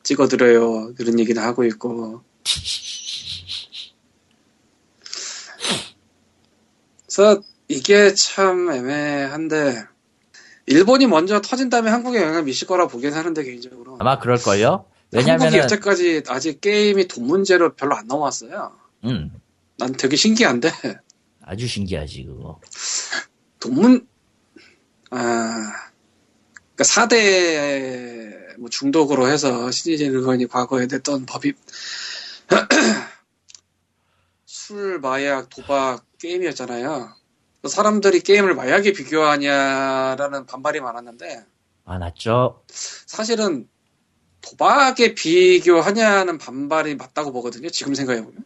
S1: 찍어드려요 이런 얘기를 하고 있고 그래서 이게 참 애매한데 일본이 먼저 터진 다음에 한국에 영향을 미칠 거라 보긴 하는데 개인적으로
S2: 아마 그럴걸요?
S1: 한국이
S2: 왜냐면은,
S1: 여태까지 아직 게임이 돈 문제로 별로 안 넘어왔어요
S2: 음,
S1: 난 되게 신기한데
S2: 아주 신기하지, 그거.
S1: 돈문 아 그러니까 4대 뭐 중독으로 해서 신이진 의원이 과거에 냈던 법이 술, 마약, 도박 게임이었잖아요. 사람들이 게임을 마약에 비교하냐라는 반발이 많았는데
S2: 많았죠?
S1: 사실은 도박에 비교하냐는 반발이 맞다고 보거든요. 지금 생각해 보면.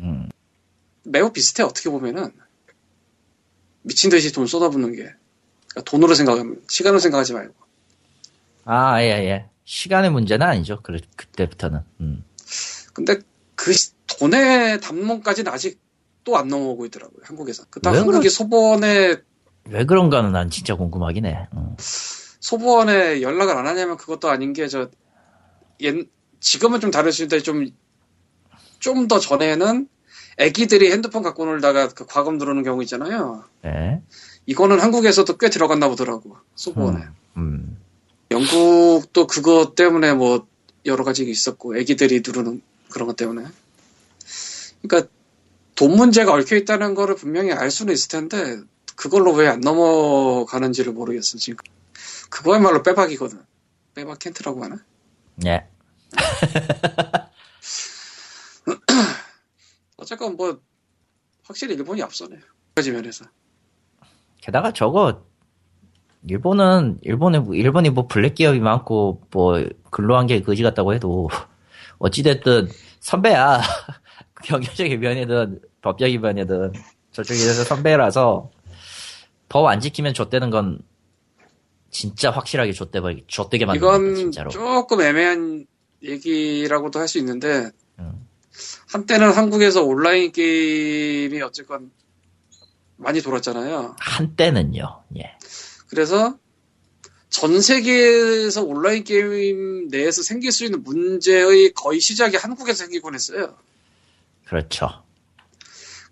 S2: 음.
S1: 매우 비슷해, 어떻게 보면은. 미친 듯이 돈 쏟아붓는 게. 그러니까 돈으로 생각하면, 시간으로 생각하지 말고.
S2: 아, 예, 예. 시간의 문제는 아니죠. 그, 그때부터는. 음.
S1: 근데 그 시- 돈의 담론까지는 아직 또 안 넘어오고 있더라고요, 한국에서. 그다음
S2: 왜
S1: 한국이
S2: 그러-
S1: 소보원에,
S2: 왜 그런가는 난 진짜 궁금하긴 해. 음.
S1: 소보원에 연락을 안 하냐면 그것도 아닌 게, 저, 옛, 지금은 좀 다를 수 있는데 좀, 좀 더 전에는 애기들이 핸드폰 갖고 놀다가 그 과금 들어오는 경우 있잖아요.
S2: 네.
S1: 이거는 한국에서도 꽤 들어갔나 보더라고, 소보원에.
S2: 음.
S1: 영국도 그거 때문에 뭐 여러 가지 있었고 애기들이 누르는 그런 것 때문에 그러니까 돈 문제가 얽혀 있다는 거를 분명히 알 수는 있을 텐데 그걸로 왜 안 넘어가는지를 모르겠어 지금. 그거야말로 빼박이거든. 빼박 캔트라고 하나?
S2: 예.
S1: 어쨌건 뭐 확실히 일본이 앞서네. 그 면에서.
S2: 게다가 저거 일본은 일본에 뭐- 일본이 뭐 블랙 기업이 많고 뭐 근로한 게 거지 같다고 해도 어찌 됐든 선배야 경제적인 면이든 법적인 면이든 저쪽에서 선배라서 법 안 지키면 좆되는 건 진짜 확실하게 좆되게 좆되게 거야
S1: 이건
S2: 진짜로
S1: 조금 애매한 얘기라고도 할 수 있는데
S2: 음.
S1: 한때는 한국에서 온라인 게임이 어쨌건 많이 돌았잖아요.
S2: 한때는요 예
S1: 그래서 전 세계에서 온라인 게임 내에서 생길 수 있는 문제의 거의 시작이 한국에서 생기곤 했어요.
S2: 그렇죠.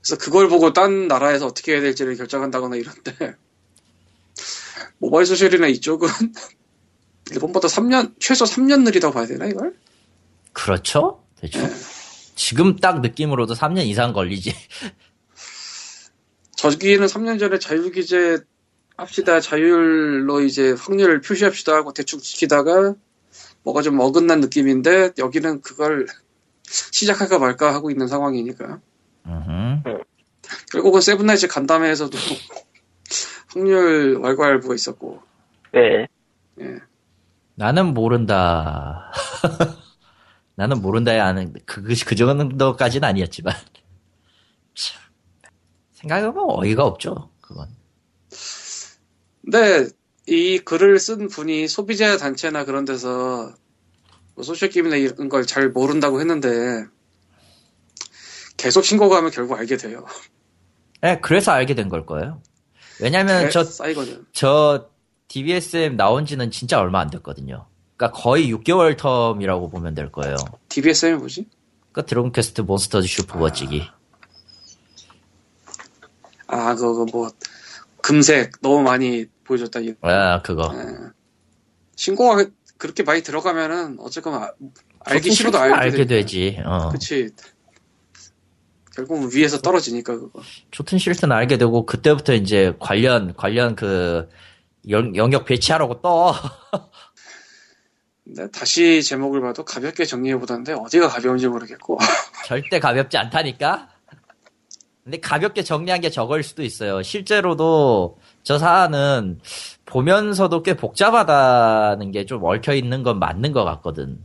S1: 그래서 그걸 보고 딴 나라에서 어떻게 해야 될지를 결정한다거나 이런데 모바일 소셜이나 이쪽은 일본보다 3년 최소 3년 느리다고 봐야 되나 이걸?
S2: 그렇죠? 대충. 지금 딱 느낌으로도 3년 이상 걸리지.
S1: 저기는 3년 전에 자율규제 합시다. 자율로 이제 확률 표시합시다 하고 대충 지키다가 뭐가 좀 어긋난 느낌인데 여기는 그걸 시작할까 말까 하고 있는 상황이니까
S2: 음흠.
S1: 결국은 세븐나이츠 간담회에서도 확률 왈가왈부가 있었고
S3: 네.
S1: 예.
S2: 나는 모른다. 나는 모른다야 아는 그, 그, 그 정도까지는 아니었지만. 참. 생각해보면 어이가 없죠, 그건.
S1: 근데 이 글을 쓴 분이 소비자 단체나 그런 데서 뭐 소셜 게임이나 이런 걸 잘 모른다고 했는데 계속 신고가 하면 결국 알게 돼요.
S2: 예, 그래서 알게 된 걸 거예요. 왜냐면
S1: 개
S2: 저,
S1: 쌓이거든.
S2: 저 DBSM 나온 지는 진짜 얼마 안 됐거든요. 그러니까 거의 6개월 텀이라고 보면 될 거예요.
S1: DBSM이 뭐지?
S2: 그 드론 퀘스트 몬스터즈 슈퍼 버찌기.
S1: 아, 그거 뭐 금색 너무 많이 보여줬다. 이
S2: 아, 그거.
S1: 예. 신고가 그렇게 많이 들어가면은 어쨌건 아- 알기 싫어도 알게,
S2: 알게 되지. 어.
S1: 그치. 결국은 위에서 떨어지니까 그거.
S2: 좋든 싫든 알게 되고 그때부터 이제 관련 관련 그 영, 영역 배치하라고 떠.
S1: 근데 다시 제목을 봐도 가볍게 정리해 보던데 어디가 가벼운지 모르겠고.
S2: 절대 가볍지 않다니까? 근데 가볍게 정리한 게 저거일 수도 있어요. 실제로도 저 사안은 보면서도 꽤 복잡하다는 게 좀 얽혀 있는 건 맞는 것 같거든.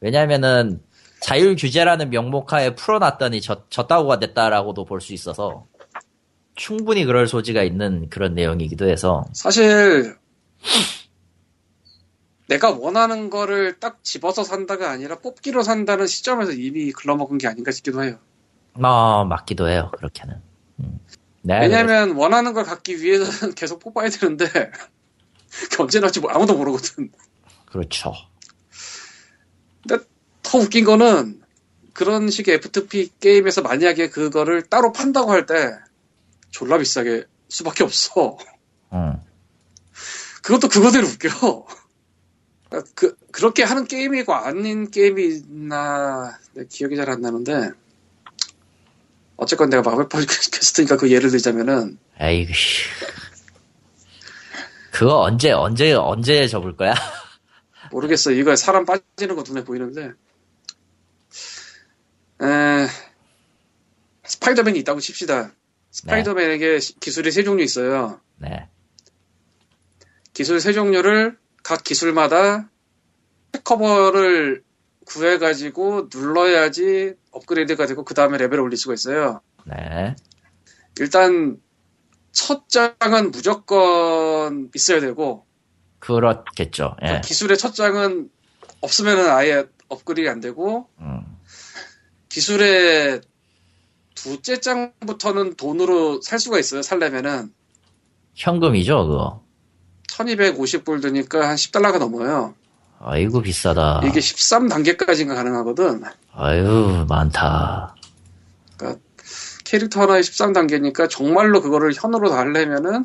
S2: 왜냐면은 자율 규제라는 명목하에 풀어놨더니 저, 저따구가 됐다라고도 볼 수 있어서 충분히 그럴 소지가 있는 그런 내용이기도 해서
S1: 사실 내가 원하는 거를 딱 집어서 산다가 아니라 뽑기로 산다는 시점에서 이미 글러먹은 게 아닌가 싶기도 해요.
S2: 어, 맞기도 해요. 그렇게는. 음. 네,
S1: 왜냐면 원하는 걸 갖기 위해서는 계속 뽑아야 되는데 언제 나올지 뭐 아무도 모르거든.
S2: 그렇죠.
S1: 더 웃긴 거는 그런 식의 FTP 게임에서 만약에 그거를 따로 판다고 할 때 졸라 비싸게 수밖에 없어.
S2: 음.
S1: 그것도 그거대로 웃겨. 그러니까 그, 그렇게 하는 게임이고 아닌 게임이 있나, 내 기억이 잘 안 나는데, 어쨌건 내가 마블 팟캐스트니까 그 예를 들자면은,
S2: 에이구, 씨. 그거 언제, 언제, 언제 접을 거야?
S1: 모르겠어. 이거 사람 빠지는 거 눈에 보이는데, 에, 스파이더맨이 있다고 칩시다. 스파이더맨에게 시- 기술이 세 종류 있어요.
S2: 네.
S1: 기술 세 종류를 각 기술마다 커버를 구해가지고 눌러야지 업그레이드가 되고 그 다음에 레벨을 올릴 수가 있어요.
S2: 네.
S1: 일단 첫 장은 무조건 있어야 되고
S2: 그렇겠죠. 예.
S1: 기술의 첫 장은 없으면은 아예 업그레이드 안 되고
S2: 음.
S1: 기술의 두째 장부터는 돈으로 살 수가 있어요. 살려면은
S2: 현금이죠, 그거.
S1: 1250불 드니까 한 10달러가 넘어요.
S2: 아이고, 비싸다.
S1: 이게 13단계까지가 가능하거든.
S2: 아유, 많다.
S1: 캐릭터 하나에 13단계니까 정말로 그거를 현으로 다 하려면은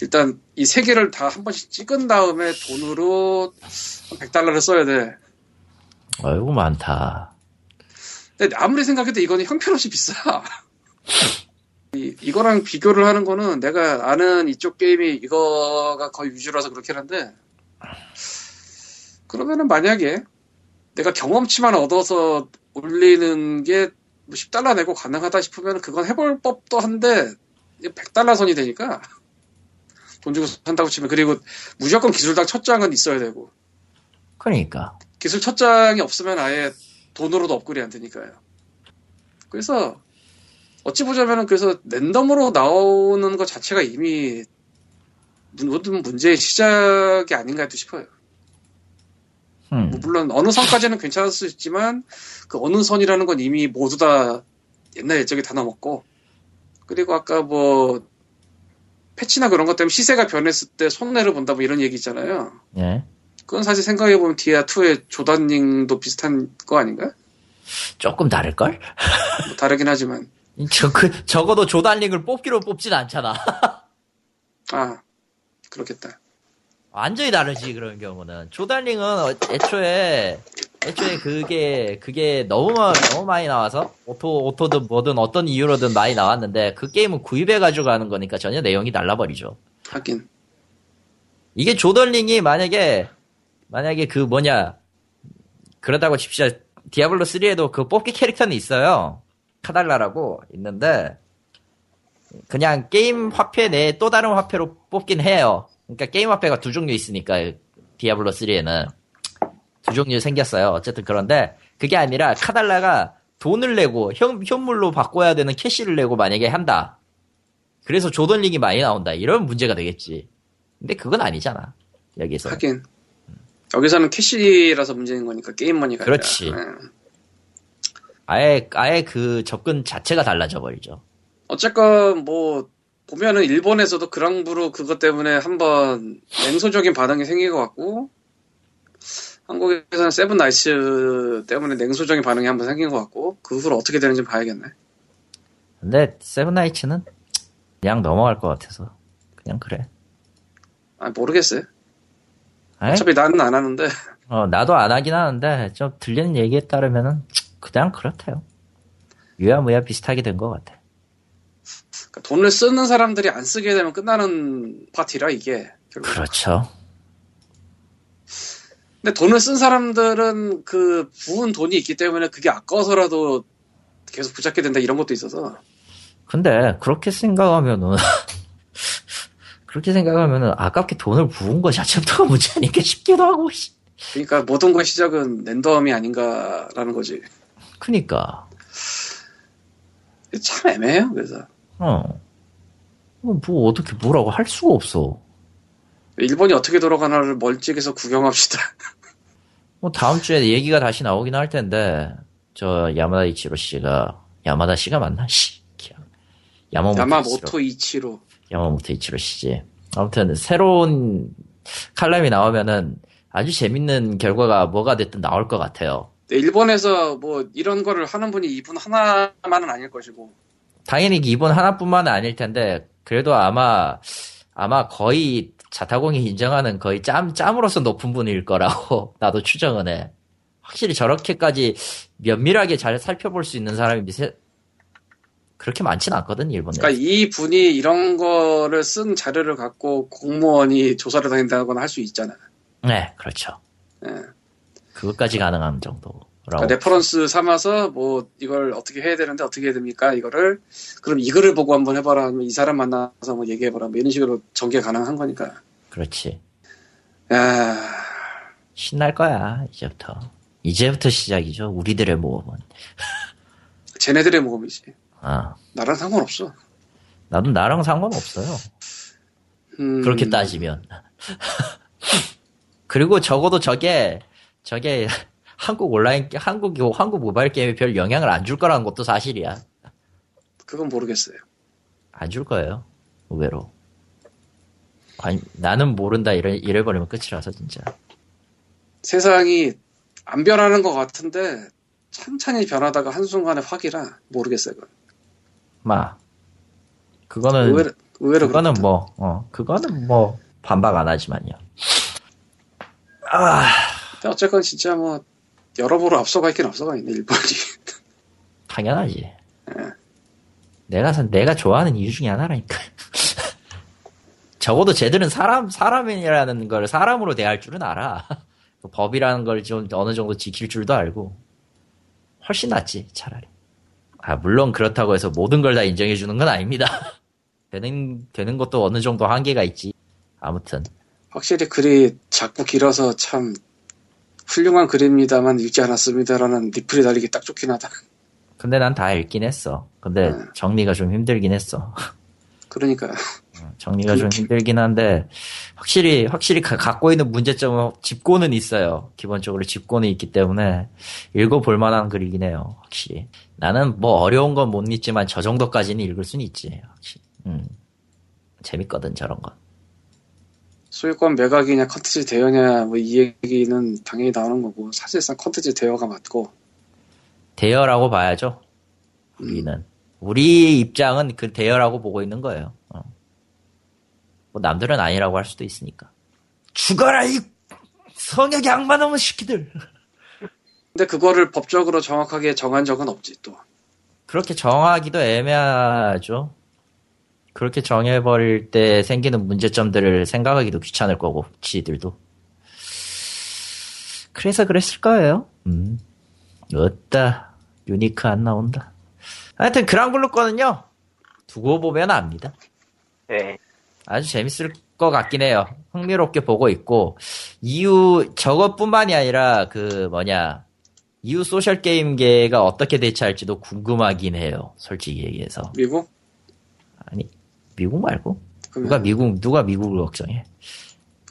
S1: 일단 이 세 개를 다 한 번씩 찍은 다음에 돈으로 한 100달러를 써야 돼.
S2: 아이고, 많다.
S1: 근데 아무리 생각해도 이거는 형편없이 비싸. 이, 이거랑 비교를 하는 거는 내가 아는 이쪽 게임이 이거가 거의 위주라서 그렇긴 한데 그러면은 만약에 내가 경험치만 얻어서 올리는 게 10달러 내고 가능하다 싶으면 그건 해볼 법도 한데 100달러 선이 되니까 돈 주고 산다고 치면 그리고 무조건 기술당 첫 장은 있어야 되고
S2: 그러니까.
S1: 기술 첫 장이 없으면 아예 돈으로도 업글이 안 되니까요. 그래서 어찌 보자면은 그래서 랜덤으로 나오는 것 자체가 이미 모든 문제의 시작이 아닌가 도 싶어요.
S2: 음.
S1: 뭐 물론 어느 선까지는 괜찮을 수 있지만 그 어느 선이라는 건 이미 모두 다 옛날 예적이 다 넘었고 그리고 아까 뭐 패치나 그런 것 때문에 시세가 변했을 때 손해를 본다 뭐 이런 얘기 있잖아요.
S2: 예.
S1: 그건 사실 생각해 보면 디아 2의 조단닝도 비슷한 거 아닌가?
S2: 조금 다를 걸?
S1: 뭐 다르긴 하지만
S2: 저, 그, 적어도 조달링을 뽑기로 뽑진 않잖아.
S1: 아 그렇겠다.
S2: 완전히 다르지, 그런 경우는. 조달링은 어- 애초에, 애초에 그게, 그게 너무, 마- 너무 많이 나와서, 오토, 오토든 뭐든 어떤 이유로든 많이 나왔는데, 그 게임은 구입해 가지고 하는 거니까 전혀 내용이 달라버리죠.
S1: 하긴
S2: 이게 조던 링이 만약에, 만약에 그 뭐냐, 그렇다고 칩시다. 디아블로 3에도 그 뽑기 캐릭터는 있어요. 카달라라고 있는데, 그냥 게임 화폐 내에 또 다른 화폐로 뽑긴 해요. 그러니까 게임 화폐가 두 종류 있으니까, 디아블로 3에는. 두 종류 생겼어요. 어쨌든 그런데, 그게 아니라 카달라가 돈을 내고, 현, 현물로 바꿔야 되는 캐시를 내고 만약에 한다. 그래서 조던 링이 많이 나온다. 이런 문제가 되겠지. 근데 그건 아니잖아. 여기서.
S1: 하긴 여기서는 캐시라서 문제인 거니까 게임 머니가.
S2: 그렇지.
S1: 예.
S2: 아예, 아예 그 접근 자체가 달라져 버리죠.
S1: 어쨌건 뭐 보면은 일본에서도 그랑브루 그것 때문에 한번 냉소적인 반응이 생긴 것 같고 한국에서는 세븐 나이츠 때문에 냉소적인 반응이 한번 생긴 것 같고 그 후로 어떻게 되는지 봐야겠네.
S2: 근데 세븐 나이츠는 그냥 넘어갈 것 같아서. 그냥 그래.
S1: 아 모르겠어요.
S2: 아이,
S1: 어차피 나는 안 하는데
S2: 어, 나도 안 하긴 하는데, 좀 들리는 얘기에 따르면은, 그냥 그렇대요. 유야무야 비슷하게 된 것 같아.
S1: 그러니까 돈을 쓰는 사람들이 안 쓰게 되면 끝나는 파티라 이게. 결국.
S2: 그렇죠.
S1: 근데 돈을 쓴 사람들은 그 부은 돈이 있기 때문에 그게 아까워서라도 계속 붙잡게 된다 이런 것도 있어서
S2: 근데, 그렇게 생각하면은, 그렇게 생각하면은, 아깝게 돈을 부은 거 자체부터가 문제 아닐까 싶기도 하고, 씨.
S1: 그러니까 모든 것 시작은 랜덤이 아닌가라는 거지.
S2: 그니까,
S1: 참 애매해요. 그래서
S2: 어. 뭐, 어떻게 뭐라고 할 수가 없어.
S1: 일본이 어떻게 돌아가나를 멀찍해서 구경합시다.
S2: 뭐 다음 주에 얘기가 다시 나오긴 할 텐데 저 야마다 이치로 씨가 야마다 씨가 맞나? 씨. 야마모토 이치로.
S1: 야마모토 이치로.
S2: 야마모토 이치로 씨지. 아무튼 새로운 칼럼이 나오면은 아주 재밌는 결과가 뭐가 됐든 나올 것 같아요.
S1: 근데 일본에서 뭐 이런 거를 하는 분이 이분 하나만은 아닐 것이고
S2: 당연히 이번 하나뿐만은 아닐 텐데 그래도 아마 아마 거의 자타공이 인정하는 거의 짬 짬으로서 높은 분일 거라고 나도 추정은 해. 확실히 저렇게까지 면밀하게 잘 살펴볼 수 있는 사람이 미세 그렇게 많지는 않거든 일본에.
S1: 그러니까 이 분이 이런 거를 쓴 자료를 갖고 공무원이 조사를 다닌다거나 할 수 있잖아.
S2: 네, 그렇죠.
S1: 예.
S2: 그것까지 가능한 정도라고.
S1: 그러니까 레퍼런스 삼아서 뭐 이걸 어떻게 해야 되는데 어떻게 해야 됩니까? 이거를 그럼 이거를 보고 한번 해봐라. 이 사람 만나서 뭐 얘기해봐라. 뭐 이런 식으로 전개 가능한 거니까.
S2: 그렇지.
S1: 야,
S2: 신날 거야 이제부터. 이제부터 시작이죠. 우리들의 모험은.
S1: 쟤네들의 모험이지.
S2: 아,
S1: 나랑 상관없어.
S2: 나도 나랑 상관없어요.
S1: 음,
S2: 그렇게 따지면. 그리고 적어도 저게, 저게 한국 온라인, 게- 한국, 한국 모바일 게임에 별 영향을 안 줄 거라는 것도 사실이야.
S1: 그건 모르겠어요.
S2: 안 줄 거예요. 의외로. 관- 나는 모른다 이래, 이래버리면 끝이라서 진짜.
S1: 세상이 안 변하는 것 같은데 천천히 변하다가 한순간에 확이라 모르겠어요. 그건.
S2: 마. 그거는,
S1: 의외로, 의외로
S2: 그거는
S1: 그렇다.
S2: 뭐, 어, 그거는 뭐, 반박 안 하지만요. 아,
S1: 어쨌건 진짜 뭐 여러모로 앞서가 있긴 앞서가 있네 일본이.
S2: 당연하지. 내가, 산- 내가 좋아하는 이유 중에 하나라니까. 적어도 쟤들은 사람, 사람이라는 걸 사람으로 대할 줄은 알아. 그 법이라는 걸 좀 어느 정도 지킬 줄도 알고. 훨씬 낫지, 차라리. 아, 물론 그렇다고 해서 모든 걸 다 인정해주는 건 아닙니다. 되는, 되는 것도 어느 정도 한계가 있지. 아무튼.
S1: 확실히 글이 작고 길어서 참 훌륭한 글입니다만 읽지 않았습니다라는 리플이 달리기 딱 좋긴 하다.
S2: 근데 난 다 읽긴 했어. 근데
S1: 음.
S2: 정리가 좀 힘들긴 했어.
S1: 그러니까
S2: 정리가 좀 힘들긴 한데 확실히 확실히 가- 갖고 있는 문제점은 짚고는 있어요. 기본적으로 짚고는 있기 때문에 읽어볼 만한 글이긴 해요. 확실히 나는 뭐 어려운 건 못 읽지만 저 정도까지는 읽을 수는 있지. 확실히. 음. 재밌거든 저런 건.
S1: 소유권 매각이냐 컨텐츠 대여냐 뭐 이 얘기는 당연히 나오는 거고 사실상 컨텐츠 대여가 맞고
S2: 대여라고 봐야죠. 우리는 우리 입장은 그 대여라고 보고 있는 거예요. 어. 뭐 남들은 아니라고 할 수도 있으니까. 죽어라 이 성역의 악마놈의 시키들.
S1: 근데 그거를 법적으로 정확하게 정한 적은 없지 또.
S2: 그렇게 정하기도 애매하죠. 그렇게 정해버릴 때 생기는 문제점들을 생각하기도 귀찮을 거고, 지들도. 그래서 그랬을 거예요. 음. 어따, 유니크 안 나온다. 하여튼, 그랑블루 거는요, 두고 보면 압니다.
S3: 네.
S2: 아주 재밌을 것 같긴 해요. 흥미롭게 보고 있고, 이후, 저것뿐만이 아니라, 그, 뭐냐, 이후 소셜 게임계가 어떻게 대처할지도 궁금하긴 해요. 솔직히 얘기해서.
S1: 미국?
S2: 아니, 미국 말고? 누가 미국, 누가 미국을 걱정해?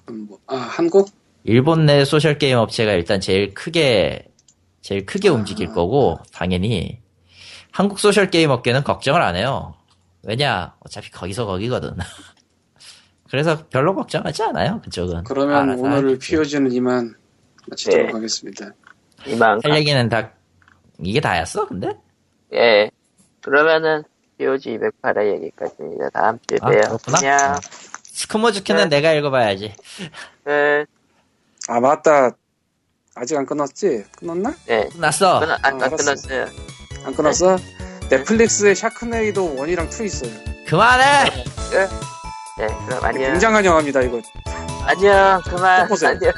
S1: 뭐, 아 한국?
S2: 일본 내 소셜 게임 업체가 일단 제일 크게, 제일 크게 움직일 거고, 당연히. 한국 소셜 게임 업계는 걱정을 안 해요. 왜냐, 어차피 거기서 거기거든. 그래서 별로 걱정하지 않아요, 그쪽은.
S1: 그러면
S2: 알아서
S1: 오늘
S2: 하겠죠.
S1: POG는 이만 마치도록
S3: 네.
S1: 하겠습니다.
S3: 이만.
S2: 할 얘기는 다, 이게 다였어, 근데?
S3: 예. 그러면은, POG 208의 얘기까지입니다. 다음 주에
S2: 아,
S3: 봬요.
S2: 그렇구나.
S3: 안녕.
S2: 스크모즈키는
S3: 네.
S2: 내가 읽어봐야지.
S3: 끝.
S1: 아 맞다. 아직 안 끊었지? 끊었나?
S3: 네.
S2: 끝났어.
S3: 끊어, 아, 안,
S1: 아,
S3: 안. 끊었어요.
S1: 안 끊었어? 넷플릭스에 샤크네이도 1이랑 2 있어요.
S2: 그만해!
S3: 끝. 네, 그럼 안녕.
S1: 굉장한 영화입니다 이거.
S3: 안녕. 그만. 안녕.